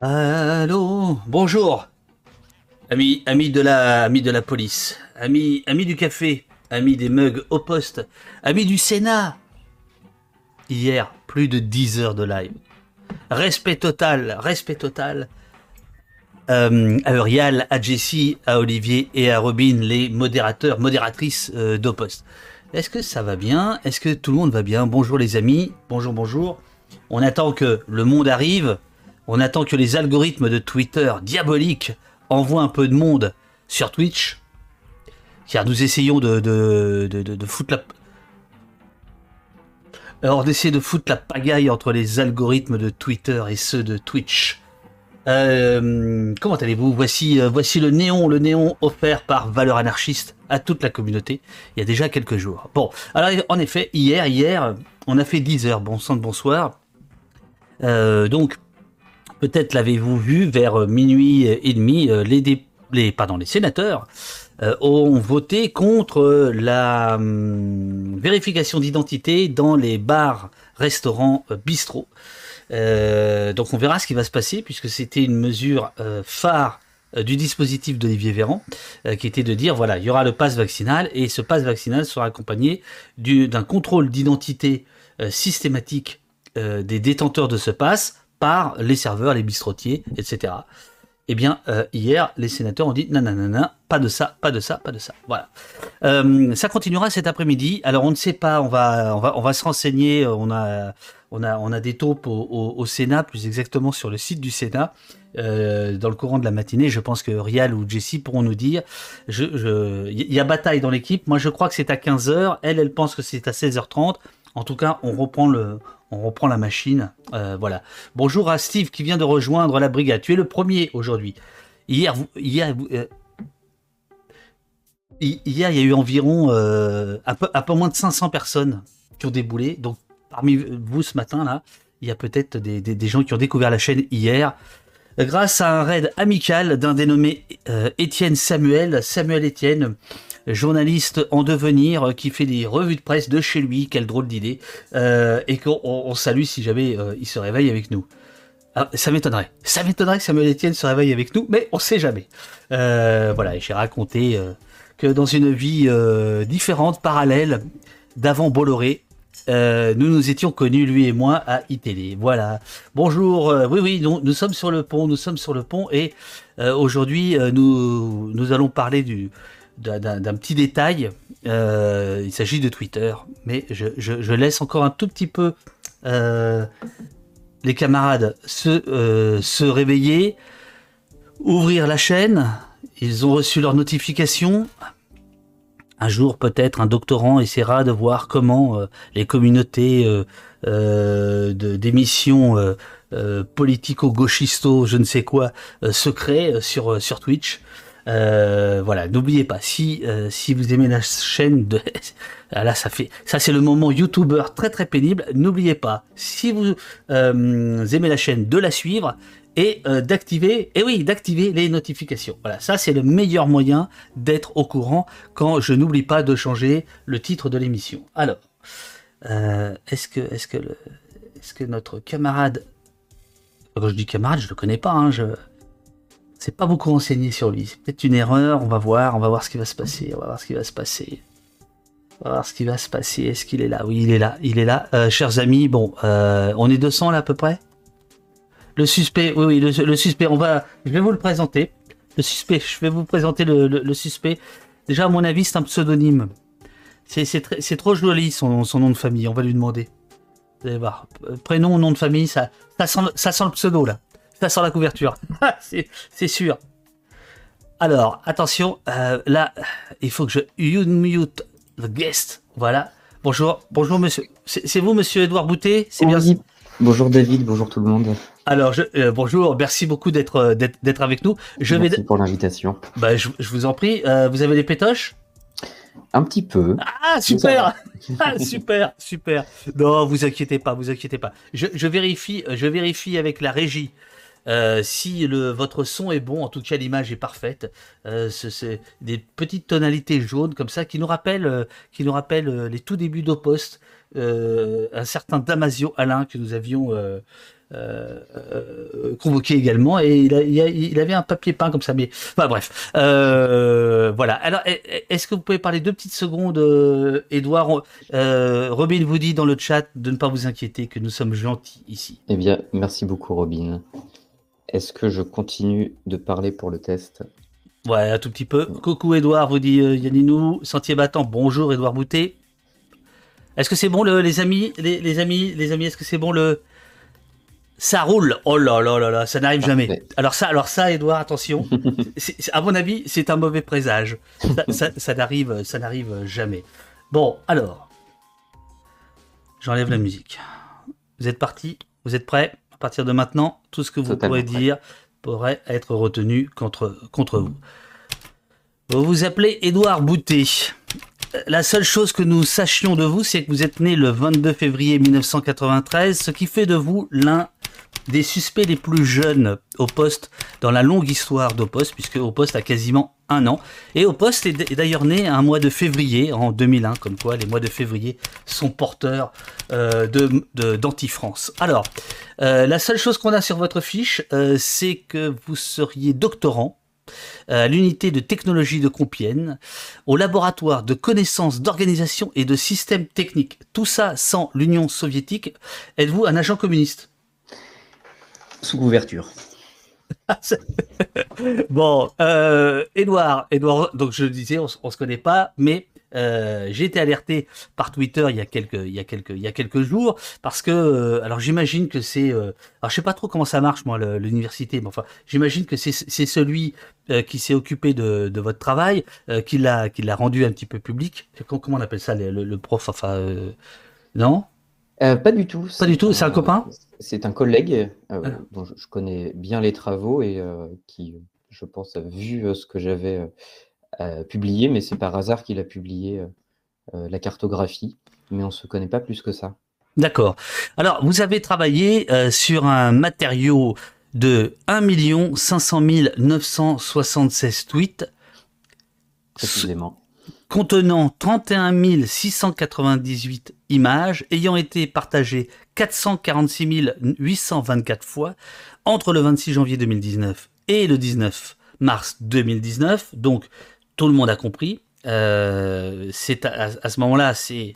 Allô, bonjour. Amis, amis de la, de la police, amis, amis du café, amis des mugs au poste, amis du Sénat. Hier, plus de 10 heures de live. Respect total, respect total. Euh, à Urial, à Jessie, à Olivier et à Robin, les modérateurs, modératrices euh, d'Opost. Est-ce que ça va bien? Est-ce que tout le monde va bien? Bonjour les amis, bonjour, bonjour. On attend que le monde arrive, on attend que les algorithmes de Twitter diaboliques envoient un peu de monde sur Twitch, car nous essayons de, de, de, de, de foutre la... Foutre la pagaille entre les algorithmes de Twitter et ceux de Twitch. Euh, comment allez-vous? Voici, euh, voici le néon, le néon offert par Valeur Anarchiste à toute la communauté il y a déjà quelques jours. Bon, alors en effet, hier, hier, on a fait 10 heures. Bon sang de bonsoir. Euh, donc, peut-être l'avez-vous vu, vers minuit et demi, euh, les, dé- les, pardon, les sénateurs euh, ont voté contre la hum, vérification d'identité dans les bars, restaurants, euh, bistrots. Euh, donc on verra ce qui va se passer puisque c'était une mesure euh, phare euh, du dispositif d'Olivier Véran euh, qui était de dire voilà il y aura le pass vaccinal et ce pass vaccinal sera accompagné du- d'un contrôle d'identité euh, systématique euh, des détenteurs de ce pass par les serveurs, les bistrotiers, etc. Eh bien, euh, hier, les sénateurs ont dit non, pas de ça, pas de ça, pas de ça. Voilà. Euh, ça continuera cet après-midi. Alors, on ne sait pas, on va, on va, on va se renseigner. On a, on a, on a des taupes au, Sénat, plus exactement sur le site du Sénat. dans le courant de la matinée, je pense que Rial ou Jessie pourront nous dire. Il y a bataille dans l'équipe. Moi, je crois que c'est à 15h. Elle, elle pense que c'est à 16h30. En tout cas, on reprend la machine. Euh, voilà. Bonjour à Steve qui vient de rejoindre la brigade. Tu es le premier aujourd'hui. Hier, euh, il y a eu environ euh, un, peu, un moins de 500 personnes qui ont déboulé. Donc, parmi vous ce matin là, il y a peut-être des, des- gens qui ont découvert la chaîne hier. Grâce à un raid amical d'un dénommé Étienne Samuel, Samuel Étienne, journaliste en devenir euh, qui fait des revues de presse de chez lui, quelle drôle d'idée, euh, et qu'on on- on salue si jamais euh, il se réveille avec nous. Ah, ça m'étonnerait. Ça m'étonnerait que Samuel Etienne se réveille avec nous, mais on sait jamais. Voilà, j'ai raconté que dans une vie différente, parallèle, d'avant Bolloré, nous nous étions connus, lui et moi, à iTélé. Voilà. Bonjour. oui, oui, nous, sommes sur le pont. Nous sommes sur le pont et aujourd'hui, nous, nous allons parler du d'un- petit détail. Euh, il s'agit de Twitter, mais je, laisse encore un tout petit peu euh, les camarades se, euh, se réveiller, ouvrir la chaîne. Ils ont reçu leur notification. Un jour, peut-être, un doctorant essaiera de voir comment les communautés d'émissions politico-gauchisto, je ne sais quoi, se créent sur, sur Twitch. Euh, voilà, n'oubliez pas, si, euh, si vous aimez la chaîne de... Ah là, ça fait, ça c'est le moment YouTuber très très pénible. N'oubliez pas, si vous euh, aimez la chaîne, de la suivre et d'activer, et oui, d'activer les notifications. Voilà, ça c'est le meilleur moyen d'être au courant quand je n'oublie pas de changer le titre de l'émission. Alors, est-ce que, est-ce que, est-ce que notre camarade, quand je dis camarade, je le connais pas, hein, je, c'est pas beaucoup renseigné sur lui. C'est peut-être une erreur. On va voir, on va voir ce qui va se passer. On va voir ce qui va se passer. On va voir ce qui va se passer. Est-ce qu'il est là? Oui, il est là. Il est là. Euh, chers amis, bon, euh, on est 200 là à peu près? Le suspect, oui, oui, le, suspect. On va, je vais vous le présenter. Le suspect, je vais vous présenter le, suspect. Déjà, à mon avis, c'est un pseudonyme. C'est, trop joli son, son nom de famille. On va lui demander. Vous allez voir. Prénom, nom de famille, ça, ça, sent, ça sent le pseudo là. Ça sent la couverture. c'est, c'est sûr. Alors, attention, euh, là, il faut que je unmute the guest. Voilà. Bonjour, bonjour monsieur. C'est, vous, monsieur Edouard Boutet? C'est bien. Bonjour David, bonjour tout le monde. Alors, je, euh, bonjour, merci beaucoup d'être, euh, d'être, avec nous. Je vais, Merci pour l'invitation. bah, je, je vous en prie. euh, vous avez des pétoches? Un petit peu. Ah, super Ah, super, super. Non, vous inquiétez pas, vous inquiétez pas. Je, je vérifie, je vérifie avec la régie euh, si votre son est bon. En tout cas, l'image est parfaite. Euh, ce- c'est des petites tonalités jaunes comme ça qui nous rappellent, euh, les tout débuts d'Opost. Un certain Damasio Alain que nous avions, convoqué également et il, avait un papier peint comme ça. Mais enfin bref, voilà. Alors, est-ce que vous pouvez parler deux petites secondes, Edouard Robin vous dit dans le chat de ne pas vous inquiéter que nous sommes gentils ici. Eh bien, merci beaucoup, Robin. Est-ce que je continue de parler pour le test? Ouais, un tout petit peu. Coucou Edouard, vous dit euh, Yanninou. Sentier battant, bonjour Edouard Boutet. Est-ce que c'est bon les amis les, amis, les amis, est-ce que c'est bon le. Ça roule? Oh là là là là, ça n'arrive jamais. Alors ça, alors ça, Edouard, attention. à mon avis, c'est un mauvais présage. Ça, n'arrive, ça n'arrive jamais. Bon, alors, j'enlève la musique. Vous êtes partis Vous êtes prêts? Partir de maintenant, tout ce que vous pourrez dire pourrait être retenu contre, contre vous. Vous vous appelez Édouard Boutet. La seule chose que nous sachions de vous, c'est que vous êtes né le 22 février 1993, ce qui fait de vous l'un des suspects les plus jeunes au poste dans la longue histoire d'Au Poste, puisque Au Poste a quasiment un an. Et Au Poste est d'ailleurs né un mois de février, en 2001, comme quoi les mois de février sont porteurs euh, d'anti-France. Alors, euh, la seule chose qu'on a sur votre fiche, euh, c'est que vous seriez doctorant à l'unité de technologie de Compiègne, au laboratoire de connaissances d'organisation et de systèmes techniques. Tout ça sans l'Union soviétique. Êtes-vous un agent communiste? Sous couverture. bon, euh, Edouard, Edouard, donc je le disais, on, ne se connaît pas, mais euh, j'ai été alerté par Twitter il y a quelques, il y a quelques, il y a quelques jours parce que, euh, alors j'imagine que c'est, alors je sais pas trop comment ça marche moi l'université, mais enfin j'imagine que c'est celui qui s'est occupé de, de, votre travail qui l'a, qui l'a rendu un petit peu public. Comment on appelle ça le, le prof, enfin non? Euh, pas du tout. Pas du tout, c'est un copain C'est un collègue euh, ah. dont je, connais bien les travaux et euh, qui, je pense, a vu ce que j'avais publié, mais c'est par hasard qu'il a publié la cartographie, mais on ne se connaît pas plus que ça. D'accord. Alors, vous avez travaillé sur un matériau de 1 500 976 tweets. Précisément contenant 31 698 images ayant été partagées 446 824 fois entre le 26 janvier 2019 et le 19 mars 2019. Donc tout le monde a compris. Euh, c'est à, ce moment-là, c'est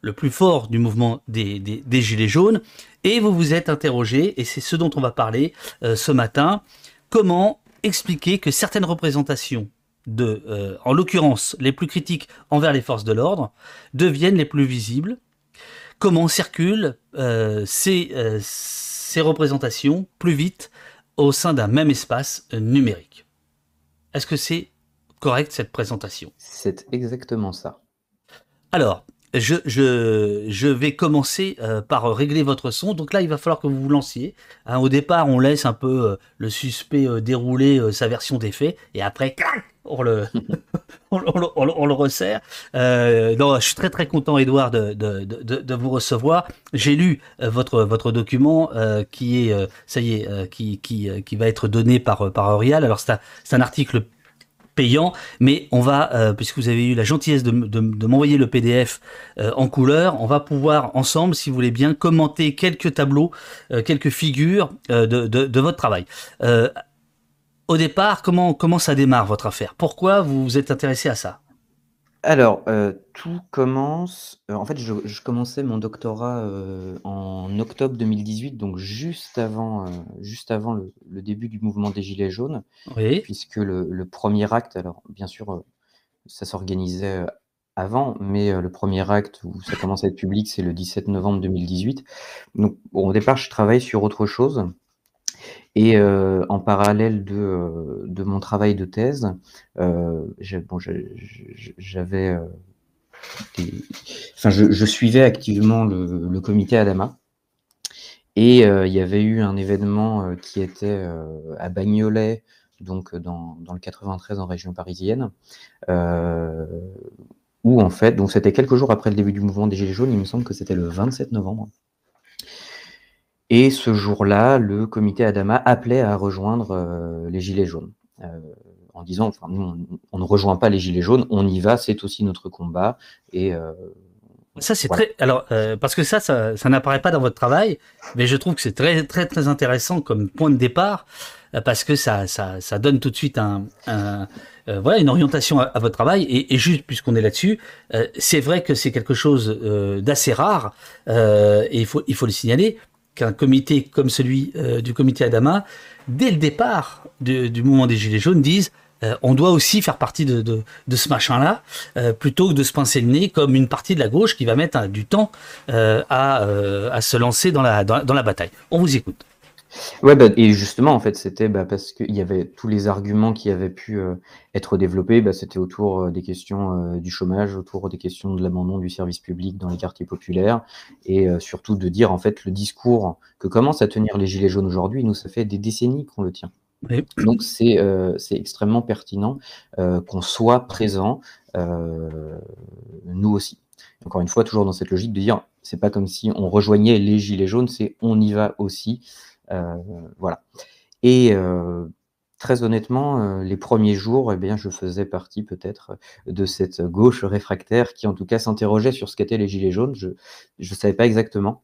le plus fort du mouvement des, des, Gilets jaunes. Et vous vous êtes interrogé, et c'est ce dont on va parler euh, ce matin, comment expliquer que certaines représentations de, euh, en l'occurrence les plus critiques envers les forces de l'ordre, deviennent les plus visibles. Comment circulent euh, ces, euh, ces représentations plus vite au sein d'un même espace numérique Est-ce que c'est correct cette présentation? C'est exactement ça. Alors, je, je, je, vais commencer par régler votre son. Donc là, il va falloir que vous vous lanciez. Hein, au départ, on laisse un peu le suspect dérouler sa version des faits. Et après, on le, on, le resserre. Euh, non, je suis très très content, Edouard, de, de, de, de vous recevoir. J'ai lu euh, votre votre document euh, qui est, euh, ça y est, euh, qui qui qui va être donné par par Aurial. Alors c'est un, c'est un article payant, mais on va, puisque vous avez eu la gentillesse de, m'envoyer le PDF en couleur, on va pouvoir ensemble, si vous voulez bien, commenter quelques tableaux, quelques figures de, de, de, votre travail. Au départ, comment, comment ça démarre votre affaire? Pourquoi vous vous êtes intéressé à ça? Alors, euh, tout commence. Euh, en fait, je, commençais mon doctorat euh, en octobre 2018, donc juste avant, juste avant le, début du mouvement des Gilets jaunes, oui. puisque le, premier acte, alors bien sûr, ça s'organisait avant, mais le premier acte où ça commence à être public, c'est le 17 novembre 2018. Donc, au départ, je travaille sur autre chose. Et euh, en parallèle de, euh, de, mon travail de thèse, euh, j'avais, enfin, je, suivais activement le, le comité Adama. Et il y avait eu un événement qui était à Bagnolet, donc dans, dans, le 93 en région parisienne, où en fait, donc c'était quelques jours après le début du mouvement des Gilets jaunes, il me semble que c'était le 27 novembre. Et ce jour-là, le comité Adama appelait à rejoindre euh, les Gilets jaunes, euh, en disant, enfin, nous, on, ne rejoint pas les Gilets jaunes, on y va, c'est aussi notre combat, et euh, Ça, c'est très. Alors, euh, parce que ça, ça, ça n'apparaît pas dans votre travail, mais je trouve que c'est très, très, très intéressant comme point de départ, euh, parce que ça, ça, ça donne tout de suite un, un euh, voilà, une orientation à, votre travail. Et, et juste, puisqu'on est là-dessus, euh, c'est vrai que c'est quelque chose euh, d'assez rare, et il faut, il faut le signaler, qu'un comité comme celui du comité Adama, dès le départ du, mouvement des Gilets jaunes, dise euh, on doit aussi faire partie de, ce machin-là, euh, plutôt que de se pincer le nez comme une partie de la gauche qui va mettre du temps euh, à, se lancer dans la, dans, la bataille. On vous écoute. Ouais, bah, et justement, en fait, c'était bah, parce qu'il y avait tous les arguments qui avaient pu être développés, bah, c'était autour des questions du chômage, autour des questions de l'abandon du service public dans les quartiers populaires, et surtout de dire, en fait, le discours que commencent à tenir les Gilets jaunes aujourd'hui, nous, ça fait des décennies qu'on le tient. Donc euh, c'est extrêmement pertinent euh, qu'on soit présent, euh, nous aussi. Encore une fois, toujours dans cette logique de dire, c'est pas comme si on rejoignait les gilets jaunes, c'est on y va aussi. Voilà. Et très honnêtement, les premiers jours, eh bien, je faisais partie peut-être de cette gauche réfractaire qui, en tout cas, s'interrogeait sur ce qu'étaient les gilets jaunes. Je ne savais pas exactement.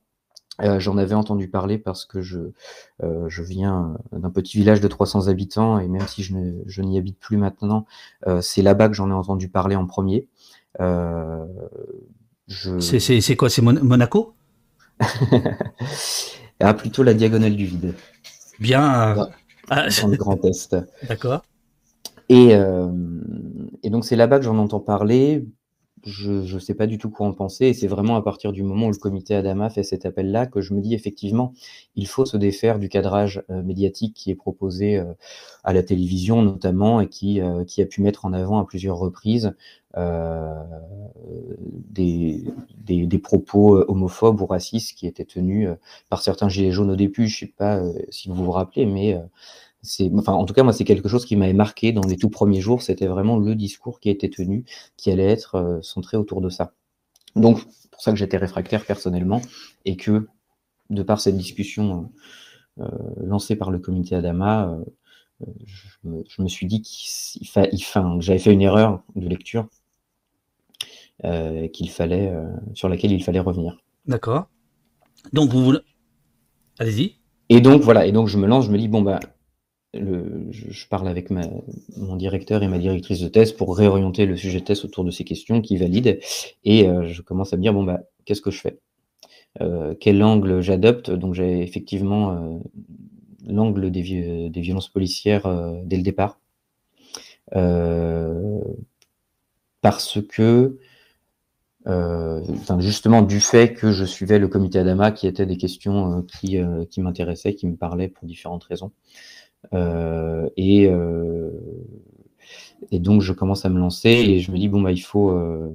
Euh, j'en avais entendu parler parce que je, euh, je viens d'un petit village de 300 habitants et même si je, n'y habite plus maintenant, euh, c'est là-bas que j'en ai entendu parler en premier. C'est quoi? C'est Monaco? Ah, plutôt la diagonale du vide. Bien. Dans, ah, le Grand Est. D'accord. Et, et donc c'est là-bas que j'en entends parler je ne sais pas du tout quoi en penser. Et c'est vraiment à partir du moment où le comité Adama fait cet appel-là que je me dis effectivement, il faut se défaire du cadrage euh, médiatique qui est proposé euh, à la télévision notamment et qui, euh, qui a pu mettre en avant à plusieurs reprises des, des, propos homophobes ou racistes qui étaient tenus par certains gilets jaunes au début. Je ne sais pas si vous vous rappelez, mais en tout cas, moi, c'est quelque chose qui m'avait marqué dans les tout premiers jours. C'était vraiment le discours qui été tenu, qui allait être euh, centré autour de ça. Donc, pour ça que j'étais réfractaire personnellement et que, de par cette discussion euh, euh, lancée par le comité Adama, je me, suis dit que j'avais fait une erreur de lecture qu'il fallait, sur laquelle il fallait revenir. D'accord. Donc, vous voulez. Allez-y. Et donc, voilà. Et donc, je me lance, je me dis, bon, bah, je, parle avec mon directeur et ma directrice de thèse pour réorienter le sujet de thèse autour de ces questions qui valident. Et euh, je commence à me dire, bon, bah, qu'est-ce que je fais? Euh, Quel angle j'adopte? Donc, j'ai effectivement euh, l'angle des, des, violences policières dès le départ. parce que, justement, du fait que je suivais le comité Adama, qui étaient des questions qui, qui m'intéressaient, qui me parlaient pour différentes raisons. Euh, et, euh, et donc, je commence à me lancer et je me dis, bon, bah, il faut. Euh,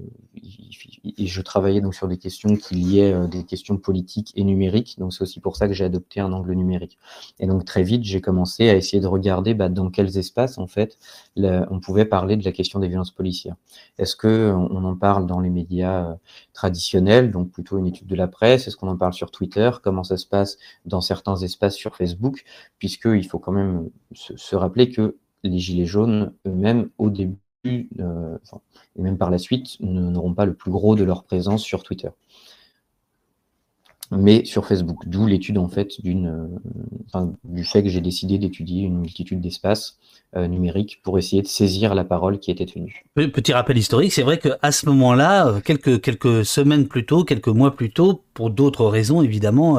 et je travaillais donc sur des questions qui liaient des questions politiques et numériques. Donc, c'est aussi pour ça que j'ai adopté un angle numérique. Et donc, très vite, j'ai commencé à essayer de regarder bah, dans quels espaces, en fait, on pouvait parler de la question des violences policières. Est-ce qu'on on en parle dans les médias traditionnels, donc plutôt une étude de la presse? Est-ce qu'on en parle sur Twitter? Comment ça se passe dans certains espaces sur Facebook? Puisqu'il faut quand même se rappeler que les Gilets jaunes eux-mêmes, au début, euh, et même par la suite, n'auront pas le plus gros de leur présence sur Twitter. Mais sur Facebook, d'où l'étude en fait d'une, euh, du fait que j'ai décidé d'étudier une multitude d'espaces euh, numériques pour essayer de saisir la parole qui était tenue. Petit rappel historique, c'est vrai qu'à ce moment-là, quelques, quelques semaines plus tôt, quelques mois plus tôt, pour d'autres raisons évidemment,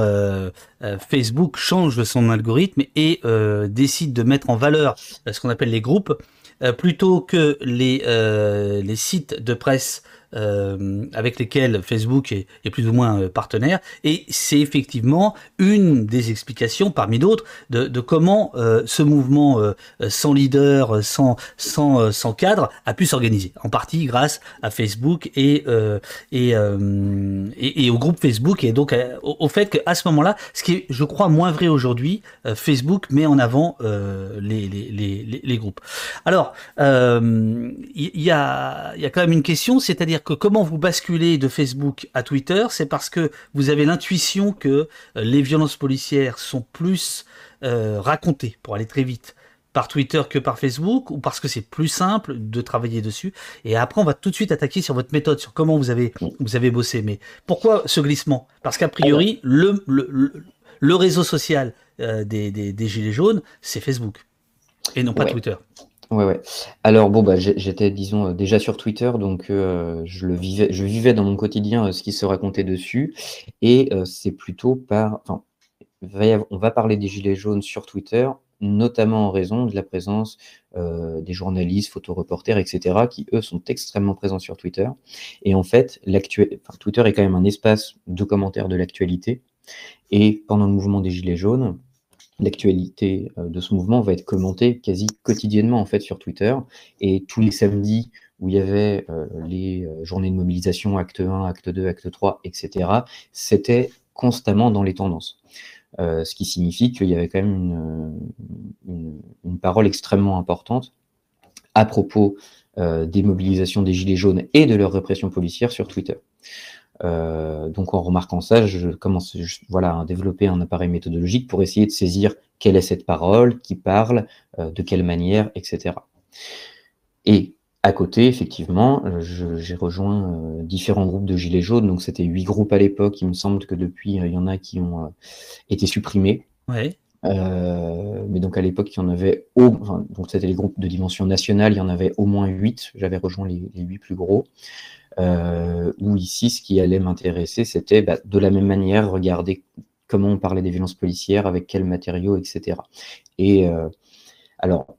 Facebook change son algorithme et décide de mettre en valeur ce qu'on appelle les groupes euh, plutôt que les, euh, les sites de presse euh, avec lesquels Facebook est, plus ou moins euh, partenaire. Et c'est effectivement une des explications, parmi d'autres, de, comment euh, ce mouvement sans leader, sans, sans, sans cadre, a pu s'organiser. En partie grâce à Facebook et, et, et, au groupe Facebook. Et donc au, au, fait qu'à ce moment-là, ce qui est, je crois, moins vrai aujourd'hui, Facebook met en avant les, les, les, groupes. Alors, il y, y a quand même une question, c'est-à-dire que comment vous basculez de Facebook à Twitter, c'est parce que vous avez l'intuition que euh, les violences policières sont plus euh, racontées, pour aller très vite, par Twitter que par Facebook ou parce que c'est plus simple de travailler dessus Et après, on va tout de suite attaquer sur votre méthode, sur comment vous avez, vous avez bossé. Mais pourquoi ce glissement? Parce qu'a priori, le, le, réseau social euh, des, des, Gilets jaunes, c'est Facebook et non pas Twitter. Ouais, ouais. Alors bon, bah, j'étais, disons, euh, déjà sur Twitter, donc euh, je le vivais, je vivais dans mon quotidien ce qui se racontait dessus, et c'est plutôt par, enfin, on va parler des gilets jaunes sur Twitter notamment en raison de la présence euh, des journalistes, photoreporters, etc., qui, eux, sont extrêmement présents sur Twitter. Et en fait, Twitter est quand même un espace de commentaires de l'actualité. Et pendant le mouvement des Gilets jaunes, l'actualité euh, de ce mouvement va être commentée quasi quotidiennement, en fait, sur Twitter. Et tous les samedis où il y avait euh, les journées de mobilisation, acte 1, acte 2, acte 3, etc., c'était constamment dans les tendances. Euh, ce qui signifie qu'il y avait quand même une, parole extrêmement importante à propos euh, des mobilisations des Gilets jaunes et de leur répression policière sur Twitter. Euh, donc en remarquant ça, je commence voilà, à développer un appareil méthodologique pour essayer de saisir quelle est cette parole, qui parle, de quelle manière, etc. Et à côté, effectivement, euh, j'ai rejoint euh, différents groupes de gilets jaunes, donc c'était huit groupes à l'époque. Il me semble que depuis, euh, il y en a qui ont été supprimés. Ouais. mais donc à l'époque, il y en avait, au, donc c'était les groupes de dimension nationale, il y en avait au moins huit. J'avais rejoint les, huit plus gros. Où ici, ce qui allait m'intéresser, c'était bah, de la même manière regarder comment on parlait des violences policières, avec quels matériaux, etc. Et alors,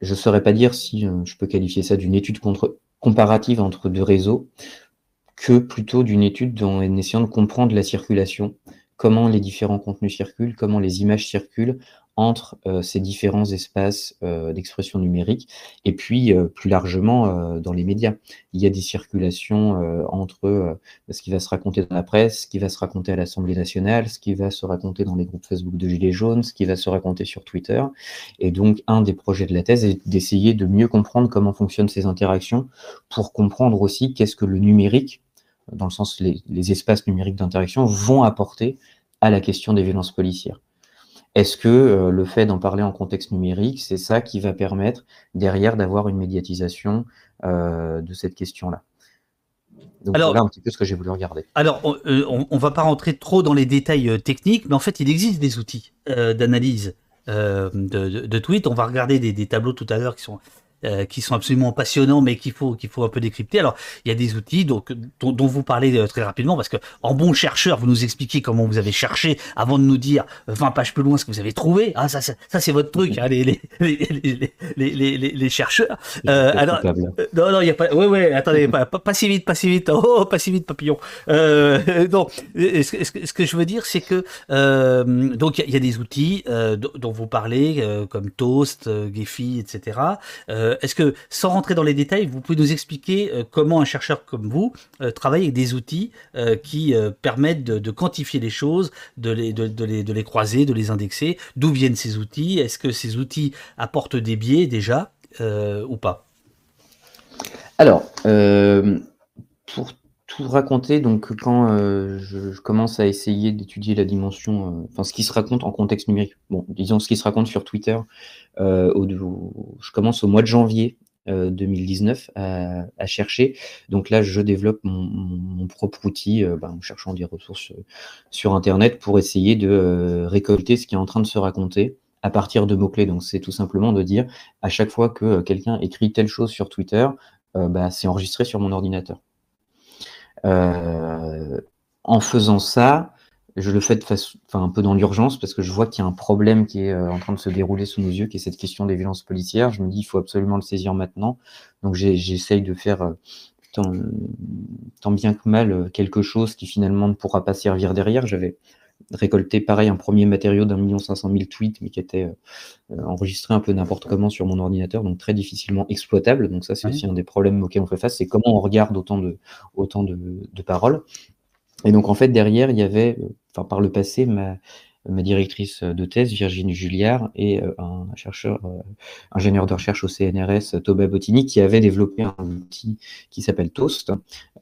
je ne saurais pas dire si euh, je peux qualifier ça d'une étude comparative entre deux réseaux, que plutôt d'une étude en essayant de comprendre la circulation, comment les différents contenus circulent, comment les images circulent entre euh, ces différents espaces euh, d'expression numérique et puis euh, plus largement dans les médias. Il y a des circulations entre ce qui va se raconter dans la presse, ce qui va se raconter à l'Assemblée nationale, ce qui va se raconter dans les groupes Facebook de Gilets jaunes, ce qui va se raconter sur Twitter. Et donc, un des projets de la thèse est d'essayer de mieux comprendre comment fonctionnent ces interactions pour comprendre aussi qu'est-ce que le numérique, dans le sens les, les espaces numériques d'interaction, vont apporter à la question des violences policières. Est-ce que euh, le fait d'en parler en contexte numérique, c'est ça qui va permettre derrière d'avoir une médiatisation euh, de cette question-là? Donc voilà un petit peu ce que j'ai voulu regarder. Alors, on ne euh, va pas rentrer trop dans les détails techniques, mais en fait, il existe des outils d'analyse de, de, tweets. On va regarder des, des tableaux tout à l'heure qui sont qui sont absolument passionnants, mais qu'il faut qu'il faut un peu décrypter. Alors, il y a des outils donc dont, vous parlez euh, très rapidement parce que en bon chercheur, vous nous expliquez comment vous avez cherché avant de nous dire 20 pages plus loin ce que vous avez trouvé. Ah, ça, ça, c'est votre truc, hein, les, les, les, les, chercheurs. Euh, alors, euh, non, non, il y a pas. Ouais, ouais. Attendez, pas, pas, si vite, pas si vite. Oh, pas si vite, papillon. Euh, non, ce, ce, que je veux dire, c'est que donc il y, a des outils dont vous parlez comme Toast, Gephi, etc. Euh, est-ce que, sans rentrer dans les détails, vous pouvez nous expliquer euh, comment un chercheur comme vous euh, travaille avec des outils qui permettent de, quantifier les choses, de les, de, les, croiser, de les indexer? D'où viennent ces outils? Est-ce que ces outils apportent des biais déjà ou pas? Alors, pour tout raconter, donc quand je, commence à essayer d'étudier la dimension, enfin ce qui se raconte en contexte numérique, bon, disons ce qui se raconte sur Twitter, euh, je commence au mois de janvier 2019 euh, à, chercher. Donc là, je développe mon, propre outil euh, ben, en cherchant des ressources sur Internet pour essayer de récolter ce qui est en train de se raconter à partir de mots-clés. Donc c'est tout simplement de dire à chaque fois que quelqu'un écrit telle chose sur Twitter, bah, c'est enregistré sur mon ordinateur. En faisant ça, je le fais de enfin, un peu dans l'urgence parce que je vois qu'il y a un problème qui est euh, en train de se dérouler sous nos yeux, qui est cette question des violences policières. Je me dis, il faut absolument le saisir maintenant. Donc, j'essaye de faire euh, tant, bien que mal euh, quelque chose qui finalement ne pourra pas servir derrière. J'avais récolté pareil un premier matériau d'un million cinq cent mille tweets, mais qui était enregistré un peu n'importe comment sur mon ordinateur, donc très difficilement exploitable. Donc ça, c'est aussi un des problèmes auxquels on fait face, c'est comment on regarde autant de, autant de, de paroles. Et donc, en fait, derrière, il y avait, euh, enfin, par le passé, ma, ma directrice de thèse, Virginie Julliard, et euh, un chercheur, euh, ingénieur de recherche au CNRS, Thomas Bottini, qui avait développé un outil qui s'appelle Toast,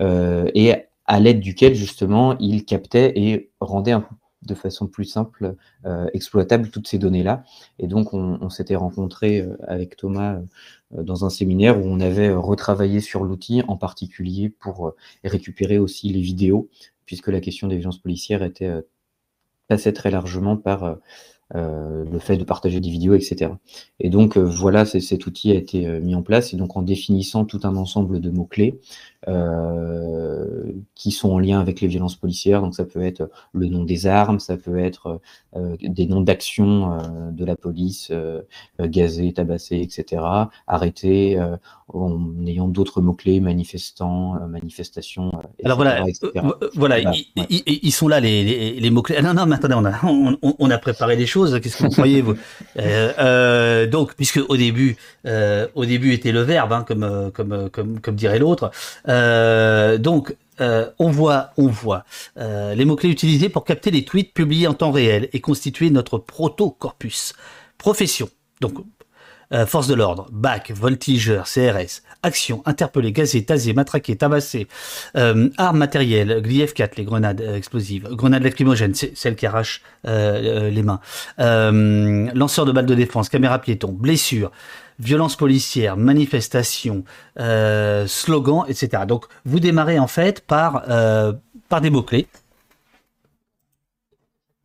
et à l'aide duquel, justement, il captait et rendait de façon plus simple exploitable toutes ces données-là. Et donc, on, s'était rencontré avec Thomas dans un séminaire où on avait retravaillé sur l'outil, en particulier pour récupérer aussi les vidéos, puisque la question des violences policières était passait très largement par euh, le fait de partager des vidéos, etc. Et donc euh, voilà, cet outil a été euh, mis en place et donc en définissant tout un ensemble de mots-clés qui sont en lien avec les violences policières. Donc ça peut être le nom des armes, ça peut être des noms d'actions de la police, gazé, tabassé, etc. Arrêté, en ayant d'autres mots-clés, manifestants, manifestations. Alors voilà, voilà, Ils, sont là les, mots-clés. Ah, non, non, mais attendez, on a, on a préparé des choses Qu'est-ce que vous croyez vous? Euh, euh, Donc, puisque au début, euh, au début était le verbe, hein, comme, comme, comme, comme dirait l'autre. Donc, on voit, on voit les mots-clés utilisés pour capter les tweets publiés en temps réel et constituer notre proto-corpus. Profession. Donc, euh, force de l'ordre, BAC, voltigeur, CRS, action, interpellé, gazé, tasé, matraqué, tabassé, euh, armes matérielles, GLIF 4, les grenades euh, explosives, grenades lacrymogènes, celles qui arrachent les mains, lanceur de balles de défense, caméra piéton, blessure, violence policière, manifestation, slogan, etc. Donc vous démarrez en fait par, par des mots-clés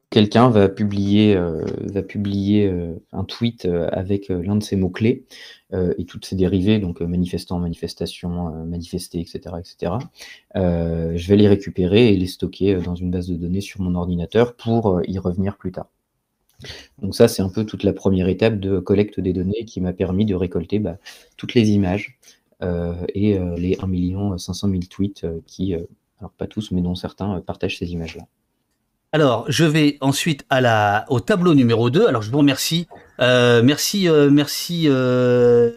quelqu'un va publier, euh, euh, un tweet euh, avec l'un de ces mots-clés et toutes ses dérivés, donc manifestant, manifestation, manifester, etc. etc. je vais les récupérer et les stocker dans une base de données sur mon ordinateur pour y revenir plus tard. Donc ça, c'est un peu toute la première étape de collecte des données qui m'a permis de récolter bah, toutes les images et les 1 500 000 tweets qui, alors pas tous, mais dont certains, partagent ces images-là. Alors, je vais ensuite au tableau numéro 2. Alors, je vous remercie. Euh, merci, euh, merci euh,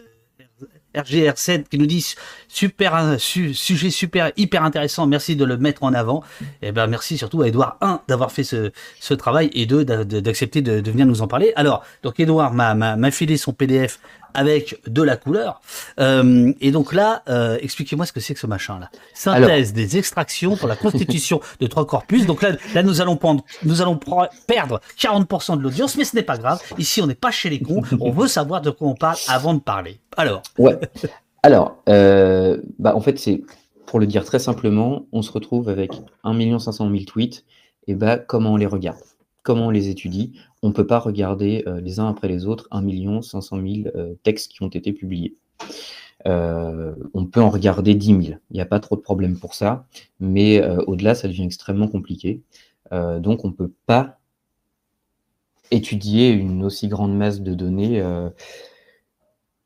RGR7 qui nous dit super sujet super hyper intéressant. Merci de le mettre en avant. Et eh ben merci surtout à Edouard 1 d'avoir fait ce, ce travail et 2 d'accepter de, de, venir nous en parler. Alors, donc Edouard m'a filé son PDF avec de la couleur. Euh, et donc là, euh, expliquez-moi ce que c'est que ce machin-là. Synthèse des extractions pour la constitution de trois corpus. Donc là, là nous allons prendre, nous allons perdre 40% de l'audience, mais ce n'est pas grave. Ici, on n'est pas chez les cons. On veut savoir de quoi on parle avant de parler. Alors. Ouais. Alors, euh, bah en fait, c'est pour le dire très simplement, on se retrouve avec 1 500 000 tweets. Et bah, comment on les regarde? Comment on les étudie On ne peut pas regarder euh, les uns après les autres 1 500 000 textes qui ont été publiés. Euh, on peut en regarder 10 000. Il n'y a pas trop de problème pour ça, mais euh, au-delà, ça devient extrêmement compliqué. donc, on ne peut pas étudier une aussi grande masse de données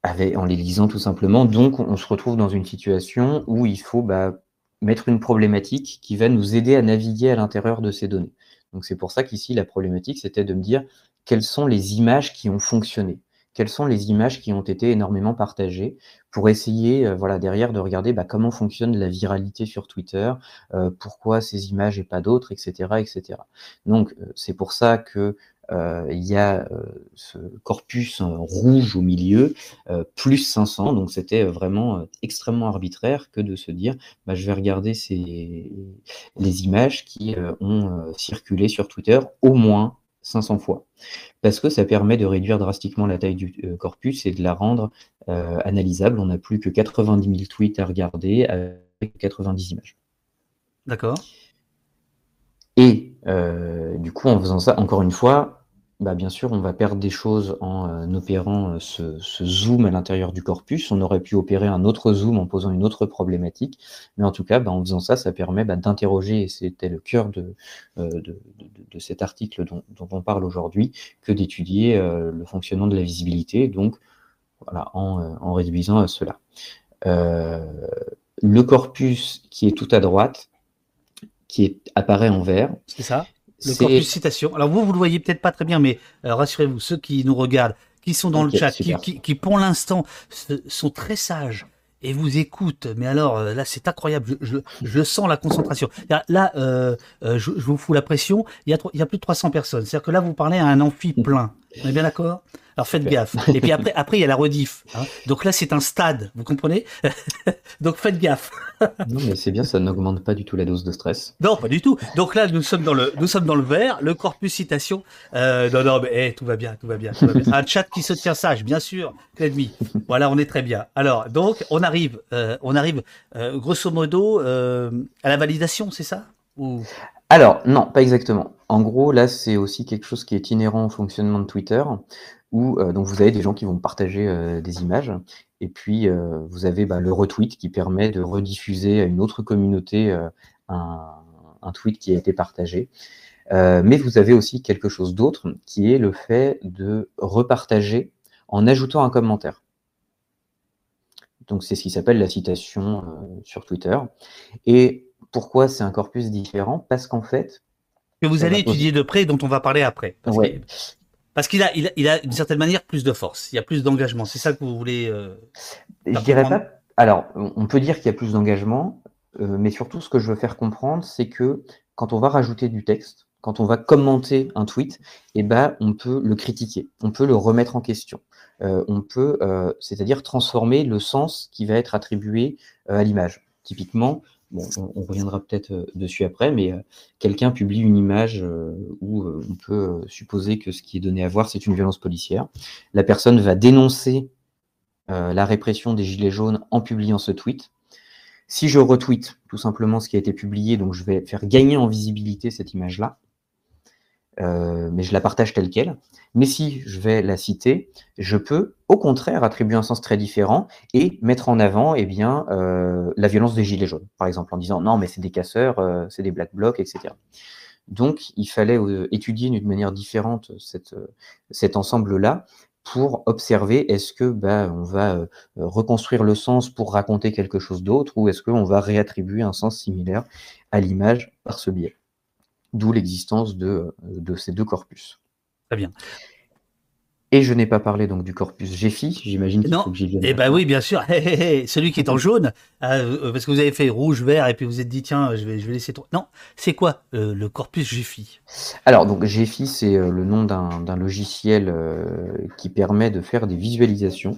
en les lisant tout simplement. Donc, on se retrouve dans une situation où il faut bah, mettre une problématique qui va nous aider à naviguer à l'intérieur de ces données. Donc c'est pour ça qu'ici, la problématique, c'était de me dire quelles sont les images qui ont fonctionné, quelles sont les images qui ont été énormément partagées, pour essayer, euh, voilà, derrière, de regarder bah, comment fonctionne la viralité sur Twitter, euh, pourquoi ces images et pas d'autres, etc., etc. Donc euh, c'est pour ça que il y a euh, ce corpus rouge au milieu, euh, plus 500. Donc c'était vraiment extrêmement arbitraire que de se dire, bah, je vais regarder ces, les images qui ont circulé sur Twitter au moins 500 fois. Parce que ça permet de réduire drastiquement la taille du corpus et de la rendre analysable. On n'a plus que 90 000 tweets à regarder avec 90 images. D'accord. Et du coup, en faisant ça, encore une fois, bah, bien sûr, on va perdre des choses en euh, opérant euh, ce, zoom à l'intérieur du corpus. On aurait pu opérer un autre zoom en posant une autre problématique. Mais en tout cas, bah, en faisant ça, ça permet bah, d'interroger, et c'était le cœur de, euh, cet article dont, on parle aujourd'hui, que d'étudier le fonctionnement de la visibilité, donc voilà, en, réduisant cela. le corpus qui est tout à droite, qui est, apparaît en vert. C'est ça. Le corpus citation. Alors vous, vous le voyez peut-être pas très bien, mais euh, rassurez-vous, ceux qui nous regardent, qui sont dans le chat, qui, pour l'instant sont très sages et vous écoutent, mais alors euh, là c'est incroyable, je, sens la concentration. Là, euh, je, vous fous la pression, il y, a, il y a plus de 300 personnes, c'est-à-dire que là vous parlez à un amphi plein, on est bien d'accord? Alors faites gaffe. Et puis après, après il y a la rediff. Hein. Donc là, c'est un stade, vous comprenez? Donc faites gaffe. non, mais c'est bien, ça n'augmente pas du tout la dose de stress. Non, pas du tout. Donc là, nous sommes dans le, nous sommes dans le vert, le corpus citation. Euh, non, non, mais eh, tout va bien, tout va bien, tout va bien. Un chat qui se tient sage, bien sûr. Voilà, on est très bien. Alors, donc, on arrive, euh, on arrive, euh, grosso modo, à la validation, c'est ça? Ou... Alors, non, pas exactement. En gros, là, c'est aussi quelque chose qui est inhérent au fonctionnement de Twitter, où euh, donc vous avez des gens qui vont partager euh, des images, et puis euh, vous avez bah, le retweet qui permet de rediffuser à une autre communauté un, un, tweet qui a été partagé. mais vous avez aussi quelque chose d'autre, qui est le fait de repartager en ajoutant un commentaire. Donc c'est ce qui s'appelle la citation sur Twitter. Et pourquoi c'est un corpus différent? Parce qu'en fait. Que vous allez étudier de près, dont on va parler après. Parce qu'il a, il a, d'une certaine manière plus de force, il y a plus d'engagement. C'est ça que vous voulez. Euh, je dirais pas. Alors, on peut dire qu'il y a plus d'engagement, euh, mais surtout, ce que je veux faire comprendre, c'est que quand on va rajouter du texte, quand on va commenter un tweet, eh ben, on peut le critiquer, on peut le remettre en question. Euh, on peut, c'est-à-dire transformer le sens qui va être attribué à l'image. Typiquement, on, reviendra peut-être euh, dessus après, mais euh, quelqu'un publie une image euh, où on peut supposer que ce qui est donné à voir, c'est une violence policière. La personne va dénoncer la répression des Gilets jaunes en publiant ce tweet. Si je retweet tout simplement ce qui a été publié, donc je vais faire gagner en visibilité cette image-là, euh, mais je la partage telle qu'elle. Mais si je vais la citer, je peux au contraire attribuer un sens très différent et mettre en avant eh bien, euh, la violence des gilets jaunes, par exemple, en disant non, mais c'est des casseurs, euh, c'est des black blocs, etc. Donc, il fallait étudier d'une manière différente cet ensemble-là pour observer est-ce que bah, on va reconstruire le sens pour raconter quelque chose d'autre ou est-ce qu'on va réattribuer un sens similaire à l'image par ce biais d'où l'existence de, de, ces deux corpus. Très bien. Et je n'ai pas parlé donc du corpus GFI, j'imagine qu'il faut que j'y vienne. Eh ben oui, bien sûr. Celui qui est en jaune, euh, parce que vous avez fait rouge, vert, et puis vous êtes dit tiens, je vais, je vais laisser. Non, c'est quoi euh, le corpus GFI Alors donc GFI, c'est euh, le nom d'un logiciel qui permet de faire des visualisations.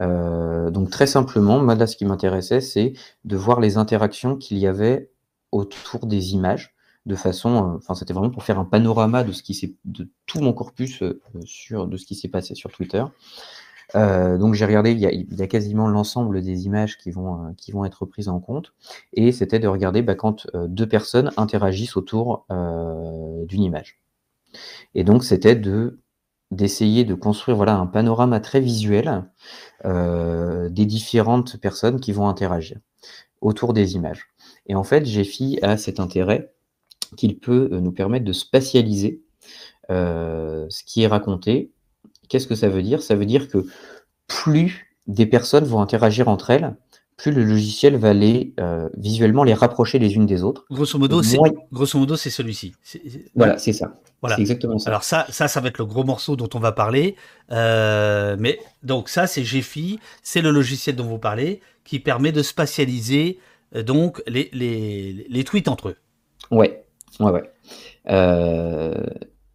donc très simplement, moi là, ce qui m'intéressait, c'est de voir les interactions qu'il y avait autour des images de façon, euh, enfin c'était vraiment pour faire un panorama de ce qui s'est, de tout mon corpus euh, sur de ce qui s'est passé sur Twitter. Euh, donc j'ai regardé, il y, a, quasiment l'ensemble des images qui vont, qui vont être prises en compte, et c'était de regarder bah, quand deux personnes interagissent autour d'une image. Et donc c'était de d'essayer de construire voilà un panorama très visuel des différentes personnes qui vont interagir autour des images. Et en fait, GFI a cet intérêt qu'il peut euh, nous permettre de spatialiser euh, ce qui est raconté. Qu'est-ce que ça veut dire? Ça veut dire que plus des personnes vont interagir entre elles, plus le logiciel va les euh, visuellement les rapprocher les unes des autres. Grosso modo, c'est grosso modo c'est celui-ci. Voilà, c'est ça. Voilà. exactement ça. Alors ça, ça, ça va être le gros morceau dont on va parler. mais donc ça, c'est GFI, c'est le logiciel dont vous parlez, qui permet de spatialiser donc les, les, les tweets entre eux. Ouais, Ouais, ouais. Euh,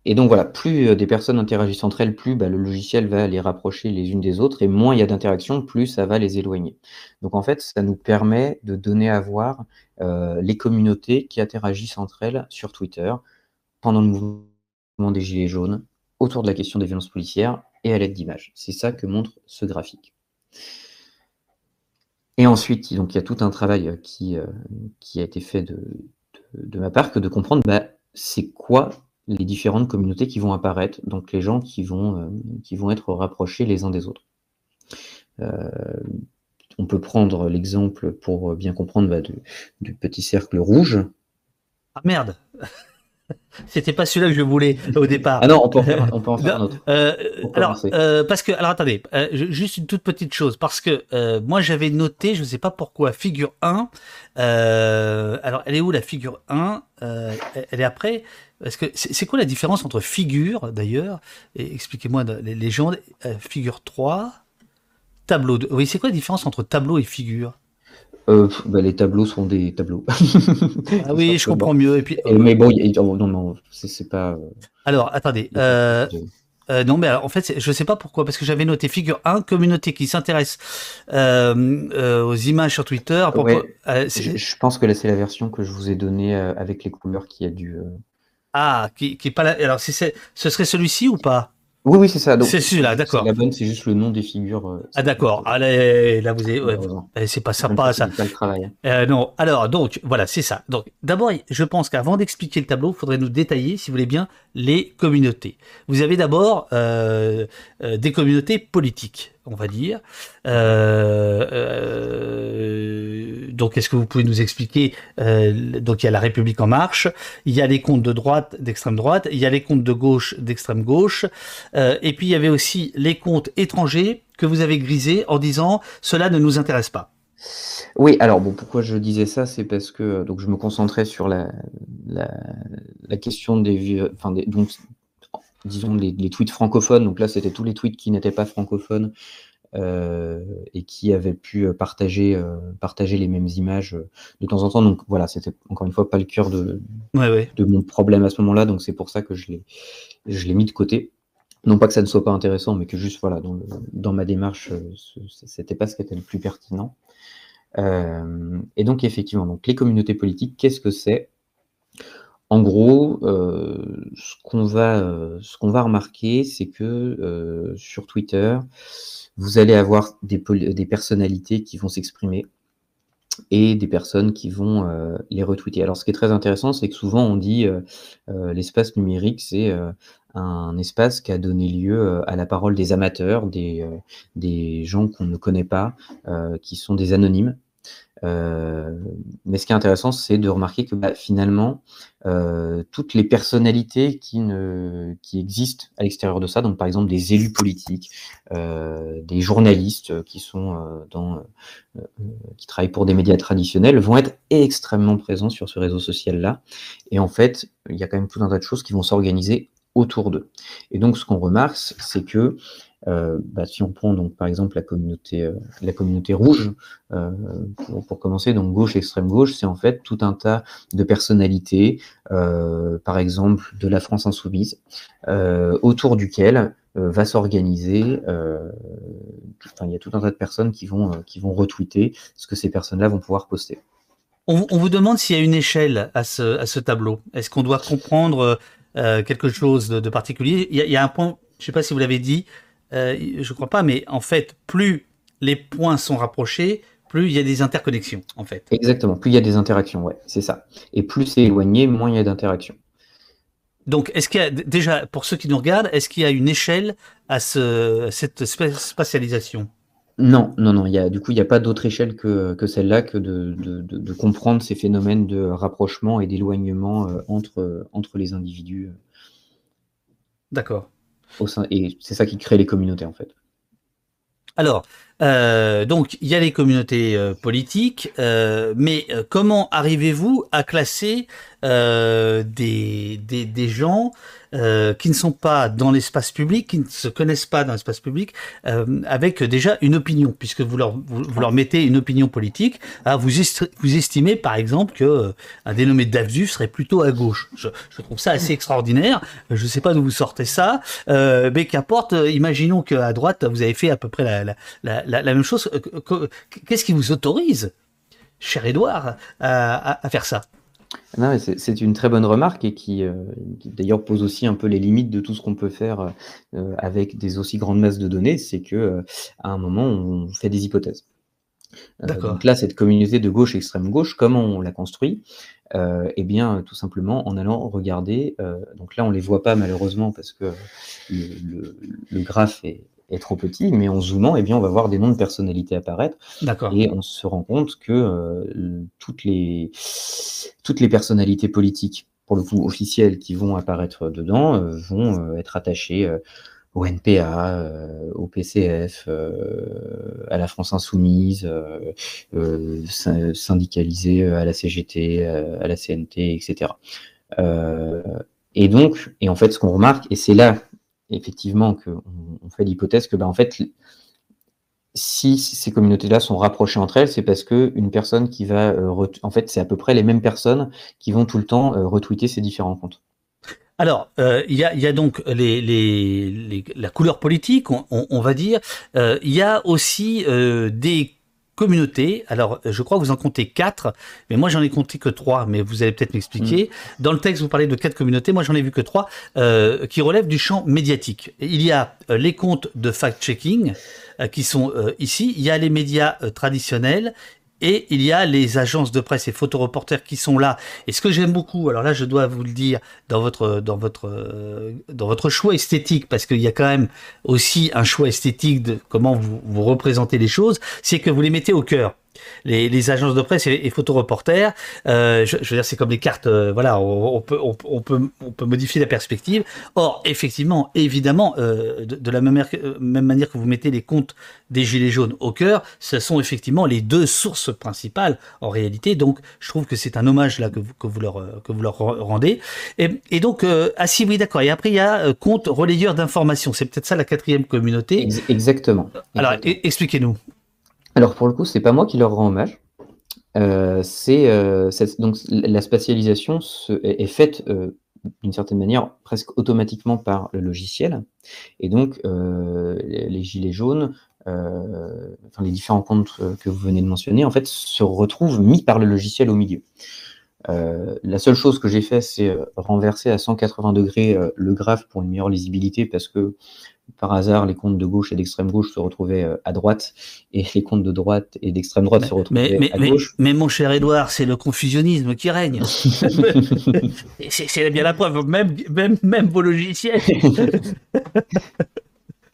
et donc voilà, plus euh, des personnes interagissent entre elles, plus bah, le logiciel va les rapprocher les unes des autres, et moins il y a d'interactions, plus ça va les éloigner. Donc en fait, ça nous permet de donner à voir euh, les communautés qui interagissent entre elles sur Twitter pendant le mouvement des Gilets jaunes, autour de la question des violences policières et à l'aide d'images. C'est ça que montre ce graphique. Et ensuite, donc, il y a tout un travail qui a été fait de, de ma part que de comprendre bah, c'est quoi les différentes communautés qui vont apparaître, donc les gens qui vont, euh, qui vont être rapprochés les uns des autres. Euh, on peut prendre l'exemple pour bien comprendre bah, du petit cercle rouge. Ah merde C'était pas celui-là que je voulais au départ. Ah non, on peut en faire, un autre. Euh, alors, euh, parce que, alors attendez, euh, juste une toute petite chose, parce que moi j'avais noté, je ne sais pas pourquoi, figure 1. alors, elle est où la figure 1 Elle est après? Parce que c'est quoi la différence entre figure d'ailleurs Expliquez-moi les légendes. figure 3, tableau. De, oui, c'est quoi la différence entre tableau et figure? Euh, bah, les tableaux sont des tableaux. ah oui, je comprends mieux. Et puis, mais bon, non, non, c'est pas. Euh, Alors, attendez. Euh, euh, non, mais alors, en fait, je sais pas pourquoi, parce que j'avais noté figure 1, communauté qui s'intéresse aux images sur Twitter. Ouais, je, pense que là, c'est la version que je vous ai donnée avec les couleurs qui a dû. ah, qui, qui est pas là. Alors, si c'est, ce serait celui-ci ou pas? Oui, oui, c'est ça. C'est celui-là, d'accord. la bonne, c'est juste le nom des figures. euh, Ah, d'accord. Allez, là, vous avez. ouais, eh, c'est pas sympa, ça. pas le travail. hein. Euh, non, alors donc voilà, c'est ça. Donc d'abord, je pense qu'avant d'expliquer le tableau, il faudrait nous détailler, si vous voulez bien, les communautés. Vous avez d'abord euh, des communautés politiques, on va dire. Euh, euh, donc est-ce que vous pouvez nous expliquer euh, Donc il y a la République en marche, il y a les comptes de droite, d'extrême droite, il y a les comptes de gauche, d'extrême gauche, et puis il y avait aussi les comptes étrangers que vous avez grisés en disant cela ne nous intéresse pas. Oui, alors bon, pourquoi je disais ça, c'est parce que donc je me concentrais sur la, question des, enfin des, disons les, les tweets francophones. Donc là, c'était tous les tweets qui n'étaient pas francophones euh, et qui avaient pu euh, partager euh, partager les mêmes images de temps en temps. Donc voilà, c'était encore une fois pas le cœur de, Ouais, ouais. de mon problème à ce moment-là. Donc c'est pour ça que je l'ai je l'ai mis de côté. Non pas que ça ne soit pas intéressant, mais que juste voilà dans, le- dans ma démarche, ce- c'était pas ce qui était le plus pertinent. Euh, et donc effectivement, donc les communautés politiques, qu'est-ce que c'est? En gros, euh, ce qu'on va, euh, ce qu'on va remarquer, c'est que euh, sur Twitter, vous allez avoir des, personnalités qui vont s'exprimer et des personnes qui vont les retweeter. Alors, ce qui est très intéressant, c'est que souvent on dit l'espace numérique, c'est un espace qui a donné lieu à la parole des amateurs, des, gens qu'on ne connaît pas, qui sont des anonymes. Euh, mais ce qui est intéressant, c'est de remarquer que bah, finalement, euh, toutes les personnalités qui, existent à l'extérieur de ça, donc par exemple des élus politiques, euh, des journalistes qui sont qui travaillent pour des médias traditionnels, vont être extrêmement présents sur ce réseau social-là. Et en fait, il y a quand même tout un tas de choses qui vont s'organiser autour d'eux. Et donc, ce qu'on remarque, c'est que euh, bah, si on prend donc par exemple la communauté, euh, la communauté rouge, euh, pour, commencer, donc gauche, extrême gauche, c'est en fait tout un tas de personnalités, par exemple de la France insoumise, autour duquel va s'organiser, enfin, il y a tout un tas de personnes qui vont, qui vont retweeter ce que ces personnes-là vont pouvoir poster. On, vous demande s'il y a une échelle à ce tableau. Est-ce qu'on doit comprendre euh, quelque chose de, de particulier il y, a, il y a un point, je ne sais pas si vous l'avez dit, euh, je crois pas, mais en fait, plus les points sont rapprochés, plus il y a des interconnexions, en fait. Exactement, plus il y a des interactions, ouais, c'est ça. Et plus c'est éloigné, moins il y a d'interactions. Donc, est-ce qu'il y a déjà, pour ceux qui nous regardent, est-ce qu'il y a une échelle à, ce, à cette spa- spatialisation? Non, non, non. Il y a, du coup, il n'y a pas d'autre échelle que, que celle-là que de, de, de, de comprendre ces phénomènes de rapprochement et d'éloignement euh, entre, entre les individus. euh, D'accord. Et c'est ça qui crée les communautés, en fait. Alors, euh, donc, il y a les communautés euh, politiques, euh, mais euh, comment arrivez-vous à classer euh, des, des, des gens euh, qui ne sont pas dans l'espace public, qui ne se connaissent pas dans l'espace public, euh, avec déjà une opinion, puisque vous leur, mettez une opinion politique. Vous, est, vous estimez, par exemple, que euh, un dénommé Davzu serait plutôt à gauche. Je, trouve ça assez extraordinaire. Je ne sais pas d'où vous sortez ça, mais qu'importe. Imaginons qu'à droite, vous avez fait à peu près la, même chose. Que- Qu'est-ce qui vous autorise, cher Édouard, à faire ça? Non, c'est une très bonne remarque et qui, euh, qui d'ailleurs pose aussi un peu les limites de tout ce qu'on peut faire euh, avec des aussi grandes masses de données. C'est que euh, à un moment, on fait des hypothèses. Donc là, cette communauté de gauche, extrême gauche, comment on l'a construit Eh bien, tout simplement en allant regarder. donc là, on les voit pas malheureusement parce que le, le- le graphe est, est trop petit, mais en zoomant, eh bien, on va voir des noms de personnalités apparaître. D'accord. Et on se rend compte que euh, toutes, les, toutes les personnalités politiques, pour le coup officielles, qui vont apparaître dedans, euh, vont euh, être attachées euh, au NPA, euh, au PCF, euh, à la France Insoumise, euh, euh, sy- syndicalisées euh, à la CGT, euh, à la CNT, etc. Euh, et donc, et en fait, ce qu'on remarque, et c'est là effectivement on fait l'hypothèse que, ben, en fait, si ces communautés-là sont rapprochées entre elles, c'est parce que une personne qui va, euh, en fait, c'est à peu près les mêmes personnes qui vont tout le temps euh, retweeter ces différents comptes. Alors, euh, il y, a, donc les, la couleur politique, on, va dire. Il y a aussi des communautés. Alors, je crois que vous en comptez quatre, mais moi j'en ai compté que trois. Mais vous allez peut-être m'expliquer. Mm. Dans le texte, vous parlez de quatre communautés. Moi, j'en ai vu que trois qui relèvent du champ médiatique. Il y a les comptes de fact-checking qui sont ici. Il y a les médias traditionnels et il y a les agences de presse et photoreporters qui sont là. Et ce que j'aime beaucoup, alors là, je dois vous le dire dans votre dans votre euh, dans votre choix esthétique, parce qu'il y a quand même aussi un choix esthétique de comment vous, vous représentez les choses, c'est que vous les mettez au cœur les, agences de presse et, et photoreporters. Euh, je, je, veux dire, c'est comme les cartes. Euh, voilà, on, peut, on, peut, on peut modifier la perspective. Or, effectivement, évidemment, euh, de, la même, manière, même manière que vous mettez les comptes des gilets jaunes au cœur, ce sont effectivement les deux sources principales en réalité. Donc, je trouve que c'est un hommage là que vous, que vous leur que vous leur rendez. Et, et donc, ah si oui, d'accord. Et après, il y a compte relayeur d'informations. C'est peut-être ça la quatrième communauté. Exactement. Alors, expliquez-nous. Alors pour le coup, c'est pas moi qui leur rends hommage. Euh, c'est euh, donc la spatialisation est, faite euh, d'une certaine manière presque automatiquement par le logiciel, et donc les, gilets jaunes, enfin les différents comptes que vous venez de mentionner, en fait, se retrouvent mis par le logiciel au milieu. la seule chose que j'ai fait, c'est renverser à 180 degrés le graphe pour une meilleure lisibilité, parce que par hasard, les comptes de gauche et d'extrême gauche se retrouvaient euh, à droite et les comptes de droite et d'extrême droite se retrouvaient mais, à gauche. Mais, mon cher Edouard, c'est le confusionnisme qui règne. c'est bien la preuve, même, même, même vos logiciels.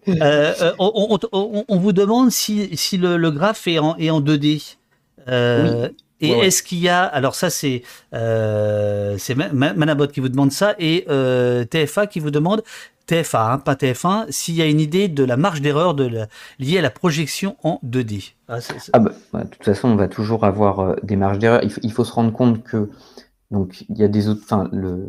Euh, euh, on, vous demande si, si le, graphe est en, est en 2D. Et est-ce qu'il y a, alors ça c'est c'est Manabot qui vous demande ça et TFA qui vous demande TF1, hein, pas TF1, s'il y a une idée de la marge d'erreur de liée à la projection en 2D. Ah, ah bah, de toute façon, on va toujours avoir euh, des marges d'erreur. Il, faut se rendre compte que donc il y a des autres. Enfin, le,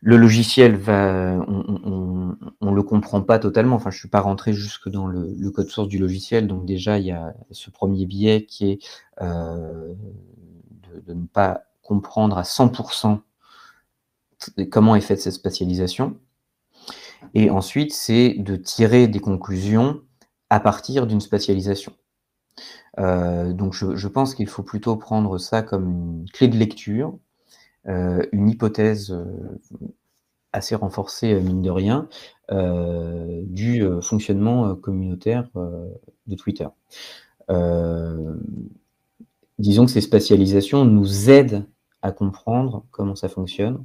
le logiciel va, on, ne le comprend pas totalement. Enfin, je suis pas rentré jusque dans le, code source du logiciel, donc déjà il y a ce premier biais qui est euh, de, ne pas comprendre à 100% comment est faite cette spatialisation. Et ensuite, c'est de tirer des conclusions à partir d'une spatialisation. Euh, donc je, pense qu'il faut plutôt prendre ça comme une clé de lecture, une hypothèse euh, assez renforcée, mine de rien, du fonctionnement communautaire de Twitter. disons que ces spatialisations nous aident à comprendre comment ça fonctionne,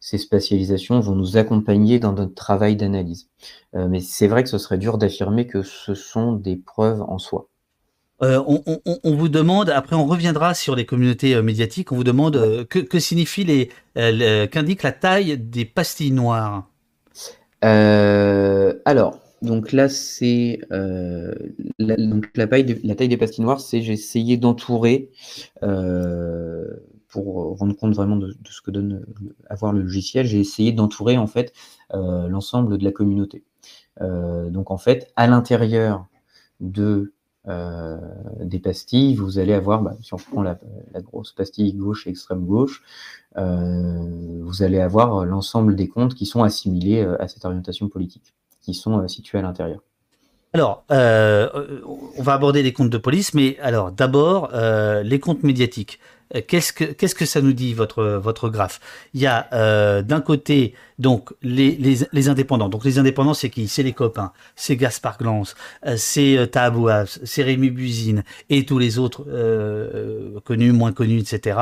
ces spatialisations vont nous accompagner dans notre travail d'analyse. Euh, mais c'est vrai que ce serait dur d'affirmer que ce sont des preuves en soi. Euh, on, vous demande, après on reviendra sur les communautés euh, médiatiques, on vous demande que, signifie les, qu'indique la taille des pastilles noires Alors, donc là c'est la, la, taille la taille des pastilles noires, c'est j'ai essayé d'entourer pour rendre compte vraiment de, ce que donne avoir le logiciel, j'ai essayé d'entourer en fait euh, l'ensemble de la communauté. Euh, donc en fait, à l'intérieur de euh, des pastilles, vous allez avoir, bah, si on prend la, grosse pastille gauche et extrême gauche, vous allez avoir l'ensemble des comptes qui sont assimilés à cette orientation politique, qui sont situés à l'intérieur. Alors, on va aborder les comptes de police, mais alors d'abord les comptes médiatiques. Qu'est-ce que qu'est-ce que ça nous dit votre votre graphe? Il y a euh, d'un côté donc les, les, les, indépendants. Donc les indépendants, c'est qui? C'est les copains, c'est Gaspard Glance, euh, c'est euh, c'est Rémi Buzine et tous les autres euh, connus, moins connus, etc.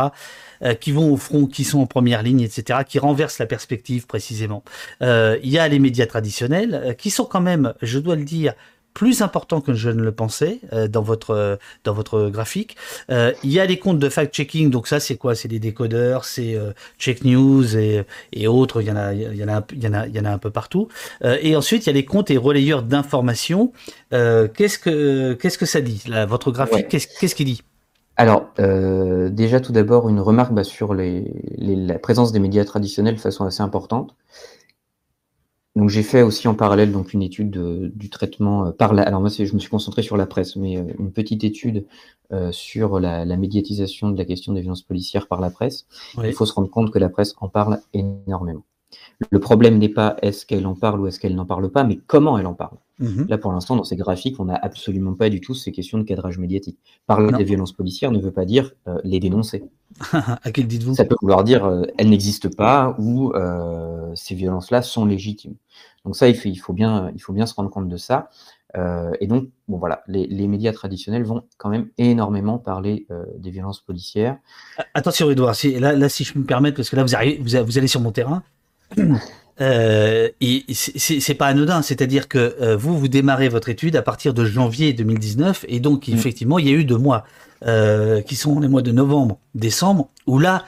qui vont au front, qui sont en première ligne, etc. Qui renversent la perspective précisément. il y a les médias traditionnels qui sont quand même, je dois le dire, plus important que je ne le pensais euh, dans votre euh, dans votre graphique. Euh, il y a les comptes de fact-checking, donc ça c'est quoi? C'est des décodeurs, c'est Check News et, et autres. Il y en a il y en a il y en a il y en a un peu partout. et ensuite il y a les comptes et relayeurs d'informations. qu'est-ce que qu'est-ce que ça dit là, Votre graphique, qu'est-ce qu'il dit? Alors, déjà tout d'abord, une remarque bah, sur les, la présence des médias traditionnels de façon assez importante. Donc j'ai fait aussi en parallèle donc une étude du traitement euh, par la. Alors moi je me suis concentré sur la presse, mais euh, une petite étude sur la, médiatisation de la question des violences policières par la presse, il faut se rendre compte que la presse en parle énormément. Le problème n'est pas est-ce qu'elle en parle ou est-ce qu'elle n'en parle pas, mais comment elle en parle. Mhm. Là, pour l'instant, dans ces graphiques, on n'a absolument pas du tout ces questions de cadrage médiatique. Parler des violences policières ne veut pas dire euh, les dénoncer. à quel dites-vous? Ça peut vouloir dire euh, elles n'existent pas ou euh, ces violences-là sont légitimes. Donc ça, il faut, il faut, bien, il faut bien se rendre compte de ça. et donc, bon voilà, les, médias traditionnels vont quand même énormément parler des violences policières. Attention, Edouard, si, là, là, si je me permets, parce que là, vous, arrivez, vous allez sur mon terrain. Euh, et c'est pas anodin, c'est-à-dire que euh, vous, vous démarrez votre étude à partir de janvier 2019, et donc mm. effectivement, il y a eu deux mois, euh, qui sont les mois de novembre, décembre, où là,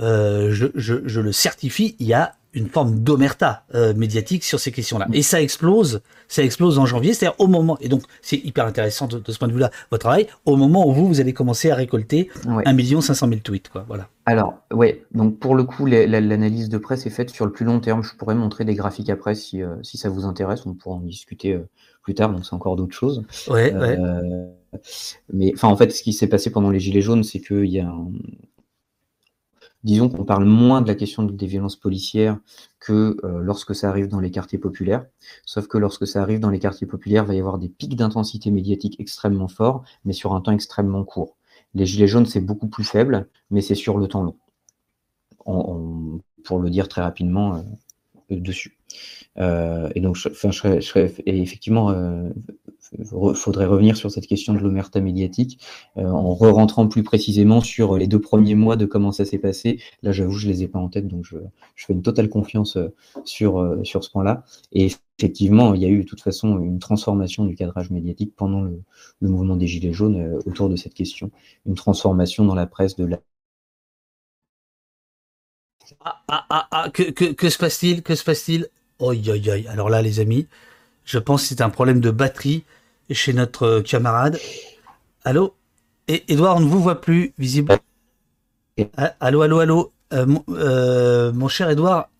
euh, je, je, je, le certifie, il y a une forme d'omerta médiatique sur ces questions-là. Et ça explose, ça explose en janvier, c'est-à-dire au moment, et donc c'est hyper intéressant de, ce point de vue-là, votre travail, au moment où vous, vous allez commencer à récolter ouais. 1 500 000 tweets. Quoi, voilà. Alors, ouais, donc pour le coup, l'analyse de presse est faite sur le plus long terme. Je pourrais montrer des graphiques après si, euh, si ça vous intéresse, on pourra en discuter euh, plus tard, donc c'est encore d'autres choses. Ouais, ouais. Mais enfin, en fait, ce qui s'est passé pendant les Gilets jaunes, c'est qu'il y a un, disons qu'on parle moins de la question des violences policières que euh, lorsque ça arrive dans les quartiers populaires. Sauf que lorsque ça arrive dans les quartiers populaires, il va y avoir des pics d'intensité médiatique extrêmement forts, mais sur un temps extrêmement court. Les gilets jaunes, c'est beaucoup plus faible, mais c'est sur le temps long. pour le dire très rapidement euh, dessus. Euh, et donc, je, je, et effectivement, faudrait revenir sur cette question de l'omerta médiatique euh, en re-rentrant plus précisément sur les deux premiers mois de comment ça s'est passé. Là, j'avoue, je les ai pas en tête, donc je, fais une totale confiance euh, sur, euh, sur ce point-là. Et effectivement, il y a eu de toute façon une transformation du cadrage médiatique pendant le, mouvement des Gilets jaunes autour de cette question. Une transformation dans la presse de la ah, ah, ah, ah que, que se passe-t-il? Que se passe-t-il? Oi, oi, oi. Alors là, les amis, je pense que c'est un problème de batterie chez notre euh, camarade. Allô? Et Edouard, on ne vous voit plus, visible. Allô, allô, allô euh, euh, mon, cher Edouard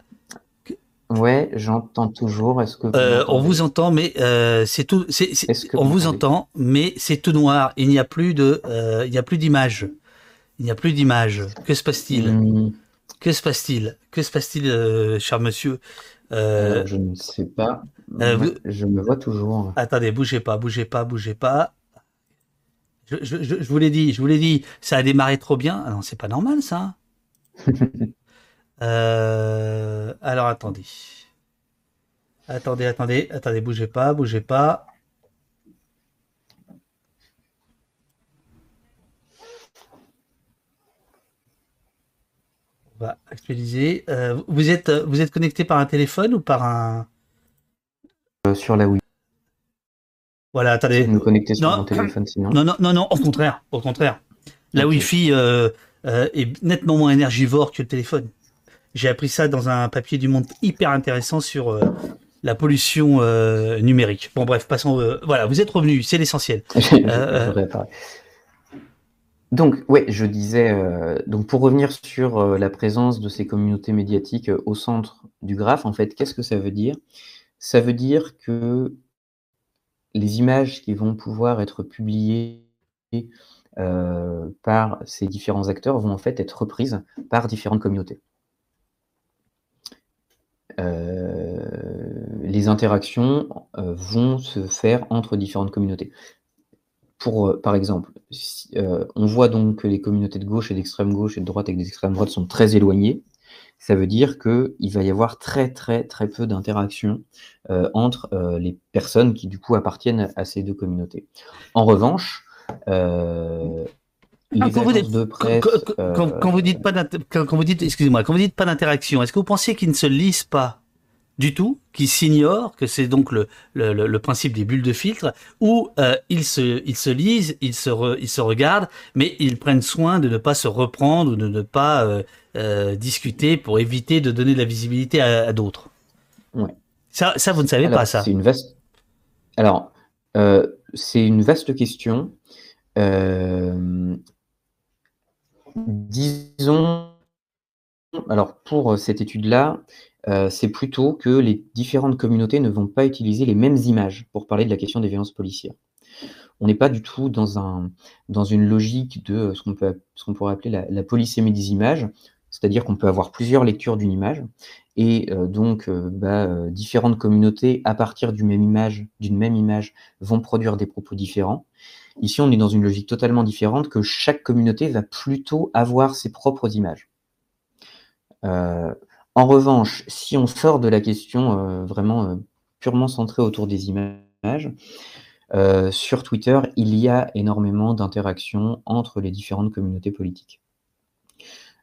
Ouais, j'entends toujours. Est-ce que on vous entend, mais c'est tout. on vous, entend, mais c'est tout noir. Il n'y a plus de, il n'y a plus d'image. Il n'y a plus d'image. Que se passe-t-il? Hmm. Que se passe-t-il? Que se passe-t-il, cher monsieur? Je ne sais pas. Euh, je me vois toujours. Attendez, bougez pas, bougez pas, bougez pas. Je, vous l'ai dit, je vous l'ai dit, ça a démarré trop bien. Ah non, c'est pas normal ça. Euh, alors attendez. Attendez, attendez, attendez, bougez pas, bougez pas. On va actualiser. Euh, vous êtes, vous êtes connecté par un téléphone ou par un sur la Wii. Voilà, attendez. Nous connecter sur mon téléphone sinon. Non, non, non, non, au contraire, au contraire. La Wi-Fi euh, euh, est nettement moins énergivore que le téléphone. J'ai appris ça dans un papier du Monde hyper intéressant sur euh, la pollution numérique. Bon, bref, passons. voilà, vous êtes revenu, c'est l'essentiel. donc, ouais, je disais. donc, pour revenir sur la présence de ces communautés médiatiques au centre du graphe, en fait, qu'est-ce que ça veut dire? Ça veut dire que les images qui vont pouvoir être publiées euh, par ces différents acteurs vont en fait être reprises par différentes communautés. Euh, les interactions euh, vont se faire entre différentes communautés. Pour, par exemple, on voit donc que les communautés de gauche et d'extrême gauche et de droite et d'extrême droite sont très éloignées ça veut dire qu'il va y avoir très très très peu d'interaction euh, entre euh, les personnes qui du coup appartiennent à ces deux communautés. En revanche, euh, ah, quand, vous dites, de presse, quand, vous dites pas quand vous dites excusez-moi quand vous dites pas d'interaction, est-ce que vous pensez qu'ils ne se lisent pas? Du tout, qui s'ignorent, que c'est donc le, le, le, principe des bulles de filtre, où euh, ils, se, ils se lisent, ils se, ils se regardent, mais ils prennent soin de ne pas se reprendre ou de ne pas euh, euh, discuter pour éviter de donner de la visibilité à, d'autres. Ouais. Ça, ça, vous ne savez pas ça. C'est une vaste. Alors, c'est une vaste question. disons, alors pour cette étude-là, euh, c'est plutôt que les différentes communautés ne vont pas utiliser les mêmes images pour parler de la question des violences policières. On n'est pas du tout dans, un, dans une logique de ce qu'on peut ce qu'on pourrait appeler la, la polysémie des images, c'est-à-dire qu'on peut avoir plusieurs lectures d'une image et euh, donc euh, bah, euh, différentes communautés à partir d'une même image, d'une même image, vont produire des propos différents. Ici, on est dans une logique totalement différente que chaque communauté va plutôt avoir ses propres images. En revanche, si on sort de la question vraiment purement centrée autour des images, sur Twitter, il y a énormément d'interactions entre les différentes communautés politiques.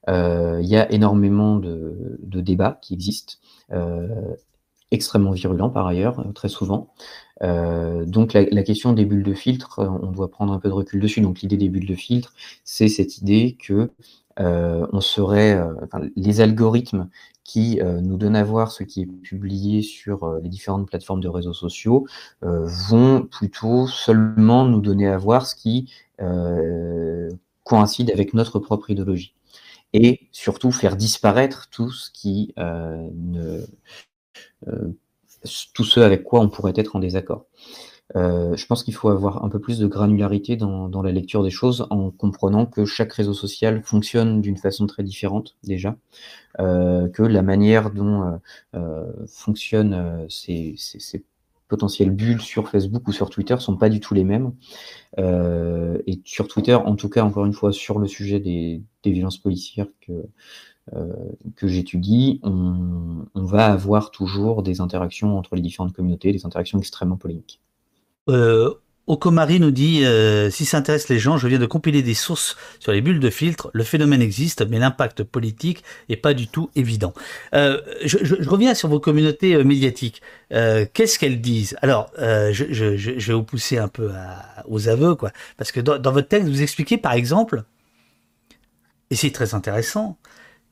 Euh, il y a énormément de, débats qui existent, euh, extrêmement virulents par ailleurs, euh, très souvent. donc la, question des bulles de filtre, on doit prendre un peu de recul dessus. Donc l'idée des bulles de filtre, c'est cette idée que on serait, les algorithmes qui nous donnent à voir ce qui est publié sur les différentes plateformes de réseaux sociaux vont plutôt seulement nous donner à voir ce qui coïncide avec notre propre idéologie et surtout faire disparaître tout ce qui euh, euh, tout ce avec quoi on pourrait être en désaccord. Euh, je pense qu'il faut avoir un peu plus de granularité dans, la lecture des choses en comprenant que chaque réseau social fonctionne d'une façon très différente déjà, euh, que la manière dont euh, fonctionnent ces, potentielles bulles sur Facebook ou sur Twitter sont pas du tout les mêmes. Et sur Twitter, en tout cas, encore une fois, sur le sujet des, violences policières que j'étudie, on, va avoir toujours des interactions entre les différentes communautés, des interactions extrêmement polémiques. Euh, Okomari nous dit euh, si ça intéresse les gens, je viens de compiler des sources sur les bulles de filtre. Le phénomène existe, mais l'impact politique est pas du tout évident. Euh, je, reviens sur vos communautés euh, médiatiques. Qu'est-ce qu'elles disent? Alors, je, vais vous pousser un peu aux aveux, quoi, parce que dans, votre texte, vous expliquez par exemple, et c'est très intéressant,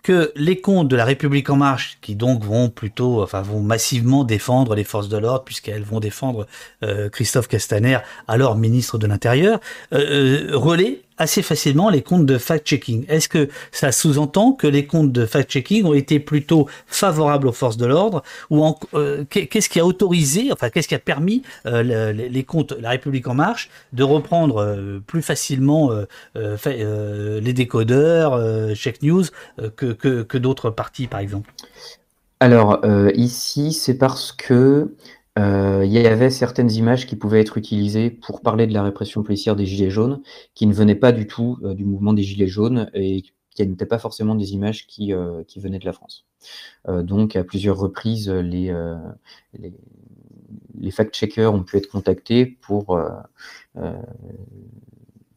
que les comptes de la République en marche, qui donc vont plutôt, enfin vont massivement défendre les forces de l'ordre, puisqu'elles vont défendre euh, Christophe Castaner, alors ministre de l'Intérieur, euh, euh relaient assez facilement les comptes de fact-checking. Est-ce que ça sous-entend que les comptes de fact-checking ont été plutôt favorables aux forces de l'ordre ou euh, qu'est-ce qui a autorisé, enfin qu'est-ce qui a permis euh, les, comptes La République en marche de reprendre euh, plus facilement les décodeurs, check news que, que, d'autres partis par exemple? Alors ici c'est parce que euh, il y avait certaines images qui pouvaient être utilisées pour parler de la répression policière des Gilets jaunes, qui ne venaient pas du tout euh, du mouvement des Gilets jaunes et qui n'étaient pas forcément des images qui, euh, qui venaient de la France. donc à plusieurs reprises, les, les, les fact-checkers ont pu être contactés pour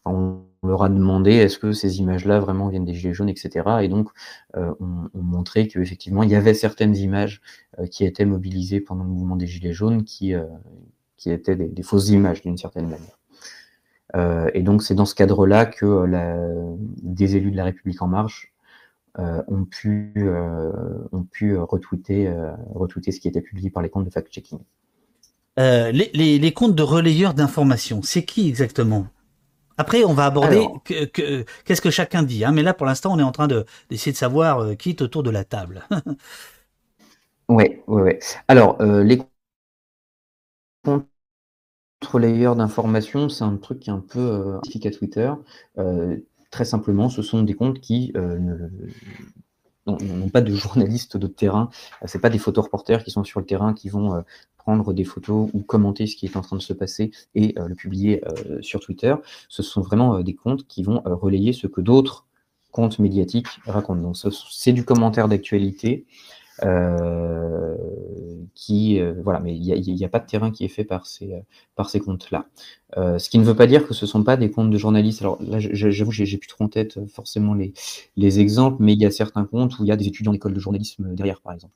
on leur a demandé est-ce que ces images-là vraiment viennent des gilets jaunes, etc. Et donc, euh, on, on, montrait qu'effectivement, il y avait certaines images euh, qui étaient mobilisées pendant le mouvement des gilets jaunes qui, euh, étaient des, fausses images d'une certaine manière. et donc, c'est dans ce cadre-là que des élus de la République en marche ont pu, ont retweeter, ce qui était publié par les comptes de fact-checking. Les comptes de relayeurs d'informations, c'est qui exactement? Après, on va aborder qu'est-ce que chacun dit. Hein, mais là, pour l'instant, on est en train d'essayer de, savoir euh, qui est autour de la table. oui, oui, oui. Alors, euh, les contre-layers d'informations, c'est un truc qui est un peu euh, à Twitter. Euh, très simplement, ce sont des comptes qui ne, n'ont pas de journalistes de terrain. C'est pas des photoreporters qui sont sur le terrain qui vont prendre des photos ou commenter ce qui est en train de se passer et euh, le publier euh, sur Twitter. Ce sont vraiment euh, des comptes qui vont relayer ce que d'autres comptes médiatiques racontent. Donc c'est du commentaire d'actualité. Qui voilà, mais il n'y a, pas de terrain qui est fait par ces par ces comptes-là. ce qui ne veut pas dire que ce sont pas des comptes de journalistes. Alors là, j'avoue, j'ai plus trop en tête forcément les les exemples, mais il y a certains comptes où il y a des étudiants d'école de journalisme derrière, par exemple.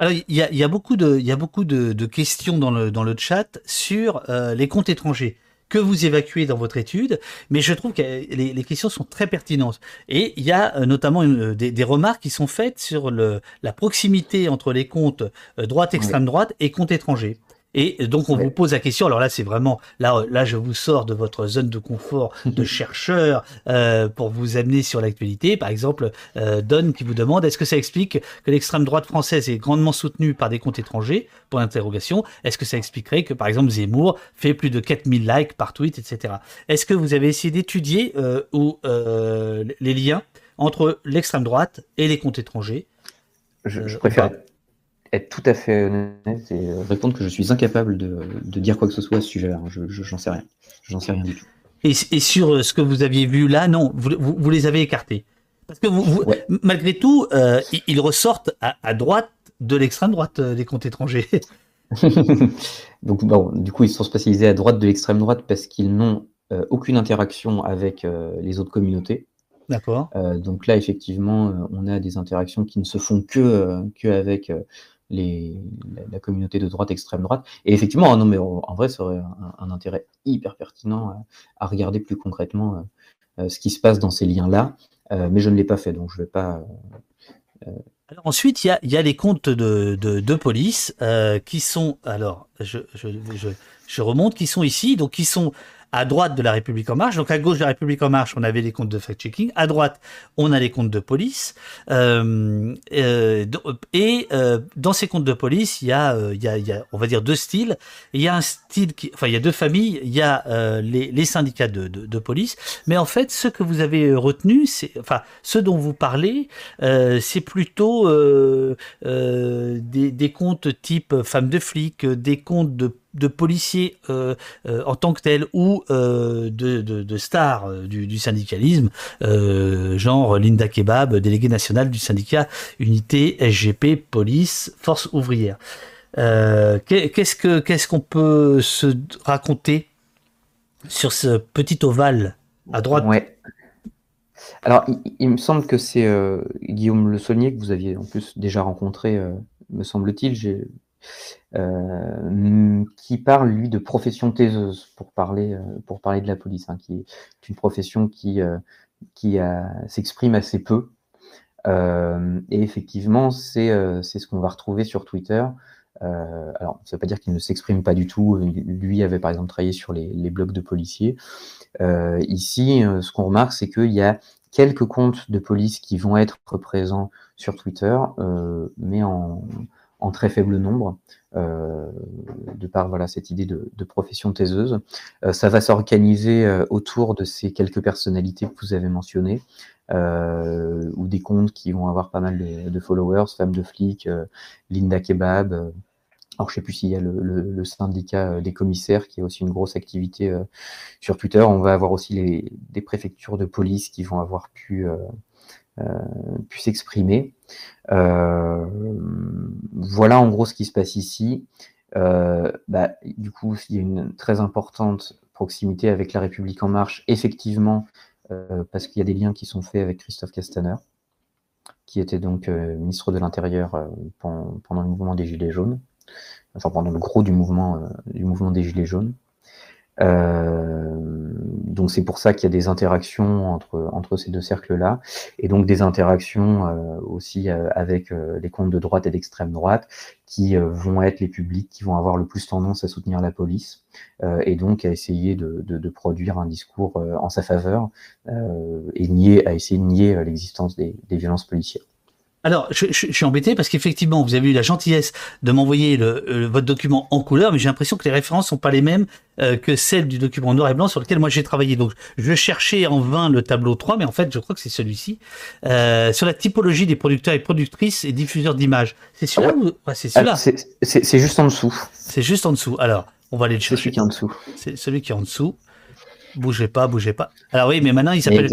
Alors, il y a, beaucoup de, y a beaucoup de, questions dans le, dans le chat sur euh, les comptes étrangers que vous évacuez dans votre étude, mais je trouve que les, les questions sont très pertinentes. Et il y a euh, notamment une, des, des, remarques qui sont faites sur le, la proximité entre les comptes euh, droite, extrême droite et comptes étrangers. Et donc on vous pose la question. Alors là, c'est vraiment là, là, je vous sors de votre zone de confort de chercheur euh, pour vous amener sur l'actualité. Par exemple, euh, Don qui vous demande est-ce que ça explique que l'extrême droite française est grandement soutenue par des comptes étrangers? Pour l'interrogation. Est-ce que ça expliquerait que par exemple Zemmour fait plus de 4000 likes par tweet, etc. Est-ce que vous avez essayé d'étudier euh, ou euh, les liens entre l'extrême droite et les comptes étrangers? Je, je préfère être tout à fait honnête et euh, répondre que je suis incapable de, dire quoi que ce soit à ce sujet-là. Je j'en sais rien. J'en sais rien du tout. Et, sur euh, ce que vous aviez vu là, non, vous, les avez écartés. Parce que vous, malgré tout, euh, ils ressortent à, droite de l'extrême droite des comptes étrangers. donc, bon, du coup, ils sont spécialisés à droite de l'extrême droite parce qu'ils n'ont aucune interaction avec les autres communautés. D'accord. donc là, effectivement, on a des interactions qui ne se font que, que avec la, communauté de droite, extrême droite. Et effectivement, non, mais en vrai, ça aurait un, intérêt hyper pertinent à, regarder plus concrètement euh, euh, ce qui se passe dans ces liens-là. Euh, mais je ne l'ai pas fait, donc je ne vais pas. Ensuite, il y a, les comptes de police qui sont, alors, je, je, je, je, remonte, qui sont ici, donc qui sont à droite de la République en marche. Donc à gauche de la République en marche, on avait les comptes de fact-checking. À droite, on a les comptes de police. Euh, euh, et euh, dans ces comptes de police, il y, a, on va dire, deux styles. Il y a un style qui, enfin, il y a deux familles. Il y a les, syndicats de, police. Mais en fait, ce que vous avez retenu, c'est, enfin, ce dont vous parlez, c'est plutôt des, des comptes type femmes de flics, des comptes de de policiers euh, euh, en tant que tels ou euh, de, stars du, syndicalisme, genre Linda Kebab, déléguée nationale du syndicat Unité SGP Police Force ouvrière. qu'est-ce que qu'est-ce qu'on peut se raconter sur ce petit ovale à droite? Alors, il, me semble que c'est Guillaume Le Saunier que vous aviez en plus déjà rencontré, me semble-t-il. Euh, qui parle, lui, de profession taiseuse, pour parler, euh, pour parler de la police, hein, qui est une profession qui, euh, qui s'exprime assez peu. et effectivement, c'est ce qu'on va retrouver sur Twitter. alors, ça ne veut pas dire qu'il ne s'exprime pas du tout. Lui avait par exemple travaillé sur les, les blogs de policiers. ici, ce qu'on remarque, c'est qu'il y a quelques comptes de police qui vont être présents sur Twitter, mais en, en très faible nombre, euh, de par voilà, cette idée de, profession taiseuse. Euh, ça va s'organiser euh, autour de ces quelques personnalités que vous avez mentionnées, ou des comptes qui vont avoir pas mal de, followers, femmes de flics, Linda Kebab. alors, je sais plus s'il y a le, syndicat des commissaires qui a aussi une grosse activité sur Twitter. On va avoir aussi les, des préfectures de police qui vont avoir pu pu s'exprimer. Euh, voilà en gros ce qui se passe ici. Euh, bah, du coup, il y a une très importante proximité avec la République en marche, effectivement, parce qu'il y a des liens qui sont faits avec Christophe Castaner, qui était donc ministre de l'Intérieur pendant, le mouvement des Gilets jaunes, enfin pendant le gros du mouvement des Gilets jaunes. Euh, donc c'est pour ça qu'il y a des interactions entre, entre ces deux cercles-là, et donc des interactions euh, aussi euh, avec les comptes de droite et d'extrême droite, qui vont être les publics qui vont avoir le plus tendance à soutenir la police, et donc à essayer de, de, de produire un discours en sa faveur, et nier, à essayer de nier l'existence des, des violences policières. Alors, je, suis embêté parce qu'effectivement, vous avez eu la gentillesse de m'envoyer le, votre document en couleur, mais j'ai l'impression que les références sont pas les mêmes euh, que celles du document noir et blanc sur lequel moi j'ai travaillé. Donc, je cherchais en vain le tableau 3, mais en fait, je crois que c'est celui-ci. Euh, sur la typologie des producteurs et productrices et diffuseurs d'images. C'est celui-là ou C'est celui-là C'est juste en dessous. C'est juste en dessous. Alors, on va aller le chercher. C'est celui qui est en dessous. C'est celui qui est en dessous. Bougez pas, bougez pas. Alors oui, mais maintenant il s'appelle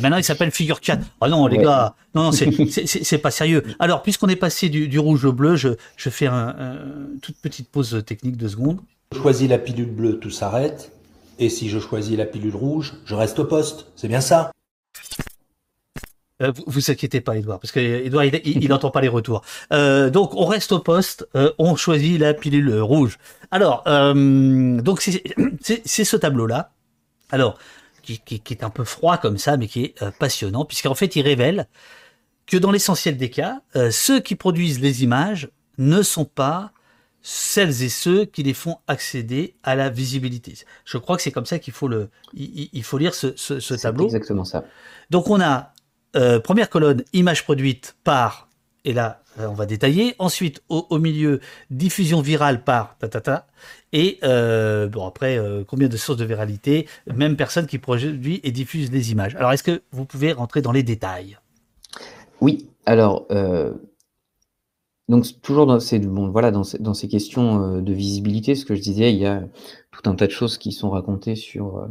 maintenant il s'appelle figure 4. Ah non les gars, non non c'est pas sérieux. Alors puisqu'on est passé du, rouge au bleu, je, je fais une toute petite pause technique de secondes. Je choisis la pilule bleue, tout s'arrête. Et si je choisis la pilule rouge, je reste au poste. C'est bien ça? Euh, vous, vous inquiétez pas, Edouard, parce que Edouard, il n'entend pas les retours. Euh, donc, on reste au poste, euh, on choisit la pilule rouge. Alors, donc c'est ce tableau-là. Alors, qui, est un peu froid comme ça, mais qui est euh, passionnant, puisqu'en fait, il révèle que dans l'essentiel des cas, euh, ceux qui produisent les images ne sont pas celles et ceux qui les font accéder à la visibilité. Je crois que c'est comme ça qu'il faut, le, il, faut lire ce, ce, tableau. exactement ça. Donc on a euh, première colonne, image produite par, et là euh, on va détailler. Ensuite, au, milieu, diffusion virale par ta Et euh, bon après, combien de sources de viralité Même personne qui produit et diffuse des images. Alors est-ce que vous pouvez rentrer dans les détails? Oui. Alors donc toujours dans ces, bon, voilà, dans, ces, dans ces questions de visibilité, ce que je disais, il y a tout un tas de choses qui sont racontées sur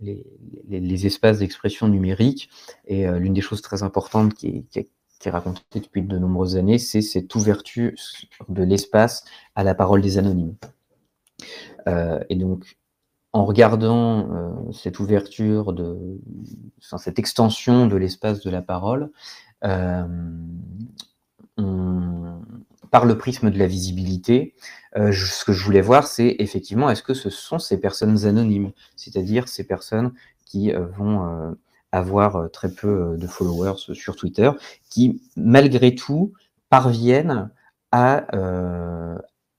les, espaces d'expression numérique. Et euh, l'une des choses très importantes qui est, racontée depuis de nombreuses années, c'est cette ouverture de l'espace à la parole des anonymes. Euh, et donc, en regardant euh, cette ouverture, de, cette extension de l'espace de la parole, on, par le prisme de la visibilité, euh, ce que je voulais voir, c'est effectivement, est-ce que ce sont ces personnes anonymes, c'est-à-dire ces personnes qui euh, vont euh, avoir très peu de followers sur Twitter, qui malgré tout parviennent à,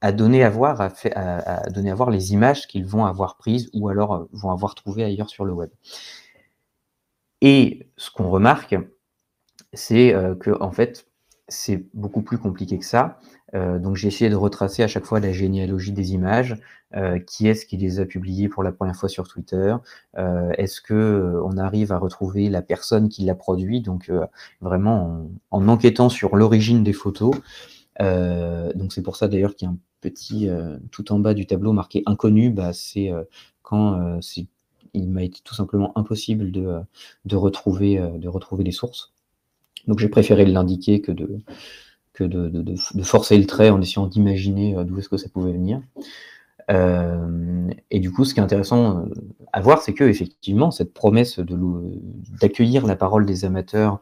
à donner à voir, à, donner à voir les images qu'ils vont avoir prises ou alors vont avoir trouvées ailleurs sur le web. Et ce qu'on remarque, c'est que en fait, c'est beaucoup plus compliqué que ça. Euh, donc j'ai essayé de retracer à chaque fois la généalogie des images. Euh, qui est-ce qui les a publiées pour la première fois sur Twitter? Euh, Est-ce que on arrive à retrouver la personne qui l'a produit? Donc vraiment en, enquêtant sur l'origine des photos. donc c'est pour ça d'ailleurs qu'il y a un petit tout en bas du tableau marqué inconnu. Bah, c'est quand il m'a été tout simplement impossible de, de retrouver de retrouver les sources. Donc j'ai préféré l'indiquer que, de, de, forcer le trait en essayant d'imaginer euh, d'où est-ce que ça pouvait venir. Euh, et du coup, ce qui est intéressant euh, à voir, c'est que effectivement, cette promesse d'accueillir la parole des amateurs,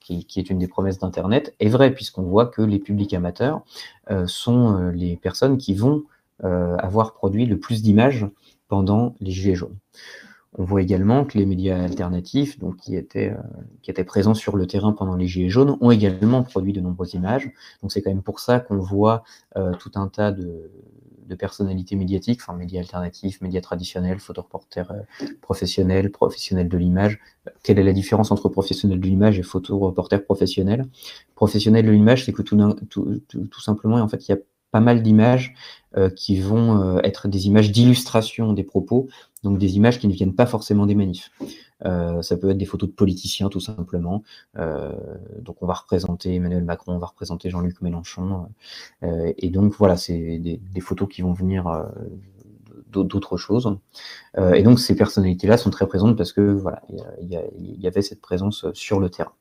qui, est une des promesses d'Internet, est vraie, puisqu'on voit que les publics amateurs sont les personnes qui vont avoir produit le plus d'images pendant les Gilets jaunes. On voit également que les médias alternatifs, donc qui étaient, euh, qui étaient présents sur le terrain pendant les Gilets jaunes, ont également produit de nombreuses images. Donc c'est quand même pour ça qu'on voit euh, tout un tas de, personnalités médiatiques, enfin médias alternatifs, médias traditionnels, photoreporters euh, professionnels, professionnels de l'image. Quelle est la différence entre professionnel de l'image et photoreporter professionnel Professionnel de l'image, c'est que tout, tout, tout, simplement, en fait, il y a pas mal d'images qui vont être des images d'illustration des propos, donc des images qui ne viennent pas forcément des manifs. Euh, ça peut être des photos de politiciens tout simplement. Euh, donc on va représenter Emmanuel Macron, on va représenter Jean-Luc Mélenchon. Euh, et donc voilà, c'est des, photos qui vont venir d'autres choses. et donc ces personnalités-là sont très présentes parce que voilà, il y, avait cette présence sur le terrain.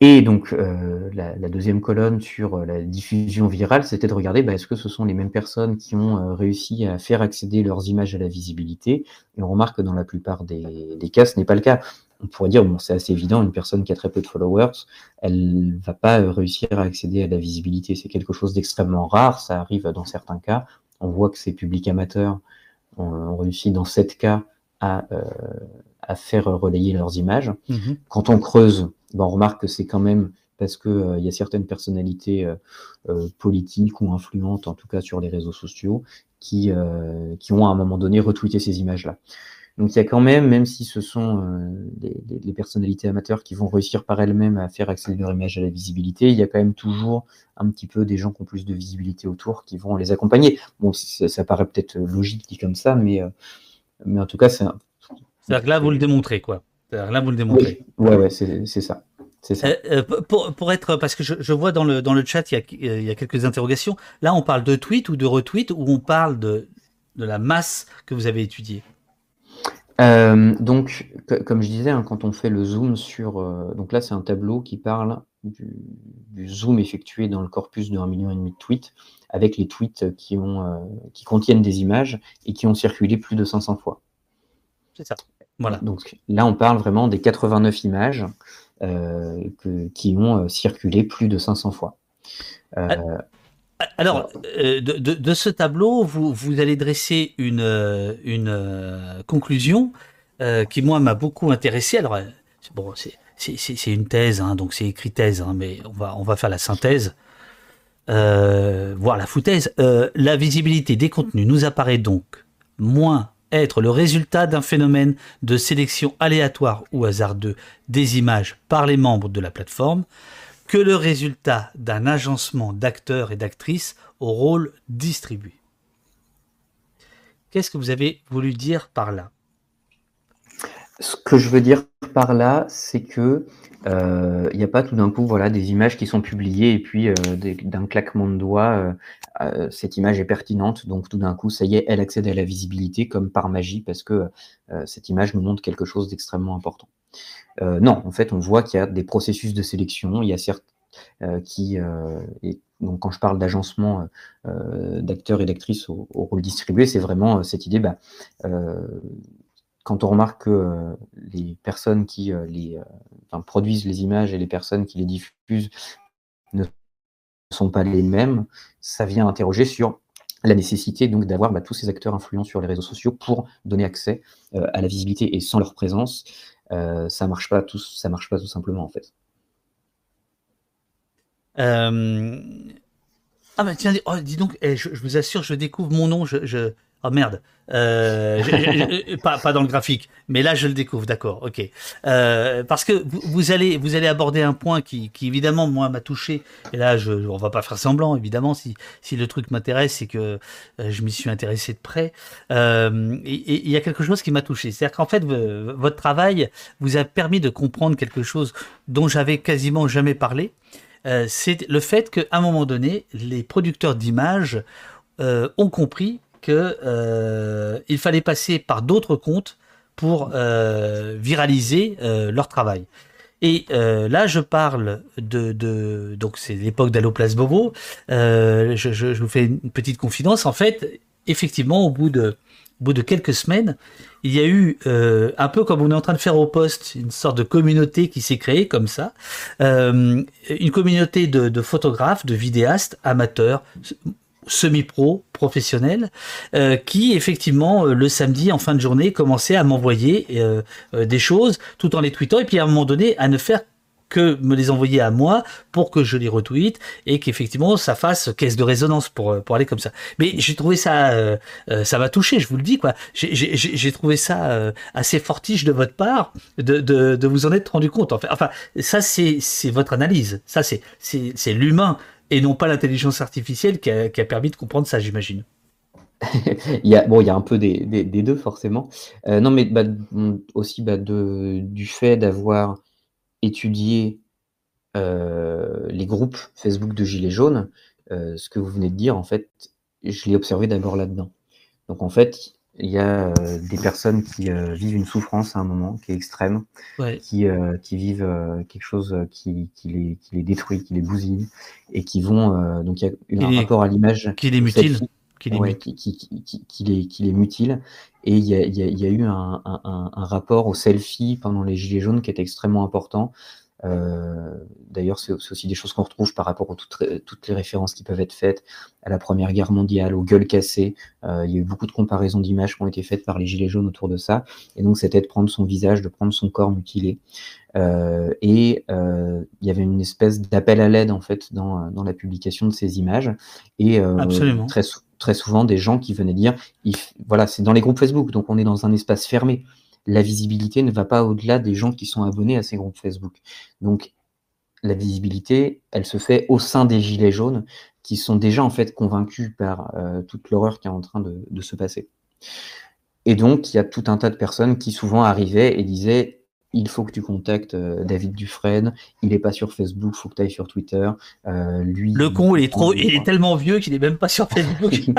Et donc, euh, la, deuxième colonne sur euh, la diffusion virale, c'était de regarder bah, est-ce que ce sont les mêmes personnes qui ont euh, réussi à faire accéder leurs images à la visibilité. Et on remarque que dans la plupart des, cas, ce n'est pas le cas. On pourrait dire, bon, c'est assez évident, une personne qui a très peu de followers, elle va pas réussir à accéder à la visibilité. C'est quelque chose d'extrêmement rare, ça arrive dans certains cas. On voit que ces publics amateurs ont, réussi dans sept cas à, à faire relayer leurs images. Mm-hmm. Quand on creuse, ben, on remarque que c'est quand même parce qu'il euh, y a certaines personnalités euh, euh, politiques ou influentes, en tout cas sur les réseaux sociaux, qui, qui ont à un moment donné retweeté ces images-là. Donc il y a quand même, même si ce sont des, personnalités amateurs qui vont réussir par elles-mêmes à faire accéder leur image à la visibilité, il y a quand même toujours un petit peu des gens qui ont plus de visibilité autour qui vont les accompagner. Bon, ça, paraît peut-être logique dit comme ça, mais, mais en tout cas, c'est... C'est-à-dire que là, vous le démontrez, quoi. Là, vous le démontrez. Oui, ouais, ouais, c'est ça. Ça. Euh, euh, pour, pour, être, parce que je, je, vois dans le, dans le chat, il y, a, il y, a, quelques interrogations. Là, on parle de tweet ou de retweet ou on parle de, de la masse que vous avez étudiée? Euh, Donc, comme je disais, hein, quand on fait le zoom sur. donc là, c'est un tableau qui parle du, du, zoom effectué dans le corpus de 1,5 million de tweets, avec les tweets qui, ont, qui contiennent des images et qui ont circulé plus de 500 fois. C'est ça. Voilà. Donc là, on parle vraiment des 89 images euh, qui ont euh, circulé plus de 500 fois. Euh, alors, de, ce tableau, vous, vous allez dresser une, une conclusion qui, moi, m'a beaucoup intéressé. Alors, bon, c'est une thèse, hein, donc c'est écrit thèse, hein, mais on va, on va faire la synthèse. voire la foutaise, la visibilité des contenus nous apparaît donc moins être le résultat d'un phénomène de sélection aléatoire ou hasardeux des images par les membres de la plateforme que le résultat d'un agencement d'acteurs et d'actrices au rôle distribué. Qu'est-ce que vous avez voulu dire par là? Ce que je veux dire par là, c'est que euh, il n'y a pas tout d'un coup voilà, des images qui sont publiées et puis euh, d'un claquement de doigts, euh, cette image est pertinente, donc tout d'un coup, ça y est, elle accède à la visibilité comme par magie parce que cette image nous montre quelque chose d'extrêmement important. non, en fait, on voit qu'il y a des processus de sélection, il y a certes qui, et donc quand je parle d'agencement d'acteurs et d'actrices au, rôle distribué, c'est vraiment cette idée, bah, quand on remarque que les personnes qui les, produisent les images et les personnes qui les diffusent ne sont pas les mêmes, ça vient interroger sur la nécessité donc d'avoir bah, tous ces acteurs influents sur les réseaux sociaux pour donner accès à la visibilité et sans leur présence, ça marche pas tout, ça marche pas tout simplement en fait. Euh, ah bah tiens, oh, dis donc, eh, je, vous assure, je découvre mon nom, je, Oh merde, euh, pas, pas, dans le graphique, mais là je le découvre, d'accord, ok. Euh, parce que vous, allez vous allez aborder un point qui, évidemment moi m'a touché. Et là je on va pas faire semblant évidemment si si le truc m'intéresse c'est que euh, je m'y suis intéressé de près. Il y a quelque chose qui m'a touché, c'est-à-dire qu'en fait votre travail vous a permis de comprendre quelque chose dont j'avais quasiment jamais parlé. C'est le fait qu'à un moment donné les producteurs d'images ont compris euh, fallait passer par d'autres comptes pour euh, viraliser euh, leur travail. Et là, je parle de, donc c'est l'époque d'Allo Place Bobo. Je, vous fais une petite confidence. En fait, effectivement, au bout de au bout de quelques semaines, il y a eu un peu comme on est en train de faire au poste, une sorte de communauté qui s'est créée comme ça, une communauté de, photographes, de vidéastes, amateurs, semi-pro, professionnel, euh, qui effectivement euh, le samedi en fin de journée commençait à m'envoyer euh, des choses tout en les tweetant et puis à un moment donné à ne faire que me les envoyer à moi pour que je les retweete et qu'effectivement ça fasse caisse de résonance pour pour aller comme ça. Mais j'ai trouvé ça ça m'a touché, je vous le dis quoi. J'ai trouvé ça assez fortiche de votre part de, de, de vous en être rendu compte. Enfin, enfin ça c'est votre analyse. Ça c'est l'humain et non pas l'intelligence artificielle qui a, permis de comprendre ça, j'imagine. il y a, bon, il y a un peu des, deux, forcément. Euh, non, mais bah, aussi bah, du fait d'avoir étudié euh, les groupes Facebook de Gilets jaunes, euh, ce que vous venez de dire, en fait, je l'ai observé d'abord là-dedans. Donc, en fait, il y a euh, des personnes qui euh, vivent une souffrance à un moment qui est extrême, qui, euh, qui vivent quelque chose qui, qui, les, qui les détruit, qui les bousille, et qui vont. donc il y a un rapport à l'image. Qui les mutile. Qui les, qui, qui, les, qui les mutile. Et il y a, y a, y a eu un, un, un, rapport au selfie pendant les Gilets jaunes qui est extrêmement important. Euh, d'ailleurs, c'est aussi des choses qu'on retrouve par rapport à toutes, les références qui peuvent être faites à la Première Guerre mondiale, aux gueules cassées. Euh, il y a eu beaucoup de comparaisons d'images qui ont été faites par les Gilets jaunes autour de ça. Et donc, c'était de prendre son visage, de prendre son corps mutilé. Euh, et il y avait une espèce d'appel à l'aide, en fait, dans, la publication de ces images. Et très, très souvent, des gens qui venaient dire, voilà, c'est dans les groupes Facebook, donc on est dans un espace fermé la visibilité ne va pas au-delà des gens qui sont abonnés à ces groupes Facebook. Donc, la visibilité, elle se fait au sein des gilets jaunes qui sont déjà en fait convaincus par euh, toute l'horreur qui est en train de, se passer. Et donc, il y a tout un tas de personnes qui souvent arrivaient et disaient il faut que tu contactes euh, David Dufresne, il n'est pas sur Facebook, il faut que tu ailles sur Twitter. Euh, lui, le con, il est, trop, il est tellement vieux qu'il n'est même pas sur Facebook.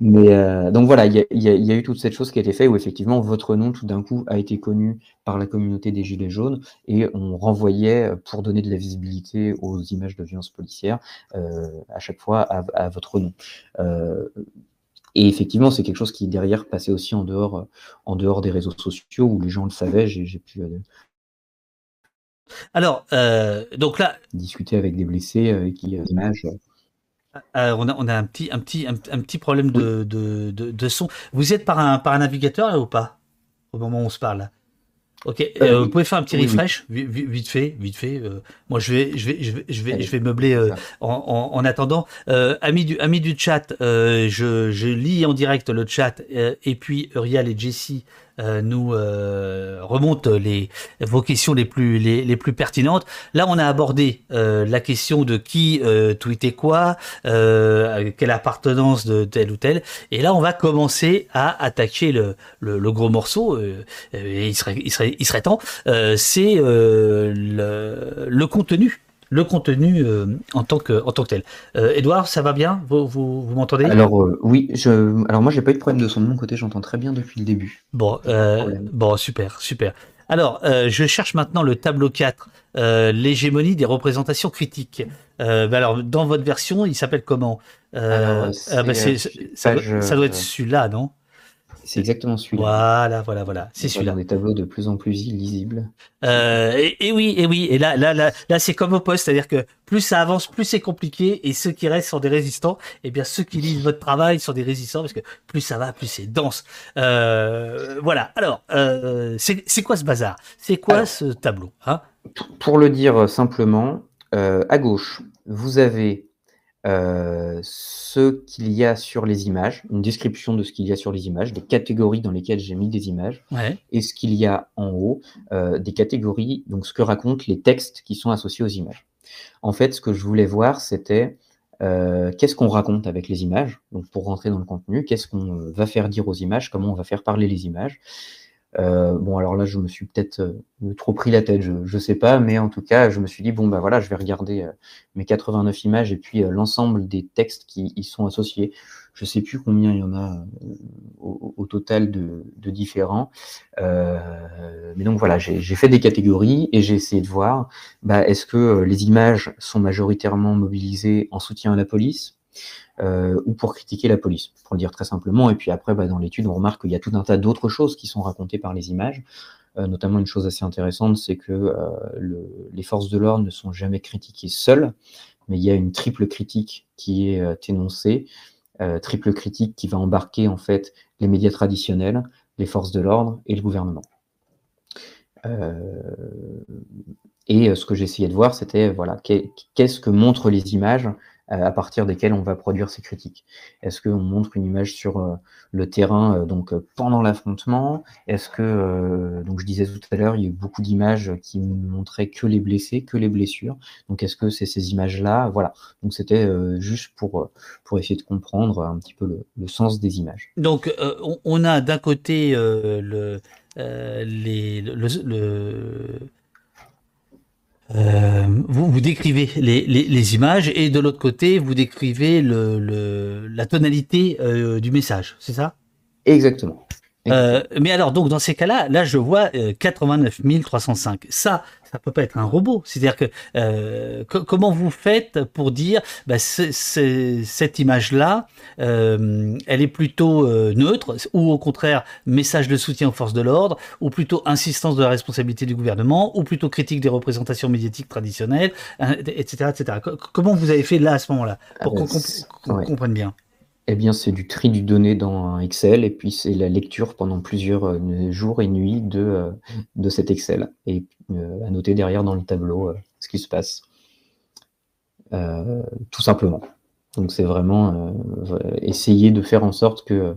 Mais euh, donc voilà, il y, a eu toute cette chose qui a été faite où effectivement votre nom tout d'un coup a été connu par la communauté des Gilets jaunes et on renvoyait euh, pour donner de la visibilité aux images de violence policière euh, à chaque fois à, votre nom. et effectivement, c'est quelque chose qui derrière passait aussi en dehors, en dehors des réseaux sociaux où les gens le savaient. J'ai pu alors, donc là, discuter avec des blessés qui images. Euh, on, a, on, a, un petit, un petit, un, petit problème de, de, de, son. Vous êtes par un, par un navigateur là, ou pas? Au moment où on se parle Ok, euh, vous pouvez faire un petit refresh, Vite, fait, vite fait. moi, je vais, je vais, je vais, je vais, je vais meubler en, en, attendant. amis du, amis du chat, je, je lis en direct le chat et puis Uriel et Jessie euh, nous euh, remonte les vos questions les plus les, les plus pertinentes. Là, on a abordé euh, la question de qui euh, tweetait quoi, quelle appartenance de tel ou tel, et là, on va commencer à attaquer le, le, le gros morceau. et il serait il serait il serait temps. C'est le, le contenu le contenu euh, en, tant que, en tant que tel. Euh, Edouard, ça va bien? Vous, vous, m'entendez? Alors euh, oui, je... alors moi j'ai pas eu de problème de son de mon côté, j'entends très bien depuis le début. Bon, bon super, super. Alors, je cherche maintenant le tableau 4, l'hégémonie des représentations critiques. Bah alors, dans votre version, il s'appelle comment? Bah, ça, doit être celui-là, non? C'est exactement celui-là. Voilà, voilà, voilà. C'est celui-là. Des tableaux de plus en plus illisibles. Euh, et, oui, et oui. Et là, là, là, là c'est comme au poste, c'est-à-dire que plus ça avance, plus c'est compliqué, et ceux qui restent sont des résistants. Et eh bien, ceux qui lisent votre travail sont des résistants parce que plus ça va, plus c'est dense. Euh, voilà. Alors, euh, c'est quoi ce bazar? C'est quoi ce tableau hein? Pour le dire simplement, à gauche, vous avez euh, ce qu'il y a sur les images, une description de ce qu'il y a sur les images, des catégories dans lesquelles j'ai mis des images, et ce qu'il y a en haut, euh, des catégories, donc ce que racontent les textes qui sont associés aux images. En fait, ce que je voulais voir, c'était euh, qu'est-ce qu'on raconte avec les images, donc pour rentrer dans le contenu, qu'est-ce qu'on va faire dire aux images, comment on va faire parler les images, euh, bon, alors là, je me suis peut-être euh, trop pris la tête, je, ne sais pas, mais en tout cas, je me suis dit, bon, bah voilà, je vais regarder euh, mes 89 images et puis l'ensemble des textes qui y sont associés. Je sais plus combien il y en a au, total de, différents. mais donc voilà, j'ai fait des catégories et j'ai essayé de voir, bah, est-ce que les images sont majoritairement mobilisées en soutien à la police? Euh, ou pour critiquer la police, pour le dire très simplement. Et puis après, bah, dans l'étude, on remarque qu'il y a tout un tas d'autres choses qui sont racontées par les images. Euh, notamment une chose assez intéressante, c'est que euh, le, les forces de l'ordre ne sont jamais critiquées seules, mais il y a une triple critique qui est énoncée, triple critique qui va embarquer en fait les médias traditionnels, les forces de l'ordre et le gouvernement. et ce que j'essayais de voir, c'était voilà, qu'est-ce que montrent les images à partir desquels on va produire ces critiques. Est-ce qu'on montre une image sur euh, le terrain euh, donc pendant l'affrontement? Est-ce que, donc je disais tout à l'heure, il y a eu beaucoup d'images qui montraient que les blessés, que les blessures. Donc est-ce que c'est ces images-là? Voilà. Donc c'était juste pour, pour essayer de comprendre un petit peu le, sens des images. Donc on, a d'un côté le, les, le euh, vous, vous décrivez les, images et de l'autre côté, vous décrivez le, le la tonalité euh, du message, c'est ça? Exactement. Euh, mais alors, donc, dans ces cas-là, là, je vois 89 305. Ça, ça peut pas être un robot. C'est-à-dire que euh, comment vous faites pour dire bah, cette image-là, euh, elle est plutôt euh, neutre ou au contraire message de soutien aux forces de l'ordre ou plutôt insistance de la responsabilité du gouvernement ou plutôt critique des représentations médiatiques traditionnelles, etc., etc. Comment vous avez fait là à ce moment-là pour ah, qu'on comprenne bien? Eh bien, c'est du tri du données dans Excel et puis c'est la lecture pendant plusieurs euh, jours et nuits de, euh, de cet Excel et euh, à noter derrière dans le tableau ce qui se passe. tout simplement. Donc c'est vraiment essayer de faire en sorte que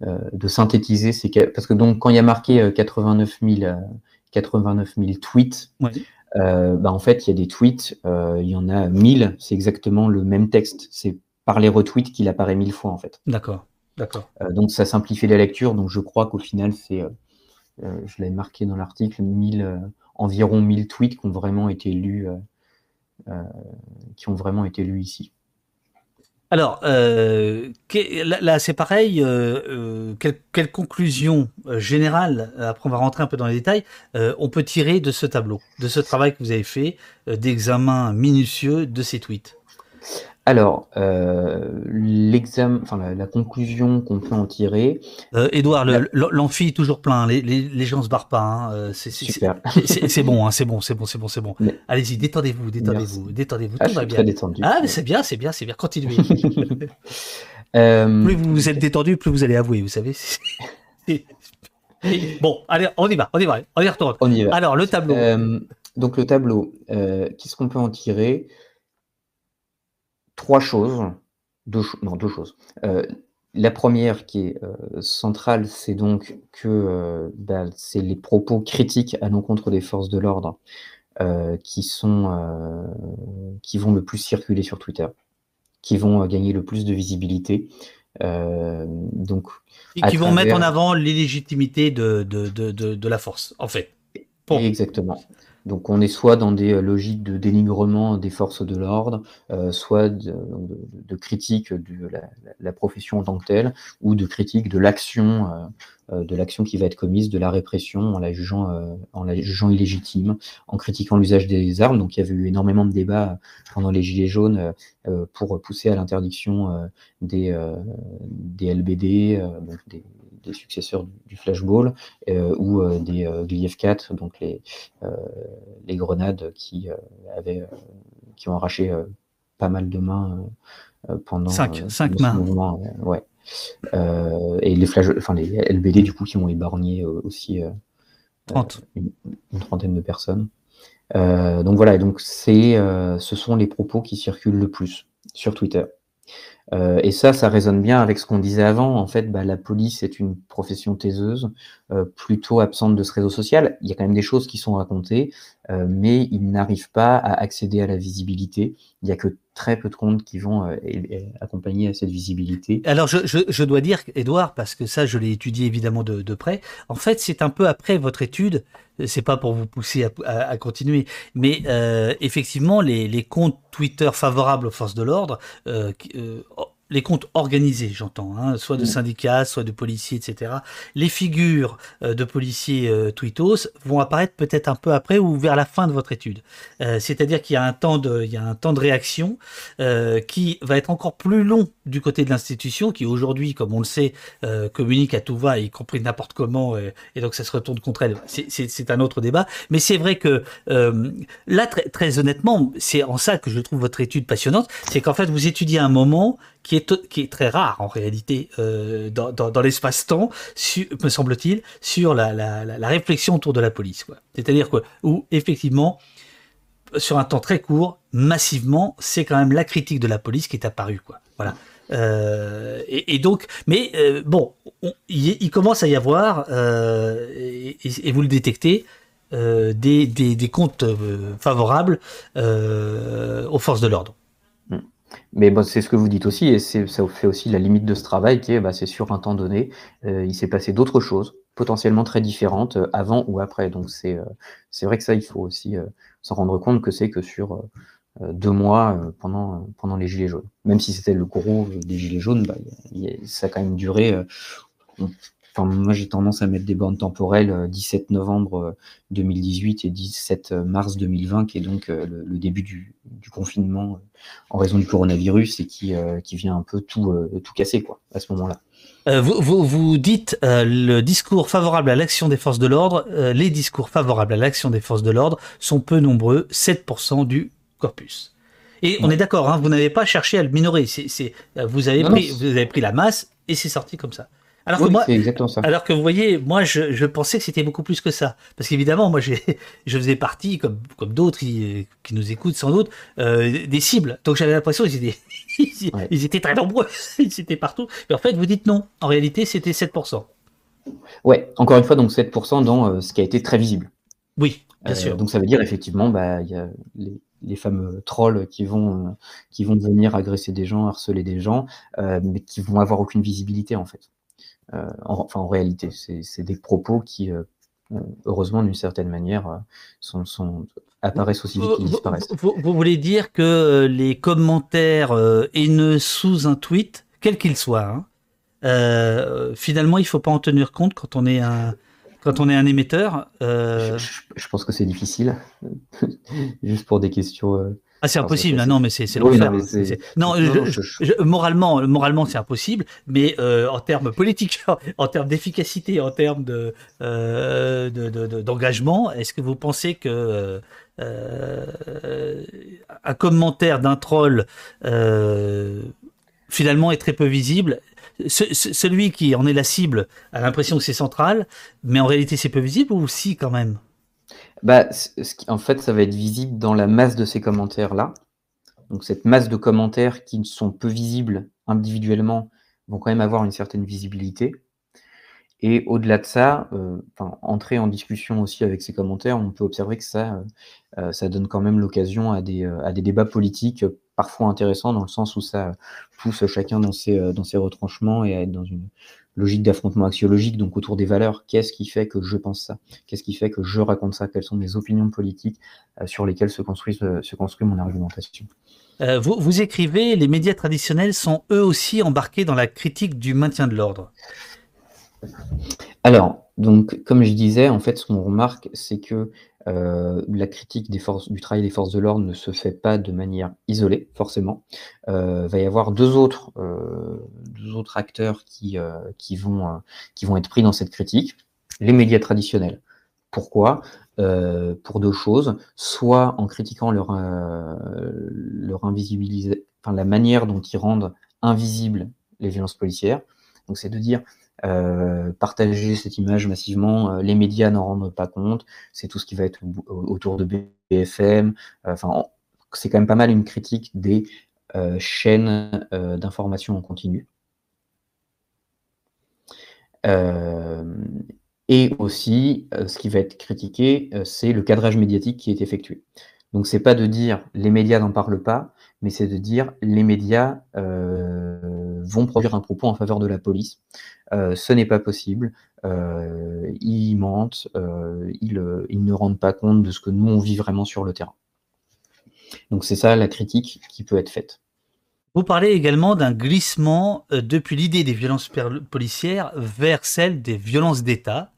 de synthétiser ces parce que donc quand il y a marqué 89 000, 89 000 tweets, bah, en fait il y a des tweets, il y en a 1000, c'est exactement le même texte. C'est par les retweets qu'il apparaît mille fois en fait. D'accord, d'accord. Euh, donc ça simplifie la lecture. Donc je crois qu'au final c'est, euh, euh, je l'avais marqué dans l'article, environ 1000 tweets qui ont vraiment été lus, qui ont vraiment été lus ici. Alors, là, c'est pareil. quelle, conclusion générale, après on va rentrer un peu dans les détails, on peut tirer de ce tableau, de ce travail que vous avez fait, d'examen minutieux de ces tweets? Alors, euh, l'examen, enfin la, conclusion qu'on peut en tirer. Euh, Edouard, l'amphi est toujours plein. Les, les, les gens se barrent pas. Hein. Euh, c'est bon, hein, c'est bon, c'est bon, c'est bon, c'est bon. Allez-y, détendez-vous, détendez-vous, détendez-vous. Ah, tout va bien. Détendu, ah, mais c'est bien, c'est bien, c'est bien. Continuez. euh... Plus vous vous êtes détendu, plus vous allez avouer. Vous savez. bon, allez, on y va, on y va, on y retourne. On y va. Alors, le tableau. Euh, donc le tableau, euh, qu'est-ce qu'on peut en tirer? Trois choses. Deux, non, deux choses. Euh, la première qui est centrale, c'est donc que bah, c'est les propos critiques à l'encontre des forces de l'ordre qui sont qui vont le plus circuler sur Twitter, qui vont gagner le plus de visibilité. donc, et qui vont mettre en avant l'illégitimité de, de, de, de, la force, en fait. Exactement. Donc on est soit dans des euh, logiques de dénigrement des forces de l'ordre, euh, soit de, critique de la, profession en tant que telle, ou de critique de l'action, euh, de l'action qui va être commise, de la répression en la jugeant, en la jugeant illégitime, en critiquant l'usage des armes. Donc il y avait eu énormément de débats pendant les Gilets jaunes pour pousser à l'interdiction des, des LBD, donc des, des successeurs du, flashball euh, ou euh, des euh, Gliev 4, donc les, les grenades qui, avaient, qui ont arraché pas mal de mains pendant 5 mains. Mouvement, ouais. et les, flash, enfin, les LBD du coup qui ont ébargné aussi 30. Une, trentaine de personnes. donc voilà, donc c'est, ce sont les propos qui circulent le plus sur Twitter. Euh, et ça, ça résonne bien avec ce qu'on disait avant. En fait, bah, la police est une profession taiseuse, euh, plutôt absente de ce réseau social. Il y a quand même des choses qui sont racontées, euh, mais ils n'arrivent pas à accéder à la visibilité. Il n'y a que très peu de comptes qui vont accompagner à cette visibilité. Alors, je, dois dire, Edouard, parce que ça, je l'ai étudié évidemment de, près. En fait, c'est un peu après votre étude. C'est pas pour vous pousser à, continuer, mais effectivement, les, les, comptes Twitter favorables aux forces de l'ordre les comptes organisés, j'entends, hein, soit de mm. syndicats, soit de policiers, etc. Les figures euh, de policiers euh, tweetos vont apparaître peut-être un peu après ou vers la fin de votre étude. Euh, c'est-à-dire qu'il y a un temps de, il y a un temps de réaction qui va être encore plus long du côté de l'institution, qui aujourd'hui, comme on le sait, communique à tout va, y compris n'importe comment, et donc ça se retourne contre elle. C'est un autre débat. Mais c'est vrai que là, très, très honnêtement, c'est en ça que je trouve votre étude passionnante, c'est qu'en fait vous étudiez un moment qui est, très rare en réalité euh, dans, l'espace-temps, me semble-t-il, sur la, réflexion autour de la police. C'est-à-dire que où effectivement, sur un temps très court, massivement, c'est quand même la critique de la police qui est apparue. Voilà. Euh, et, donc, mais euh, bon, il, commence à y avoir, et, vous le détectez, des, comptes favorables aux forces de l'ordre. Mais c'est ce que vous dites aussi, et ça fait aussi la limite de ce travail, qui est, bah, c'est sur un temps donné, euh, il s'est passé d'autres choses, potentiellement très différentes, euh, avant ou après. Donc c'est euh, c'est vrai que ça, il faut aussi s'en rendre compte que c'est que sur deux mois pendant, pendant les Gilets jaunes. Même si c'était le gros des Gilets jaunes, bah, ça a quand même duré moi, j'ai tendance à mettre des bornes temporelles 17 euh, novembre 2018 euh, et 17 euh, mars 2020, qui est donc le, début du, confinement en raison du coronavirus et qui, qui vient un peu tout, tout casser quoi, à ce moment-là. vous, vous, dites le discours favorable à l'action des forces de l'ordre, les discours favorables à l'action des forces de l'ordre sont peu nombreux, 7% du corpus. Et on est d'accord, hein, vous n'avez pas cherché à le minorer. C'est, vous, avez pris, vous avez pris la masse et c'est sorti comme ça. Alors que moi, exactement ça. Alors que vous voyez, moi, je, je pensais que c'était beaucoup plus que ça, parce qu'évidemment, moi, je faisais partie, comme, comme d'autres qui, qui, nous écoutent sans doute, euh, des cibles. Donc j'avais l'impression qu'ils étaient, ils étaient très nombreux, ils étaient partout. Mais en fait, vous dites non. En réalité, c'était 7%. Ouais, encore une fois, donc 7% dans euh, ce qui a été très visible. Oui, bien euh, sûr. Donc ça veut dire effectivement, bah, il y a les, les fameux trolls qui vont, qui vont venir agresser des gens, harceler des gens, mais qui vont avoir aucune visibilité en fait. Euh, enfin, en réalité, c'est des propos qui, euh, heureusement, d'une certaine manière, euh, sont, apparaissent aussi vite qu'ils disparaissent. Vous, voulez dire que les commentaires haineux sous un tweet, quel qu'il soit, hein, finalement, il ne faut pas en tenir compte quand on est un, quand on est un émetteur je, pense que c'est difficile, juste pour des questions ah, c'est impossible. Ah, non, mais c'est l'enfer. non, moralement, moralement, c'est impossible. Mais euh, en termes politiques, en termes d'efficacité, en termes de euh, d'engagement, est-ce que vous pensez que euh, un commentaire d'un troll finalement est très peu visible? Celui qui en est la cible a l'impression que c'est central, mais en réalité c'est peu visible ou si quand même? Bah, En fait, ça va être visible dans la masse de ces commentaires-là. Donc cette masse de commentaires qui sont peu visibles individuellement vont quand même avoir une certaine visibilité. Et au-delà de ça, euh, entrer en discussion aussi avec ces commentaires, on peut observer que ça, euh, euh, donne quand même l'occasion à des, débats politiques parfois intéressants dans le sens où ça pousse chacun dans ses retranchements et à être dans une logique d'affrontement axiologique, donc autour des valeurs. Qu'est-ce qui fait que je pense ça? Qu'est-ce qui fait que je raconte ça? Quelles sont mes opinions politiques sur lesquelles se construit, se construit mon argumentation? Vous, vous écrivez, les médias traditionnels sont eux aussi embarqués dans la critique du maintien de l'ordre. Alors, donc, comme je disais, en fait, ce qu'on remarque, c'est que euh, la critique du travail des forces de l'ordre ne se fait pas de manière isolée, forcément. Il euh, va y avoir deux autres, euh, acteurs vont, qui vont être pris dans cette critique. Les médias traditionnels. Pourquoi? Pour deux choses. Soit en critiquant leur, leur invisibilisation, enfin, la manière dont ils rendent invisibles les violences policières. Donc, c'est de dire, euh, partager cette image massivement. Euh, les médias n'en rendent pas compte. C'est tout ce qui va être autour de BFM. Euh, enfin, c'est quand même pas mal une critique des chaînes d'information en continu. et aussi, ce qui va être critiqué, c'est le cadrage médiatique qui est effectué. Donc, c'est pas de dire les médias n'en parlent pas, mais c'est de dire les médias vont produire un propos en faveur de la police. Euh, ce n'est pas possible. Euh, ils mentent, euh, ils, ne rendent pas compte de ce que nous on vit vraiment sur le terrain. Donc c'est ça la critique qui peut être faite. Vous parlez également d'un glissement depuis l'idée des violences policières vers celle des violences d'État,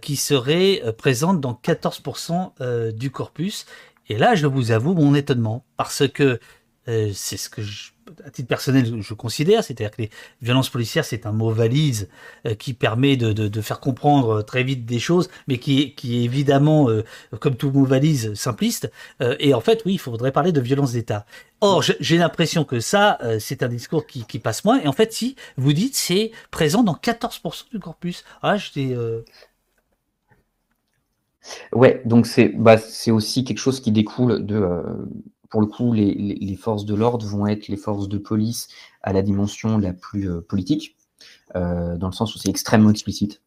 qui serait présente dans 14% du corpus. Et là, je vous avoue mon étonnement, parce que c'est ce que je à titre personnel, je considère, c'est-à-dire que les violences policières, c'est un mot valise euh, qui permet de, faire comprendre très vite des choses, mais qui, est évidemment, euh, comme tout mot valise, simpliste. Euh, et en fait, oui, il faudrait parler de violence d'État. Or, j'ai l'impression que ça, c'est un discours qui, passe moins. Et en fait, si, vous dites, c'est présent dans 14% du corpus. Ah, j'étais... Ouais, donc c'est bah, aussi quelque chose qui découle de pour le coup, les, forces de l'ordre vont être les forces de police à la dimension la plus euh, politique, euh, dans le sens où c'est extrêmement explicite.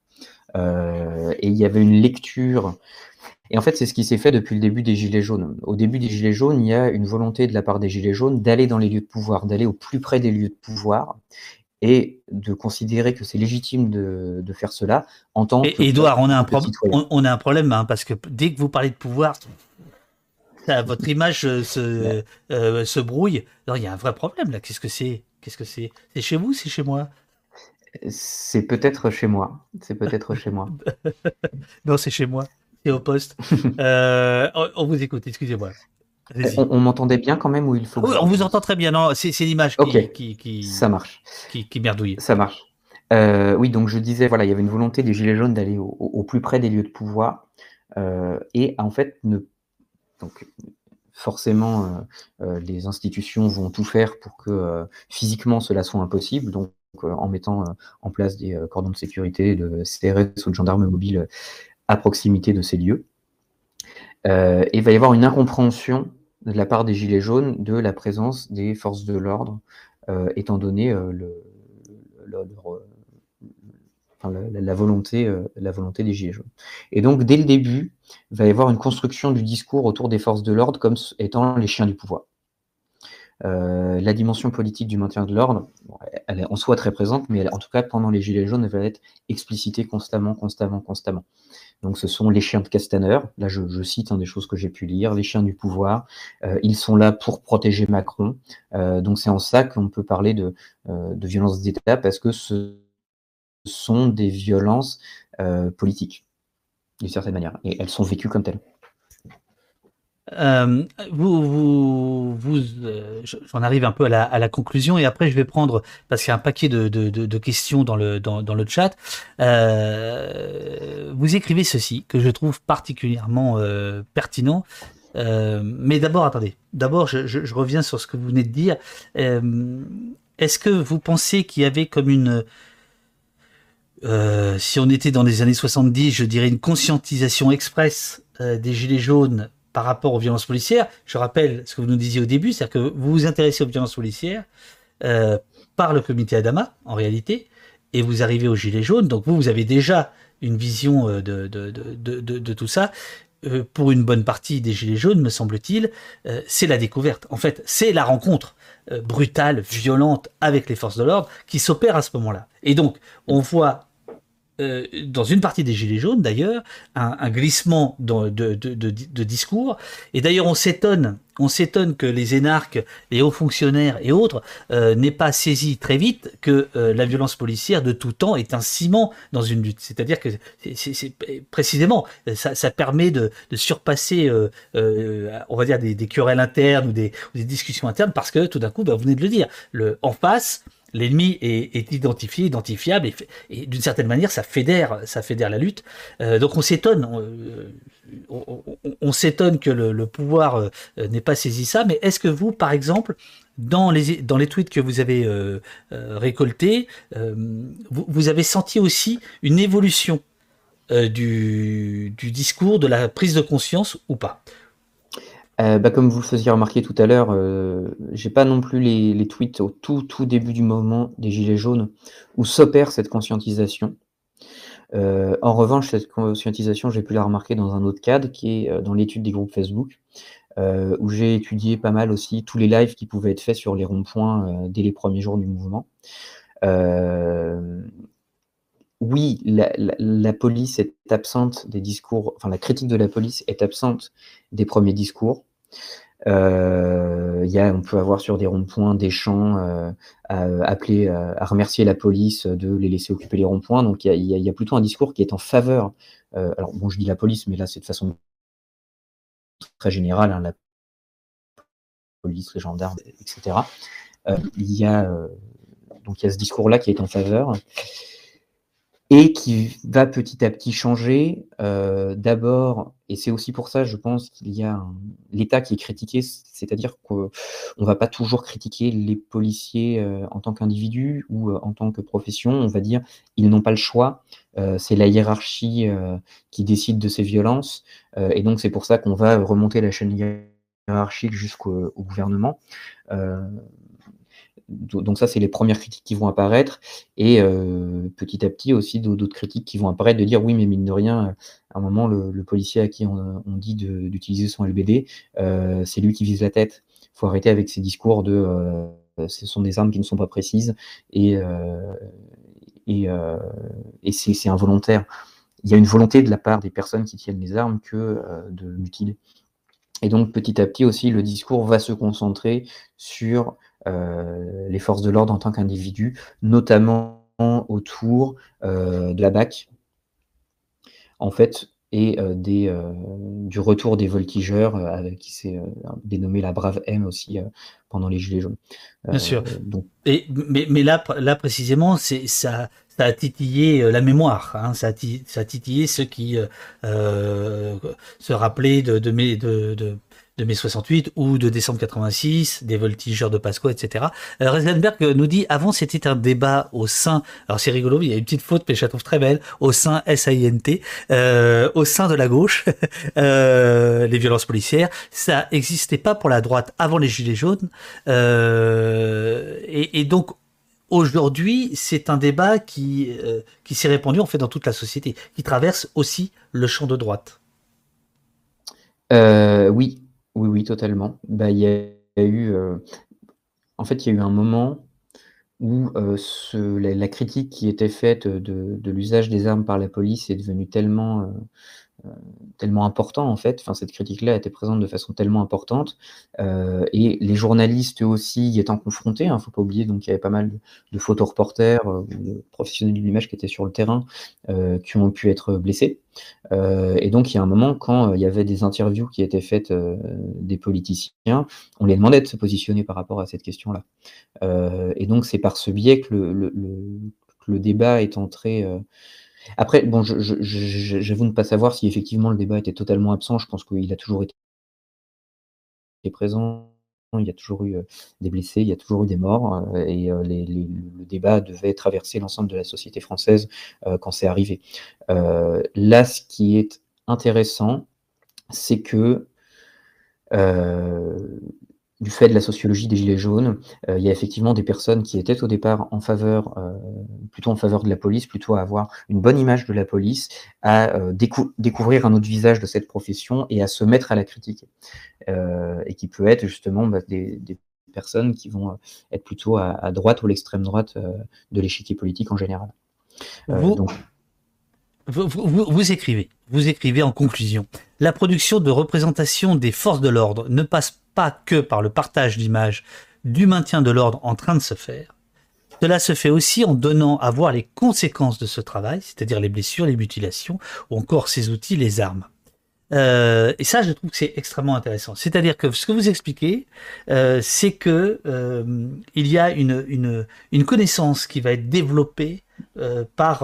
Euh, et il y avait une lecture. Et en fait, c'est ce qui s'est fait depuis le début des Gilets jaunes. Au début des Gilets jaunes, il y a une volonté de la part des Gilets jaunes d'aller dans les lieux de pouvoir, d'aller au plus près des lieux de pouvoir, et de considérer que c'est légitime de, faire cela en tant que. Edouard, on a un, problème. on, a un problème, hein, parce que dès que vous parlez de pouvoir, votre image euh, se, euh, se brouille. il y a un vrai problème là. Qu'est-ce que c'est? Qu'est-ce que c'est? C'est chez vous C'est chez moi? C'est peut-être chez moi. C'est peut-être chez moi. non, c'est chez moi. C'est au poste. Euh, on vous écoute. Excusez-moi. On, m'entendait bien quand même ou il faut On vous entend très bien. Non, c'est l'image qui, qui, ça marche. Qui, qui merdouille. Ça marche. oui, donc je disais, voilà, il y avait une volonté des Gilets jaunes d'aller au, plus près des lieux de pouvoir et en fait ne donc forcément, euh, euh, les institutions vont tout faire pour que euh, physiquement cela soit impossible. Donc en mettant en place des cordons de sécurité, de CRS ou de gendarmes mobiles à proximité de ces lieux. et il va y avoir une incompréhension de la part des Gilets jaunes de la présence des forces de l'ordre, étant donné le, la, volonté, euh, la volonté des Gilets jaunes. Et donc, dès le début, il va y avoir une construction du discours autour des forces de l'ordre comme étant les chiens du pouvoir. Euh, la dimension politique du maintien de l'ordre, elle est en soi très présente, mais en tout cas, pendant les Gilets jaunes, elle va être explicitée constamment, constamment, constamment. Donc, ce sont les chiens de Castaner. Là, je, cite un des choses que j'ai pu lire, les chiens du pouvoir. Euh, ils sont là pour protéger Macron. donc, c'est en ça qu'on peut parler de, de violence d'État, parce que ce sont des violences euh, politiques, d'une certaine manière, et elles sont vécues comme telles. Euh, vous, vous, euh, j'en arrive un peu à la, conclusion et après je vais prendre parce qu'il y a un paquet de, questions dans le dans, le chat. vous écrivez ceci que je trouve particulièrement pertinent. mais d'abord, attendez. D'abord, je, je, reviens sur ce que vous venez de dire est-ce que vous pensez qu'il y avait comme une euh, si on était dans les années 70, je dirais une conscientisation express euh, des Gilets jaunes par rapport aux violences policières. Je rappelle ce que vous nous disiez au début, c'est-à-dire que vous vous intéressez aux violences policières euh, par le comité Adama, en réalité, et vous arrivez aux Gilets jaunes, donc vous, vous avez déjà une vision de, tout ça. pour une bonne partie des Gilets jaunes, me semble-t-il, c'est la découverte. En fait, c'est la rencontre brutale, violente avec les forces de l'ordre qui s'opère à ce moment-là. Et donc, on voit euh, dans une partie des Gilets jaunes d'ailleurs, un, glissement de, discours. Et d'ailleurs, on s'étonne, on s'étonne que les énarques, les hauts fonctionnaires et autres euh, n'aient pas saisi très vite que euh, la violence policière de tout temps est un ciment dans une lutte. C'est-à-dire que c'est précisément ça, permet de, surpasser, on va dire des, querelles internes ou des, des, discussions internes parce que tout d'un coup, bah, vous venez de le dire, le en face l'ennemi est, identifié, identifiable, et, d'une certaine manière, ça fédère, ça fédère la lutte. Euh, donc on s'étonne, on, euh, s'étonne que le, pouvoir euh, n'ait pas saisi ça, mais est-ce que vous, par exemple, dans les, tweets que vous avez récoltés, vous, avez senti aussi une évolution du discours, de la prise de conscience ou pas? Euh, bah, comme vous le faisiez remarquer tout à l'heure, euh, j'ai pas non plus les, les, tweets au tout, tout début du moment des Gilets jaunes où s'opère cette conscientisation. Euh, en revanche, cette conscientisation, j'ai pu la remarquer dans un autre cadre qui est euh, dans l'étude des groupes Facebook, euh, où j'ai étudié pas mal aussi tous les lives qui pouvaient être faits sur les ronds-points dès les premiers jours du mouvement. Oui, la, police est absente des discours, enfin la critique de la police est absente des premiers discours. Euh, y a, on peut avoir sur des ronds-points des chants euh, euh, à remercier la police de les laisser occuper les ronds-points. Donc il y, y a, plutôt un discours qui est en faveur. Euh, alors bon, je dis la police, mais là c'est de façon très générale, hein, la police, les gendarmes, etc. Euh, il y a donc il y a ce discours-là qui est en faveur et qui va petit à petit changer. Euh, d'abord, et c'est aussi pour ça, je pense qu'il y a l'État qui est critiqué, c'est-à-dire qu'on ne va pas toujours critiquer les policiers euh, en tant qu'individus ou euh, en tant que profession. On va dire ils n'ont pas le choix. c'est la hiérarchie qui décide de ces violences, et donc c'est pour ça qu'on va remonter la chaîne hiérarchique jusqu'au gouvernement donc ça, c'est les premières critiques qui vont apparaître. Et euh, petit à petit aussi d'autres critiques qui vont apparaître de dire oui, mais mine de rien, à un moment, le, policier à qui on, dit d'utiliser son LBD, euh, c'est lui qui vise la tête. Il faut arrêter avec ces discours de euh, ce sont des armes qui ne sont pas précises et, et, et c'est involontaire. Il y a une volonté de la part des personnes qui tiennent les armes que de mutiler. Et donc petit à petit aussi, le discours va se concentrer sur les forces de l'ordre en tant qu'individus, notamment autour euh, de la BAC, en fait, et euh, du retour des voltigeurs, qui s'est dénommé la Brave M aussi pendant les Gilets jaunes. Bien sûr. Donc... Et, mais, mais là, là précisément, c'est ça, ça a titillé la mémoire, hein, ça, a ça, a titillé ceux qui euh, se rappelaient de, de, de, de, de mai 68 ou de décembre 86, des voltigeurs de Pasqua, etc. Euh, nous dit avant c'était un débat au sein, alors c'est rigolo, il y a une petite faute mais je la trouve très belle, au sein SAINT, euh, au sein de la gauche, euh, les violences policières, ça existait pas pour la droite avant les gilets jaunes, euh, et, et donc aujourd'hui, c'est un débat qui, euh, qui s'est répandu en fait dans toute la société, qui traverse aussi le champ de droite. Euh, oui, oui, oui, totalement. Bah, il y a eu, euh, en fait, il y a eu un moment où, euh, la critique qui était faite, de l'usage des armes par la police est devenue tellement, euh, tellement important en fait. Enfin, cette critique-là était présente de façon tellement importante euh, et les journalistes aussi y étant confrontés. Il hein, ne faut pas oublier donc il y avait pas mal de, de photoreporters euh, de professionnels de l'image qui étaient sur le terrain euh, qui ont pu être blessés. Euh, et donc il y a un moment quand il y avait des interviews qui étaient faites des politiciens, on les demandait de se positionner par rapport à cette question-là. et donc c'est par ce biais que le, le, le, le débat est entré après, bon, j'avoue ne pas savoir si effectivement le débat était totalement absent. Je pense qu'il a toujours été présent il y a toujours eu des blessés, il y a toujours eu des morts, et le débat devait traverser l'ensemble de la société française quand c'est arrivé. là, ce qui est intéressant, c'est que du fait de la sociologie des Gilets jaunes, euh, il y a effectivement des personnes qui étaient au départ en faveur, euh, plutôt en faveur de la police, plutôt à avoir une bonne image de la police, à euh, découvrir un autre visage de cette profession et à se mettre à la critique. et qui peut être justement bah, des, personnes qui vont être plutôt à, droite ou l'extrême droite de l'échiquier politique en général. donc, vous, écrivez, vous écrivez en conclusion, la production de représentation des forces de l'ordre ne passe pas que par le partage d'images du maintien de l'ordre en train de se faire. Cela se fait aussi en donnant à voir les conséquences de ce travail, c'est-à-dire les blessures, les mutilations, ou encore ces outils, les armes. Euh, et ça, je trouve que c'est extrêmement intéressant. C'est-à-dire que ce que vous expliquez, euh, c'est que euh, il y a une, connaissance qui va être développée par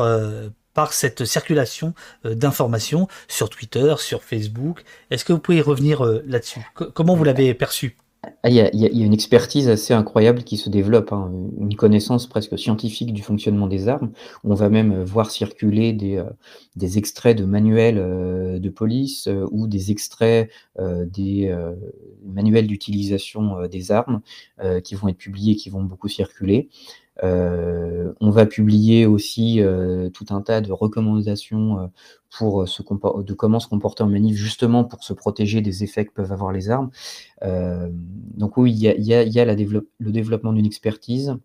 par cette circulation euh, d'informations sur Twitter, sur Facebook. Est-ce que vous pouvez revenir euh, là-dessus? Comment vous l'avez perçu? Ah, il y, a, une expertise assez incroyable qui se développe, hein. une connaissance presque scientifique du fonctionnement des armes. On va même euh, voir circuler des, extraits de manuels de police ou des extraits des manuels d'utilisation des armes qui vont être publiés, qui vont beaucoup circuler. Euh, on va publier aussi euh, tout un tas de recommandations euh, pour se de comment se comporter en manif, justement pour se protéger des effets que peuvent avoir les armes. donc oui, il y a, le développement d'une expertise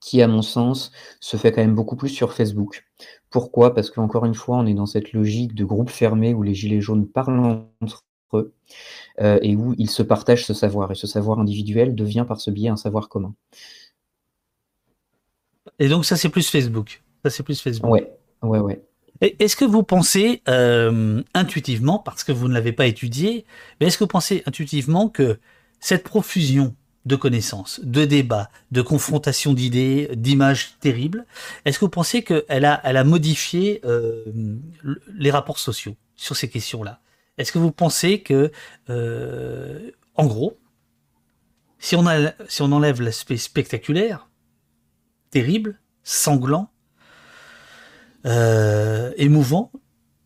qui, à mon sens, se fait quand même beaucoup plus sur Facebook. Pourquoi? Parce qu'encore une fois, on est dans cette logique de groupe fermé où les gilets jaunes parlent entre eux et où ils se partagent ce savoir. Et ce savoir individuel devient par ce biais un savoir commun. Et donc ça c'est plus Facebook. Ça c'est plus Facebook. Ouais, ouais, ouais. Est-ce que vous pensez euh, intuitivement, parce que vous ne l'avez pas étudié, mais est-ce que vous pensez intuitivement que cette profusion de connaissances, de débats, de confrontations d'idées, d'images terribles, est-ce que vous pensez qu'elle a, elle a modifié euh, les rapports sociaux sur ces questions-là? Est-ce que vous pensez que, euh, en gros, si on, a, si on enlève l'aspect spectaculaire, terrible, sanglant, euh, émouvant.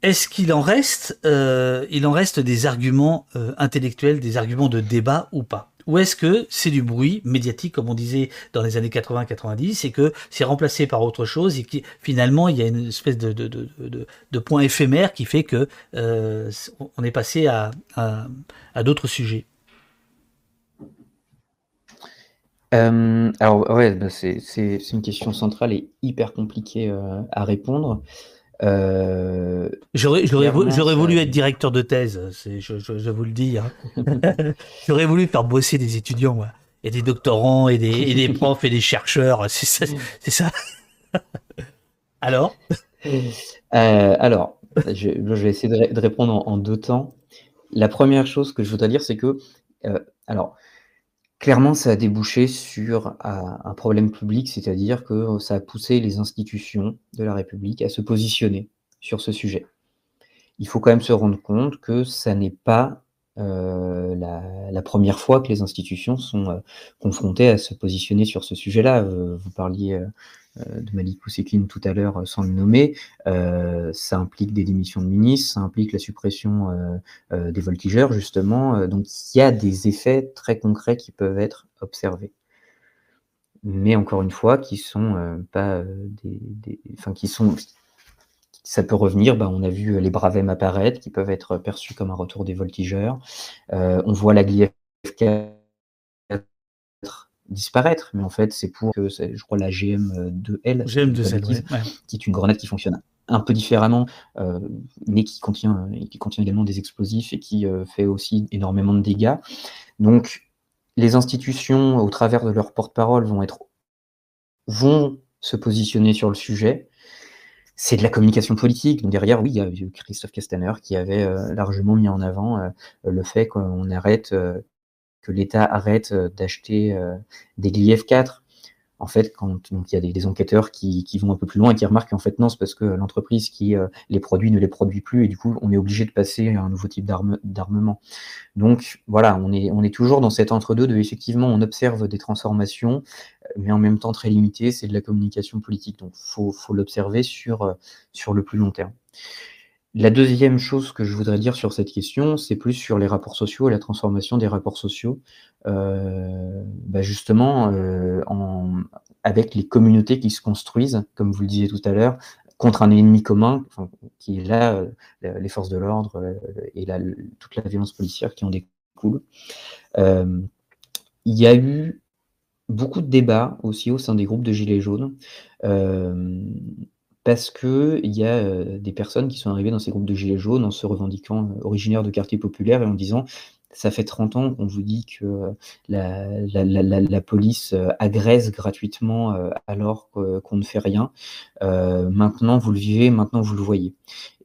Est-ce qu'il en reste, euh, il en reste des arguments euh, intellectuels, des arguments de débat ou pas? Ou est-ce que c'est du bruit médiatique, comme on disait dans les années 80-90, et que c'est remplacé par autre chose, et que finalement il y a une espèce de, de, de, point éphémère qui fait que on est passé à d'autres sujets? Euh, alors ouais, bah, c'est une question centrale et hyper compliquée, euh, à répondre. Euh, j'aurais voulu être directeur de thèse, je je vous le dis, hein. J'aurais voulu faire bosser des étudiants, et des doctorants et des des profs et des chercheurs, c'est ça c'est ça. Alors? alors, je vais essayer de répondre en deux temps. La première chose que je voudrais dire, c'est que, alors Clairement, ça a débouché sur un problème public, c'est-à-dire que ça a poussé les institutions de la République à se positionner sur ce sujet. Il faut quand même se rendre compte que ça n'est pas euh, la, première fois que les institutions sont euh, confrontées à se positionner sur ce sujet-là. Euh, vous parliez de Malik Oussekine tout à l'heure sans le nommer. ça implique des démissions de ministres, ça implique la suppression des voltigeurs, justement. donc il y a des effets très concrets qui peuvent être observés mais encore une fois, qui sont pas des, enfin qui sont ça peut revenir. Ben, on a vu euh, les Bravem apparaître, qui peuvent être perçus comme un retour des voltigeurs. Euh, on voit la Glief 4 disparaître, mais en fait, c'est pour que, je crois, la GM2L, GM2L qui est une grenade qui fonctionne un peu différemment, euh, mais qui contient, qui contient également des explosifs et qui fait aussi énormément de dégâts. Donc, les institutions, au travers de leurs porte-parole, vont être vont se positionner sur le sujet c'est de la communication politique. Donc derrière, oui, il y a Christophe Castaner qui avait euh, largement mis en avant euh, le fait qu'on arrête, euh, que l'État arrête d'acheter des Gli F4. en fait, quand il y a des, enquêteurs qui, vont un peu plus loin et qui remarquent qu'en fait non, c'est parce que l'entreprise qui les produit ne les produit plus et du coup on est obligé de passer à un nouveau type d'armement. Donc voilà, on est, on est toujours dans cet entre-deux de effectivement on observe des transformations, mais en même temps très limitées, c'est de la communication politique. Donc faut, faut l'observer sur, euh, sur le plus long terme. La deuxième chose que je voudrais dire sur cette question, c'est plus sur les rapports sociaux et la transformation des rapports sociaux, euh, bah, justement euh, avec les communautés qui se construisent, comme vous le disiez tout à l'heure, contre un ennemi commun, qui est là les forces de l'ordre et toute la violence policière qui en découle. il y a eu beaucoup de débats aussi au sein des groupes de Gilets jaunes parce qu'il y a des personnes qui sont arrivées dans ces groupes de gilets jaunes en se revendiquant originaires de quartiers populaires et en disant ça fait 30 ans qu'on vous dit que la, police agresse gratuitement alors qu'on ne fait rien. maintenant, vous le vivez, maintenant, vous le voyez.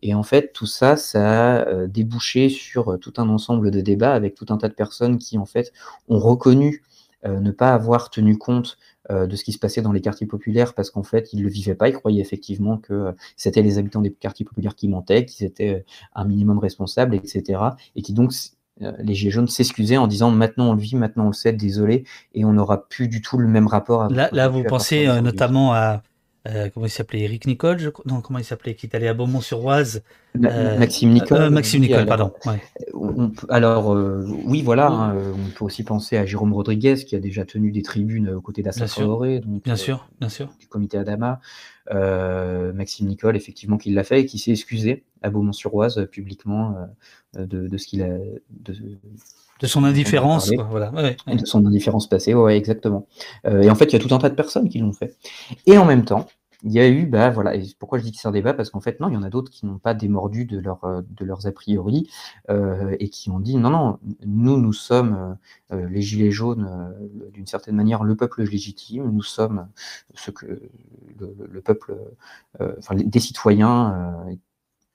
Et en fait, tout ça, ça a débouché sur tout un ensemble de débats avec tout un tas de personnes qui, en fait, ont reconnu ne pas avoir tenu compte euh, de ce qui se passait dans les quartiers populaires parce qu'en fait, ils ne le vivaient pas. Ils croyaient effectivement que euh, c'était les habitants des quartiers populaires qui mentaient, qu'ils étaient euh, un minimum responsables, etc. Et qui donc les Gilets jaunes s'excusaient en disant maintenant on le vit, maintenant on le sait, désolé, et on n'aura plus du tout le même rapport. là, là vous pensez notamment à, euh, comment il s'appelait Eric Nicole je... Non, comment il s'appelait Qui est allé à Beaumont-sur-Oise euh, Maxime Nicole. Euh, Maxime Nicole, pardon. alors, oui, voilà. Hein, on peut aussi penser à Jérôme Rodriguez, qui a déjà tenu des tribunes aux côtés d'Assa Traoré. Donc, bien sûr, bien sûr. Du comité Adama. Maxime Nicole, effectivement, qui l'a fait et qui s'est excusé à Beaumont-sur-Oise publiquement de, de, ce qu'il a. De, de son indifférence, voilà. De son indifférence passée, ouais, exactement. Euh, et en fait, il y a tout un tas de personnes qui l'ont fait. Et en même temps, il y a eu, bah voilà, pourquoi je dis que c'est un débat? Parce qu'en fait, non, il y en a d'autres qui n'ont pas démordu de, leur, euh, de leurs a priori euh, et qui ont dit non, non, nous, nous sommes les Gilets jaunes, d'une certaine manière, le peuple légitime, nous sommes ce que le, peuple, enfin, des citoyens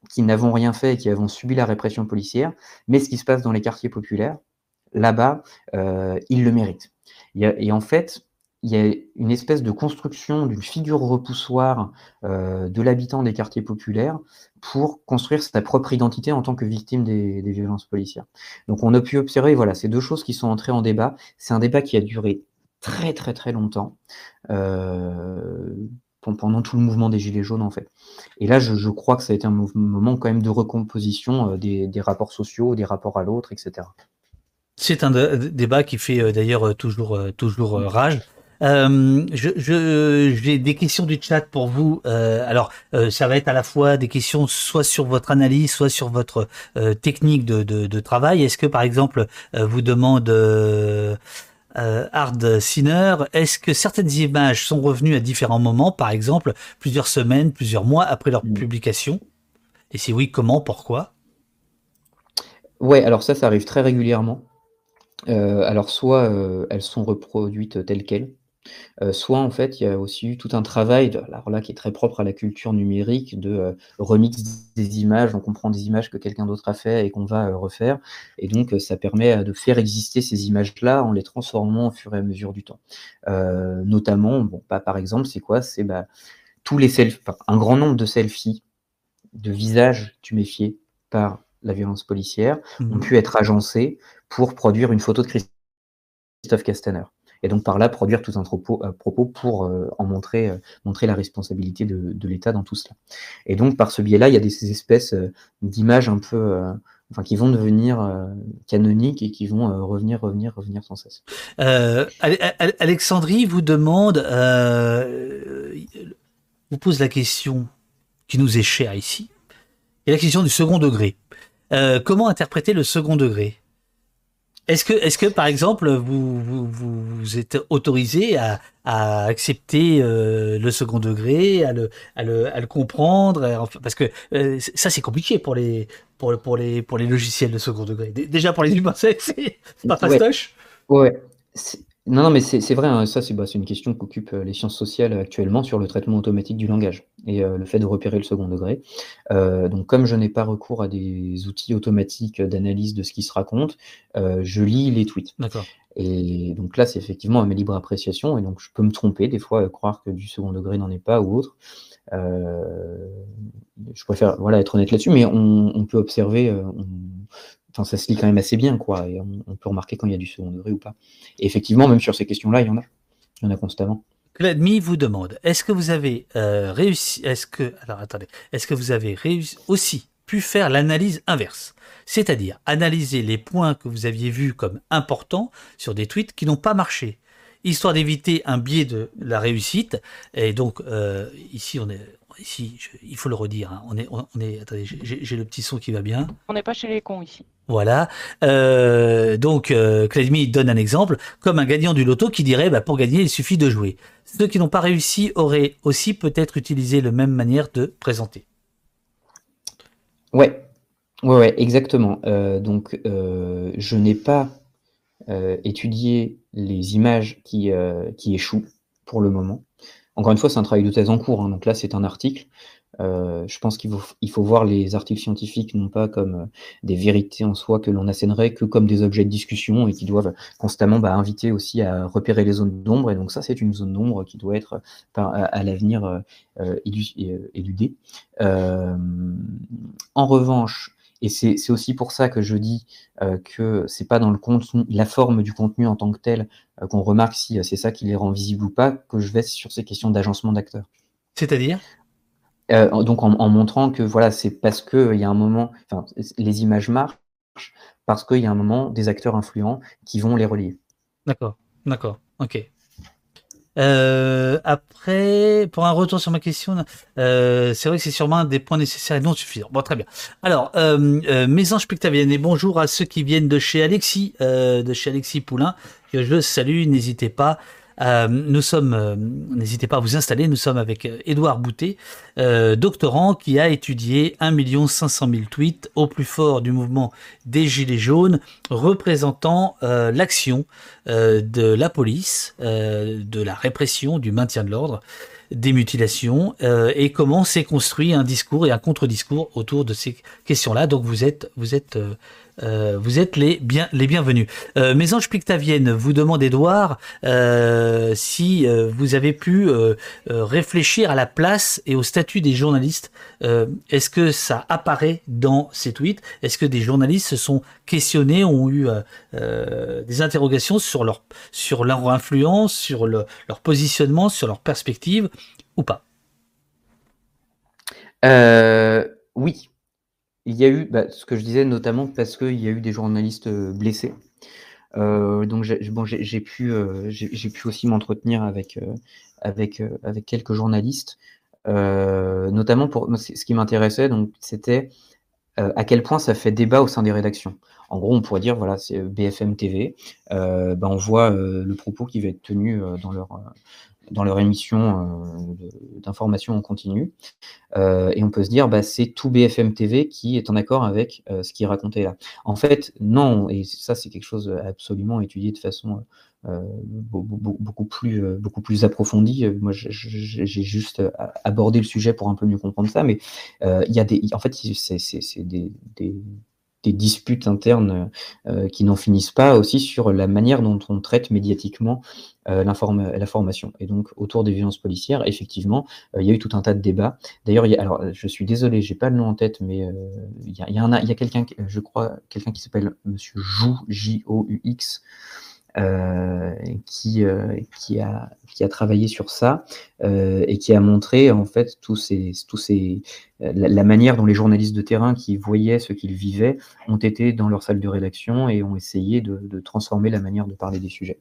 qui n'avons rien fait et qui avons subi la répression policière, mais ce qui se passe dans les quartiers populaires, là-bas, euh, ils le méritent. et en fait, il y a une espèce de construction d'une figure repoussoire euh, de l'habitant des quartiers populaires pour construire sa propre identité en tant que victime des, violences policières. Donc on a pu observer, voilà, ces deux choses qui sont entrées en débat. C'est un débat qui a duré très très très longtemps. Euh, pendant tout le mouvement des Gilets jaunes, en fait. Et là, je, crois que ça a été un moment quand même de recomposition euh, des, rapports sociaux, des rapports à l'autre, etc. C'est un débat qui fait euh, d'ailleurs euh, toujours, toujours rage. J'ai des questions du chat pour vous. alors, ça va être à la fois des questions soit sur votre analyse, soit sur votre technique de, de travail. Est-ce que, par exemple, vous demande euh, Hard Sinner, est-ce que certaines images sont revenues à différents moments, par exemple plusieurs semaines, plusieurs mois après leur mm. publication? Et si oui, comment, pourquoi? Ouais, alors ça, ça arrive très régulièrement. Euh, alors soit euh, elles sont reproduites telles quelles, euh, soit en fait, il y a aussi eu tout un travail alors là qui est très propre à la culture numérique de, euh, remix des images. Donc on prend des images que quelqu'un d'autre a fait et qu'on va, euh, refaire et donc ça permet, de faire exister ces images-là en les transformant au fur et à mesure du temps. notamment, bon, bah, par exemple, c'est quoi? C'est, bah, tous les selfies un grand nombre de selfies de visages tuméfiés par la violence policière ont mmh pu être agencés pour produire une photo de Christophe Castaner et donc par là produire tout un propos, euh, propos pour euh, en montrer, euh, montrer la responsabilité de, l'État dans tout cela. Et donc par ce biais-là, il y a des espèces d'images un peu, enfin qui vont devenir canoniques et qui vont revenir, revenir, revenir sans cesse. Alexandrie vous demande, vous pose la question qui nous est chère ici, et la question du second degré. comment interpréter le second degré? Est-ce que, est-ce que par exemple, vous, vous, vous êtes autorisé à, à accepter euh, le second degré, à le, à le, à le comprendre, parce que euh, ça c'est compliqué pour les, pour, pour les, pour les logiciels de second degré. Déjà pour les humains, c'est pas fastoche. Ouais. ouais. Non, non, mais c'est vrai, hein, ça bah, c'est une question qu'occupent euh, les sciences sociales actuellement sur le traitement automatique du langage et euh, le fait de repérer le second degré. Euh, donc comme je n'ai pas recours à des outils automatiques d'analyse de ce qui se raconte, je lis les tweets. D'accord. Et donc là, c'est effectivement à ma libre appréciation, et donc je peux me tromper des fois, croire que du second degré n'en est pas ou autre. je préfère voilà, être honnête là-dessus, mais on, peut observer, ça se lit quand même assez bien, quoi, et on, peut remarquer quand il y a du second degré ou pas. Effectivement, même sur ces questions-là, il y en a. Il y en a constamment. Vous demande est-ce que vous avez réussi Est-ce que alors attendez Est-ce que vous avez réussi aussi pu faire l'analyse inverse? C'est-à-dire analyser les points que vous aviez vus comme importants sur des tweets qui n'ont pas marché, histoire d'éviter un biais de la réussite. Et donc euh, ici, on est, ici, il faut le redire, hein, on est, on est, attendez, j'ai le petit son qui va bien. On n'est pas chez les cons ici. Voilà. Euh, donc, euh, donne un exemple, comme un gagnant du loto qui dirait, bah, pour gagner, il suffit de jouer. Ceux qui n'ont pas réussi auraient aussi peut-être utilisé la même manière de présenter. Ouais, Ouais, ouais, exactement. Euh, donc, euh, je n'ai pas euh, étudié les images qui, qui échouent pour le moment. Encore une fois, c'est un travail de thèse en cours, hein, donc là, c'est un article. je pense qu'il faut, voir les articles scientifiques non pas comme des vérités en soi que l'on assènerait, que comme des objets de discussion et qui doivent constamment bah, inviter aussi à repérer les zones d'ombre. Et donc ça, c'est une zone d'ombre qui doit être à, l'avenir éludée. en revanche, et c'est aussi pour ça que je dis euh, que c'est pas dans le contenu, la forme du contenu en tant que tel euh, qu'on remarque si euh, c'est ça qui les rend visibles ou pas, que je vais sur ces questions d'agencement d'acteurs. C'est-à-dire? Donc en, montrant que voilà, c'est parce qu'il y a un moment, enfin, les images marchent parce qu'il y a un moment des acteurs influents qui vont les relier. D'accord, d'accord, ok. Euh, après, pour un retour sur ma question, euh, c'est vrai que c'est sûrement un des points nécessaires et non suffisants. Bon, très bien. Alors, euh, euh mes anges pictaviennes et bonjour à ceux qui viennent de chez Alexis, de chez Alexis Poulain, que je salue. N'hésitez pas euh, nous sommes, euh, n'hésitez pas à vous installer, nous sommes avec euh, Édouard Boutet, doctorant qui a étudié 1 500 000 tweets au plus fort du mouvement des Gilets jaunes, représentant l'action de la police, de la répression, du maintien de l'ordre des mutilations et comment s'est construit un discours et un contre-discours autour de ces questions-là. Donc vous êtes, vous êtes euh, vous êtes les, bien, les bienvenus. Euh, Mes anges pictaviennes vous demande, Edouard, euh, si vous avez pu réfléchir à la place et au statut des journalistes. Est-ce que ça apparaît dans ces tweets? Est-ce que des journalistes se sont questionnés, ont eu des interrogations sur leur, sur leur influence, sur leur positionnement, sur leur perspective ou pas? Oui, il y a eu, bah, ce que je disais notamment parce qu'il y a eu des journalistes euh, blessés. Euh, donc j'ai pu, euh, pu aussi m'entretenir avec, avec, avec quelques journalistes, notamment pour ce qui m'intéressait, c'était à quel point ça fait débat au sein des rédactions. En gros, on pourrait dire, voilà, c'est BFM TV, ben on voit le propos qui va être tenu dans leur, dans leur émission euh, d'information en continu. Euh, et on peut se dire, bah, c'est tout BFM TV qui est en accord avec euh, ce qui est raconté là. En fait, non, et ça c'est quelque chose absolument étudié de façon beaucoup, plus, beaucoup plus approfondie. Moi, j'ai juste abordé le sujet pour un peu mieux comprendre ça, mais il y a des, en fait, c'est des, disputes internes euh, qui n'en finissent pas aussi sur la manière dont on traite médiatiquement euh, l'information. Et donc, autour des violences policières, effectivement, euh, il y a eu tout un tas de débats. D'ailleurs, alors, je suis désolé, j'ai pas le nom en tête, mais il y a, y a, quelqu'un, je crois, quelqu'un qui s'appelle Monsieur Jou, J-O-U-X, euh, qui, euh, qui, a, qui a travaillé sur ça euh, et qui a montré en fait tous ces, tous ces, la, manière dont les journalistes de terrain qui voyaient ce qu'ils vivaient ont été dans leur salle de rédaction et ont essayé de, de transformer la manière de parler des sujets.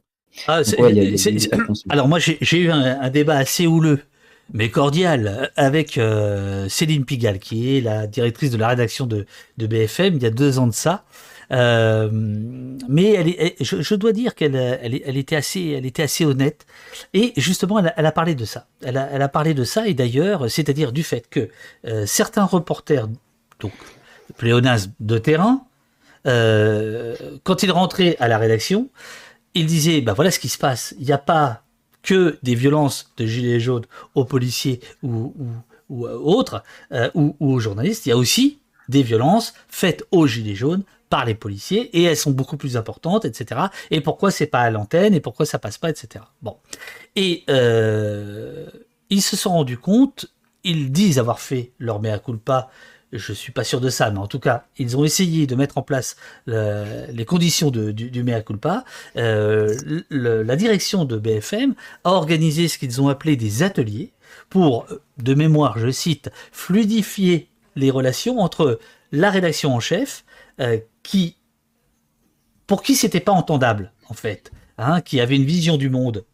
alors moi j'ai eu un, débat assez houleux mais cordial avec Céline Pigalle qui est la directrice de la rédaction de, de BFM il y a deux ans de ça euh, mais je, dois dire qu'elle elle, était assez, honnête. Et justement, elle a, parlé de ça. Elle a, parlé de ça, et d'ailleurs, c'est-à-dire du fait que euh, certains reporters, donc pléonasme de terrain, euh, quand ils rentraient à la rédaction, ils disaient, bah voilà ce qui se passe. Il n'y a pas que des violences de gilets jaunes aux policiers ou, autres, ou, aux journalistes. Il y a aussi des violences faites aux gilets jaunes par les policiers et elles sont beaucoup plus importantes, etc. Et pourquoi c'est pas à l'antenne et pourquoi ça passe pas, etc. Bon. Et euh, ils se sont rendus compte, ils disent avoir fait leur mea culpa je suis pas sûr de ça, mais en tout cas, ils ont essayé de mettre en place les conditions du, mea culpa. Euh, la direction de BFM a organisé ce qu'ils ont appelé des ateliers pour, de mémoire, je cite, fluidifier les relations entre la rédaction en chef, euh, qui, pour qui c'était pas entendable, en fait, hein, qui avait une vision du monde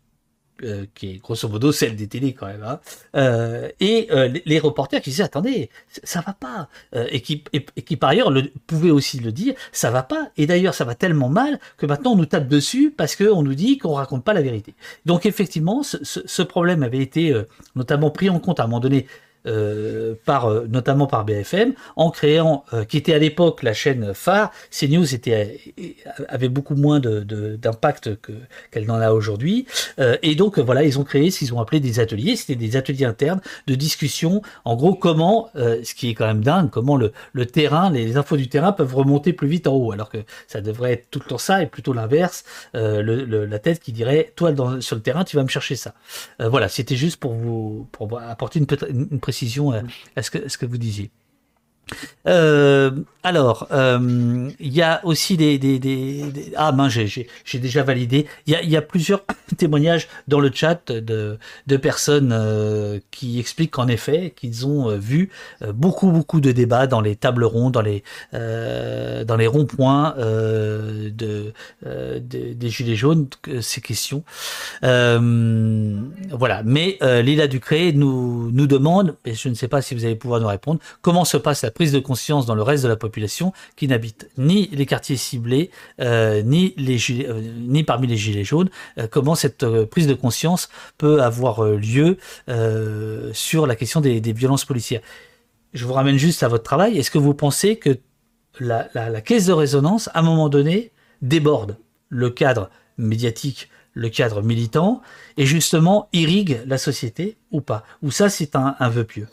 euh, qui est grosso modo celle des télés quand même, hein, euh, et les, reporters qui disaient attendez, ça va pas, et, qui, et, qui par ailleurs le, pouvaient aussi le dire, ça va pas, et d'ailleurs ça va tellement mal que maintenant on nous tape dessus parce qu'on nous dit qu'on raconte pas la vérité. Donc effectivement, ce, ce problème avait été notamment pris en compte à un moment donné euh, par euh, notamment par BFM en créant euh, qui était à l'époque la chaîne phare. CNews était avait beaucoup moins de d'impact que qu'elle n'en a aujourd'hui. Et donc voilà ils ont créé ce qu'ils ont appelé des ateliers. C'était des ateliers internes de discussion. En gros comment ce qui est quand même dingue comment le, terrain les infos du terrain peuvent remonter plus vite en haut alors que ça devrait être tout le temps ça et plutôt l'inverse le, la tête qui dirait toi sur le terrain tu vas me chercher ça. Voilà c'était juste pour vous pour apporter une, une, une précision à ce que, ce que vous disiez. Euh, alors, euh, il y a aussi des, des, ah ben j'ai déjà validé. Il y a, y a, plusieurs témoignages dans le chat de, de personnes euh, qui expliquent qu'en effet qu'ils ont vu beaucoup beaucoup de débats dans les tables rondes, dans les dans les ronds-points de, de, des gilets jaunes, ces questions. voilà. Mais Lila Ducré nous nous demande, et je ne sais pas si vous allez pouvoir nous répondre, comment se passe la prise de conscience dans le reste de la population qui n'habite ni les quartiers ciblés, euh, ni, les euh, ni parmi les gilets jaunes, euh, comment cette prise de conscience peut avoir lieu sur la question des, violences policières. Je vous ramène juste à votre travail. Est-ce que vous pensez que la, caisse de résonance, à un moment donné, déborde le cadre médiatique le cadre militant et justement irrigue la société ou pas? Ou ça, c'est un, un vœu pieux?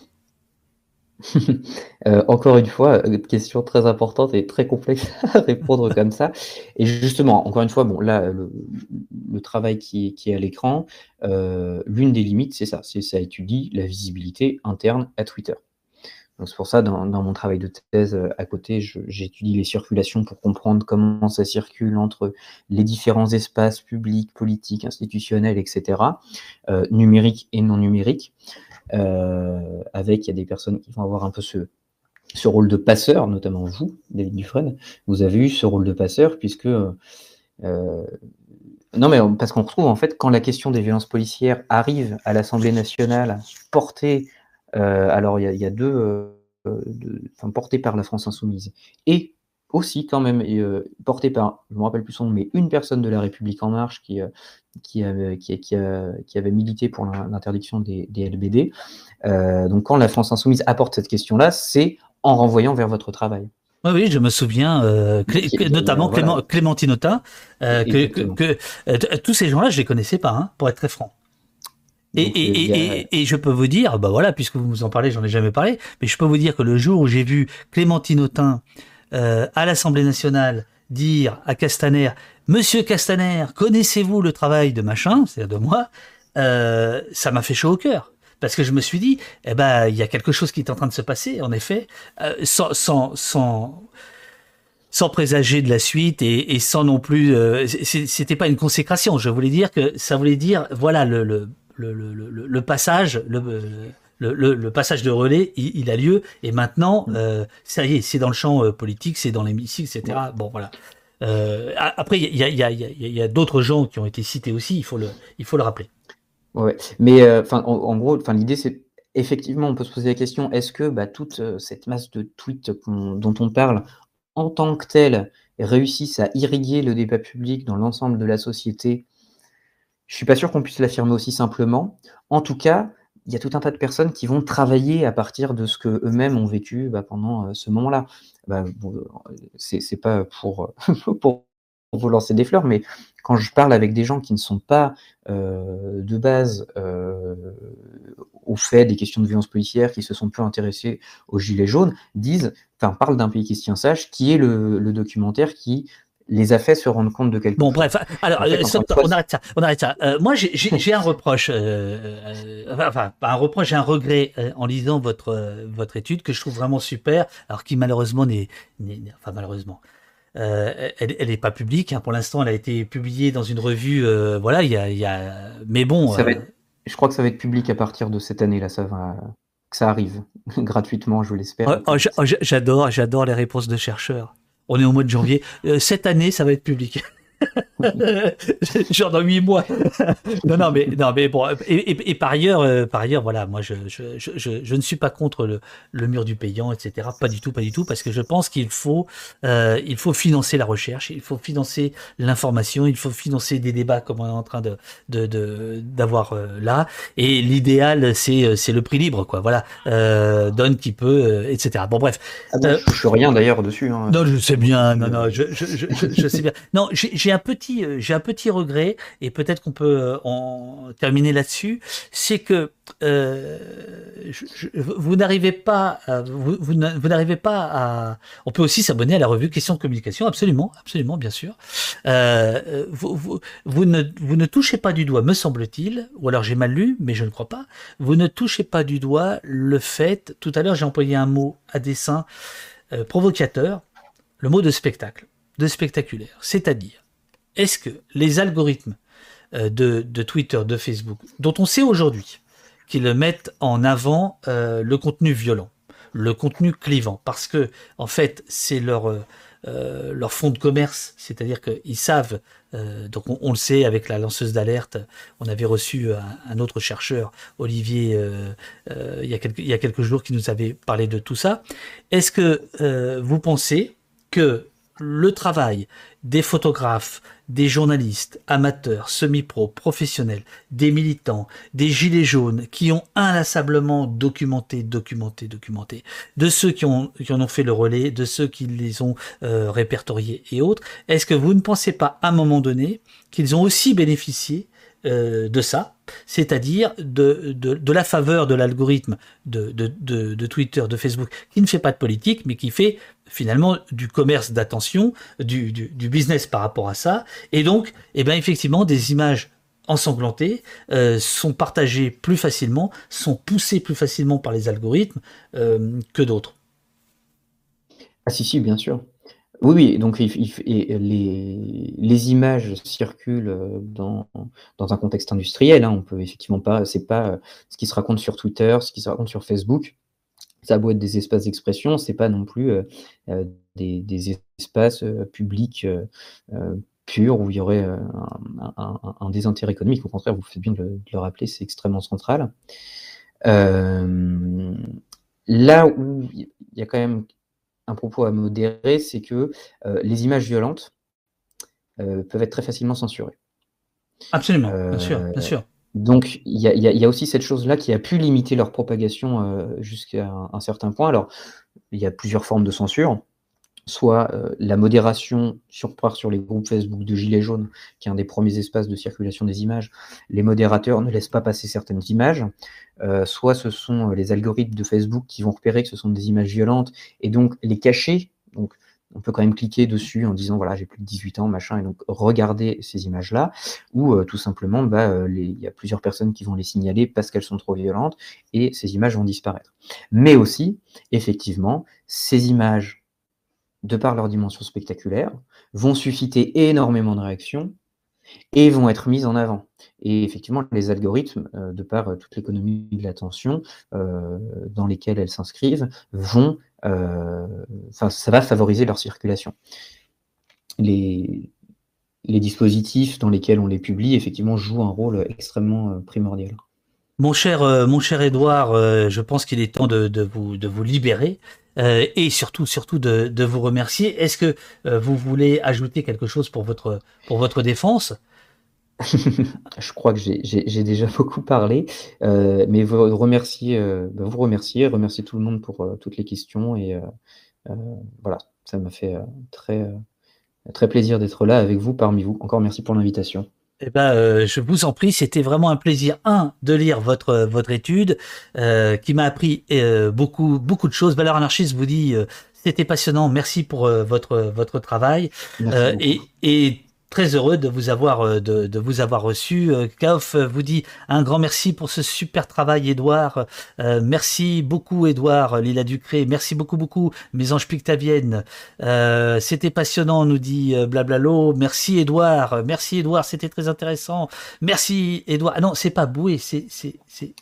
Euh, encore une fois, une question très importante et très complexe à répondre comme ça. Et justement, encore une fois, bon, là, le, travail qui, est à l'écran, euh, l'une des limites, c'est ça, c'est ça étudie la visibilité interne à Twitter. Donc c'est pour ça, dans, mon travail de thèse euh, à côté, j'étudie les circulations pour comprendre comment ça circule entre les différents espaces publics, politiques, institutionnels, etc., numériques et non numériques. Euh, avec, il y a des personnes qui vont avoir un peu ce, ce rôle de passeur, notamment vous, David Dufresne, vous avez eu ce rôle de passeur, puisque... Euh, non, mais parce qu'on retrouve, en fait, quand la question des violences policières arrive à l'Assemblée nationale, portée, euh, alors il y, a deux, portée par la France Insoumise, et aussi quand même euh, porté par, je ne me rappelle plus son nom, mais une personne de la République en marche qui, euh, qui, avait, qui, avait milité pour l'interdiction des, des, LBD. Euh, donc quand la France insoumise apporte cette question-là, c'est en renvoyant vers votre travail. Oui, oui, je me souviens, notamment Clément, que, que, tous ces gens-là, je les connaissais pas, hein, pour être très franc. Et, et, et, et, je peux vous dire, bah voilà, puisque vous en parlez, j'en ai jamais parlé, mais je peux vous dire que le jour où j'ai vu Clémentine Autain euh, à l'Assemblée nationale dire à Castaner, Monsieur Castaner, connaissez-vous le travail de machin, c'est-à-dire de moi, euh, ça m'a fait chaud au cœur. Parce que je me suis dit, eh ben, il y a quelque chose qui est en train de se passer, en effet, euh, sans, sans, sans, présager de la suite et, et sans non plus, euh, c'était pas une consécration. Je voulais dire que ça voulait dire, voilà, le, le, le, le, le passage, le, le, passage de relais, il, a lieu, et maintenant, mm. euh, ça y est, c'est dans le champ euh, politique, c'est dans l'hémicycle, etc. Bon, voilà. Euh, après, il y a, y a, y a d'autres gens qui ont été cités aussi, il faut le, il faut le rappeler. Ouais, mais enfin, en, gros, enfin, l'idée, c'est effectivement, on peut se poser la question est-ce que bah, toute cette masse de tweets dont on parle en tant que telle réussissent à irriguer le débat public dans l'ensemble de la société? Je suis pas sûr qu'on puisse l'affirmer aussi simplement. En tout cas, il y a tout un tas de personnes qui vont travailler à partir de ce que eux-mêmes ont vécu bah, pendant euh, ce moment-là. Bah, bon, c'est pas pour, pour vous lancer des fleurs, mais quand je parle avec des gens qui ne sont pas euh, de base euh, au fait des questions de violence policière, qui se sont peu intéressés aux Gilets jaunes, disent, enfin, parlent d'un pays qui se tient sage, qui est le, documentaire qui les a fait se rendre compte de quelque bon, bref, alors, euh, on, arrête ça, on arrête ça. Euh, moi, j'ai un reproche, euh, enfin, pas un reproche, j'ai un regret en lisant votre, votre étude que je trouve vraiment super, alors qui malheureusement n'est, enfin, malheureusement, euh, elle n'est pas publique. Hein. Pour l'instant, elle a été publiée dans une revue. Euh, voilà, il y a, Mais bon. Euh, je crois que ça va être public à partir de cette année là. Ça va, que ça arrive gratuitement, je l'espère. Oh, oh, j'adore, j'adore les réponses de chercheurs. On est au mois de janvier. cette année, ça va être public. Genre dans huit mois. non, non, mais, non, mais bon. Et, par ailleurs, euh, par ailleurs, voilà, moi, je, je, je, je, ne suis pas contre le, le, mur du payant, etc. Pas du tout, pas du tout, parce que je pense qu'il faut, euh, il faut financer la recherche, il faut financer l'information, il faut financer des débats comme on est en train de, de, d'avoir euh, là. Et l'idéal, c'est, c'est le prix libre, quoi. Voilà, euh, donne qui peut, etc. Bon, bref. Ah je suis rien d'ailleurs dessus. Hein. Non, je sais bien. Non, non, je, je, je, sais bien. Non, j'ai j'ai un petit, euh, j'ai un petit regret et peut-être qu'on peut, euh, en terminer là-dessus, c'est que euh, vous n'arrivez pas, à, vous, n'arrivez pas à. On peut aussi s'abonner à la revue Questions de communication, absolument, absolument, bien sûr. Euh, vous, vous, ne, vous ne touchez pas du doigt, me semble-t-il, ou alors j'ai mal lu, mais je ne crois pas. Vous ne touchez pas du doigt le fait. Tout à l'heure, j'ai employé un mot à dessein provocateur, le mot de spectacle, de spectaculaire, c'est-à-dire est-ce que les algorithmes euh, de, Twitter, de Facebook, dont on sait aujourd'hui qu'ils mettent en avant euh, le contenu violent, le contenu clivant, parce que en fait c'est leur euh, leur fond de commerce, c'est-à-dire qu'ils savent, donc on, le sait avec la lanceuse d'alerte, on avait reçu un, autre chercheur, Olivier, il y a quelques jours qui nous avait parlé de tout ça. Est-ce que vous pensez que le travail des photographes, des journalistes, amateurs, semi-pro, professionnels, des militants, des gilets jaunes qui ont inlassablement documenté, documenté, documenté, de ceux qui, en ont fait le relais, de ceux qui les ont euh, répertoriés et autres, est-ce que vous ne pensez pas à un moment donné qu'ils ont aussi bénéficié euh, de ça, c'est-à-dire de, la faveur de l'algorithme de, Twitter, de Facebook, qui ne fait pas de politique, mais qui fait finalement du commerce d'attention, du, du, business par rapport à ça, et donc, eh ben, effectivement, des images ensanglantées euh, sont partagées plus facilement, sont poussées plus facilement par les algorithmes euh, que d'autres. Ah si, si, bien sûr. Oui, oui, donc les images circulent, euh, dans dans un contexte industriel, hein. On peut effectivement pas c'est pas, ce qui se raconte sur Twitter, ce qui se raconte sur Facebook. Ça a beau être des espaces d'expression, c'est pas non plus, euh, des espaces, publics, purs où il y aurait, un désintérêt économique. Au contraire, vous faites bien de le rappeler, c'est extrêmement central. là où il y a quand même un propos à modérer, c'est que euh, les images violentes euh, peuvent être très facilement censurées. Absolument, bien sûr, bien sûr. Donc, il y, a, aussi cette chose-là qui a pu limiter leur propagation euh, jusqu'à un, certain point. Alors, il y a plusieurs formes de censure soit euh, la modération sur, les groupes Facebook de Gilets jaunes, qui est un des premiers espaces de circulation des images, les modérateurs ne laissent pas passer certaines images, euh, soit ce sont les algorithmes de Facebook qui vont repérer que ce sont des images violentes et donc les cacher. On peut quand même cliquer dessus en disant voilà j'ai plus de 18 ans machin et donc regarder ces images là ou tout simplement bah, il y a plusieurs personnes qui vont les signaler parce qu'elles sont trop violentes et ces images vont disparaître. Mais aussi effectivement ces images de par leur dimension spectaculaire, vont susciter énormément de réactions et vont être mises en avant. Et effectivement, les algorithmes, euh, de par euh, toute l'économie de l'attention euh, dans lesquelles elles s'inscrivent, vont, ça va favoriser leur circulation. Les, dispositifs dans lesquels on les publie, effectivement, jouent un rôle extrêmement primordial. Mon cher, mon Edouard, je pense qu'il est temps de vous libérer. Euh, et surtout, surtout de, vous remercier. Est-ce que euh, vous voulez ajouter quelque chose pour votre, pour votre défense? Je crois que j'ai déjà beaucoup parlé, euh, mais vous remercier, bah, vous remercier, remercier tout le monde pour toutes les questions et voilà, ça m'a fait très, très plaisir d'être là avec vous, parmi vous. Encore merci pour l'invitation. Eh ben, euh, je vous en prie, c'était vraiment un plaisir, un, de lire votre votre étude, euh, qui m'a appris euh, beaucoup beaucoup de choses. Valeur anarchiste vous dit, euh, c'était passionnant. Merci pour euh, votre votre travail Euh, et et très heureux de vous avoir euh, de, vous avoir reçu. Euh, Kauf vous dit un grand merci pour ce super travail, Édouard. Euh, merci beaucoup, Édouard Lila Ducré. Merci beaucoup beaucoup, mes anges pictaviennes. Euh, c'était passionnant, nous dit Blablalo. Merci Edouard, merci Edouard, c'était très intéressant. Merci Edouard. Ah non, c'est pas Boué, c'est c'est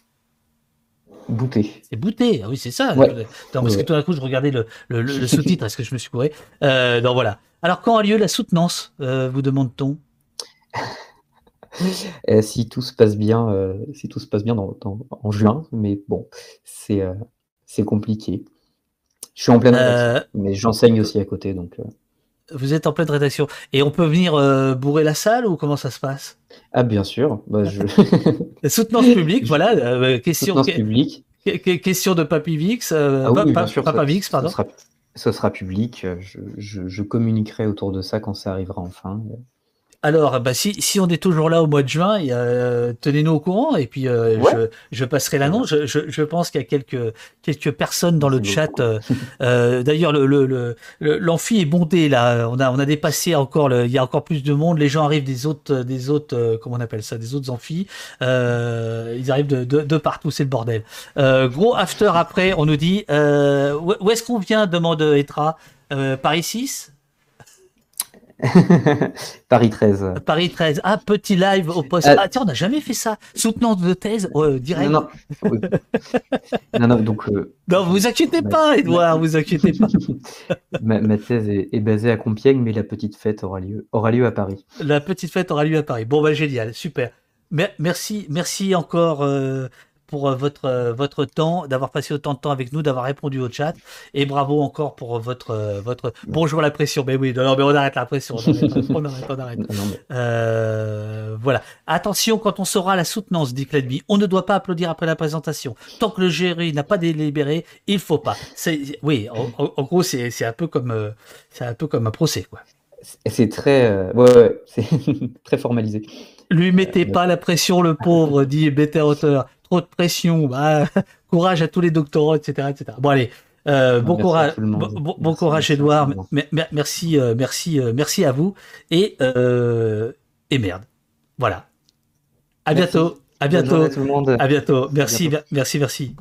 Bouté. c'est Bouté. Ah oui, c'est ça. Ouais. Non, parce Ouais. que tout d'un coup, je regardais le, le, le- le sous-titre. Est-ce que je me suis couré euh, Non, voilà. Alors, quand a lieu la soutenance euh, Vous demande-t-on? Et si tout se passe bien, euh, si tout se passe bien dans, dans- en juin, mais bon, c'est euh, compliqué. Je suis en pleine Euh, mais j'enseigne aussi à côté, donc euh, Vous êtes en pleine rédaction et on peut venir euh, bourrer la salle ou comment ça se passe? Ah bien sûr, bah, je Soutenance publique, voilà. euh, question, soutenance que- publique. que- que- question de Papy Vix, euh, Ah oui, pa- sûr, Papa ça- Vix, pardon. Ce sera, ce sera public. Je, je- je communiquerai autour de ça quand ça arrivera enfin. Alors, bah, si, si on est toujours là au mois de juin, euh, tenez-nous au courant et puis euh, Ouais. je, je passerai l'annonce. Je, je, je pense qu'il y a quelques, quelques personnes dans le chat. euh, euh, D'ailleurs, le, le, le, le- l'amphi est bondé là. On a, on a dépassé encore. Le, il y a encore plus de monde. Les gens arrivent des autres, des autres, euh, comment on appelle ça, des autres amphis. Euh, ils arrivent de, de, de partout. C'est le bordel. Euh, gros after après. On nous dit euh, où, où est-ce qu'on vient demande Etra. Euh, Paris 6 Paris 13. Paris 13. Ah, petit live au poste. Euh, Ah, tiens, on n'a jamais fait ça. Soutenance de thèse, euh, direct. Non, non. Oui. non, non, donc euh, Non, vous inquiétez pas, Edouard, vous inquiétez pas. ma, ma thèse est, est basée à Compiègne, mais la petite fête aura lieu, aura lieu à Paris. La petite fête aura lieu à Paris. Bon, bah, génial, super. Mer- merci, merci encore pour euh, votre, euh, votre temps, d'avoir passé autant de temps avec nous, d'avoir répondu au chat. Et bravo encore pour votre, euh, votre... bonjour la pression. Mais oui, non, non, mais on arrête la pression. On arrête, on arrête, on Euh, voilà. Attention, quand on saura la soutenance, dit Cladby, on ne doit pas applaudir après la présentation. Tant que le jury n'a pas délibéré, il faut pas. Oui, en, gros, c'est, c'est un peu comme, c'est un peu comme un procès, quoi. c'est- très, euh, ouais, ouais, c'est très formalisé. Lui mettez Euh, pas la pression, le pauvre, dit Better Auteur. Trop de pression. Bah, courage à tous les doctorats, etc., etc. Bon, allez. euh, bon Merci à courage, bon, bon- bon Merci, courage, merci Edouard. euh, merci, euh, merci à vous. Et, euh, et merde. Voilà. À Merci. bientôt. À bientôt. à tout le monde. À bientôt. Merci, bientôt. merci, merci.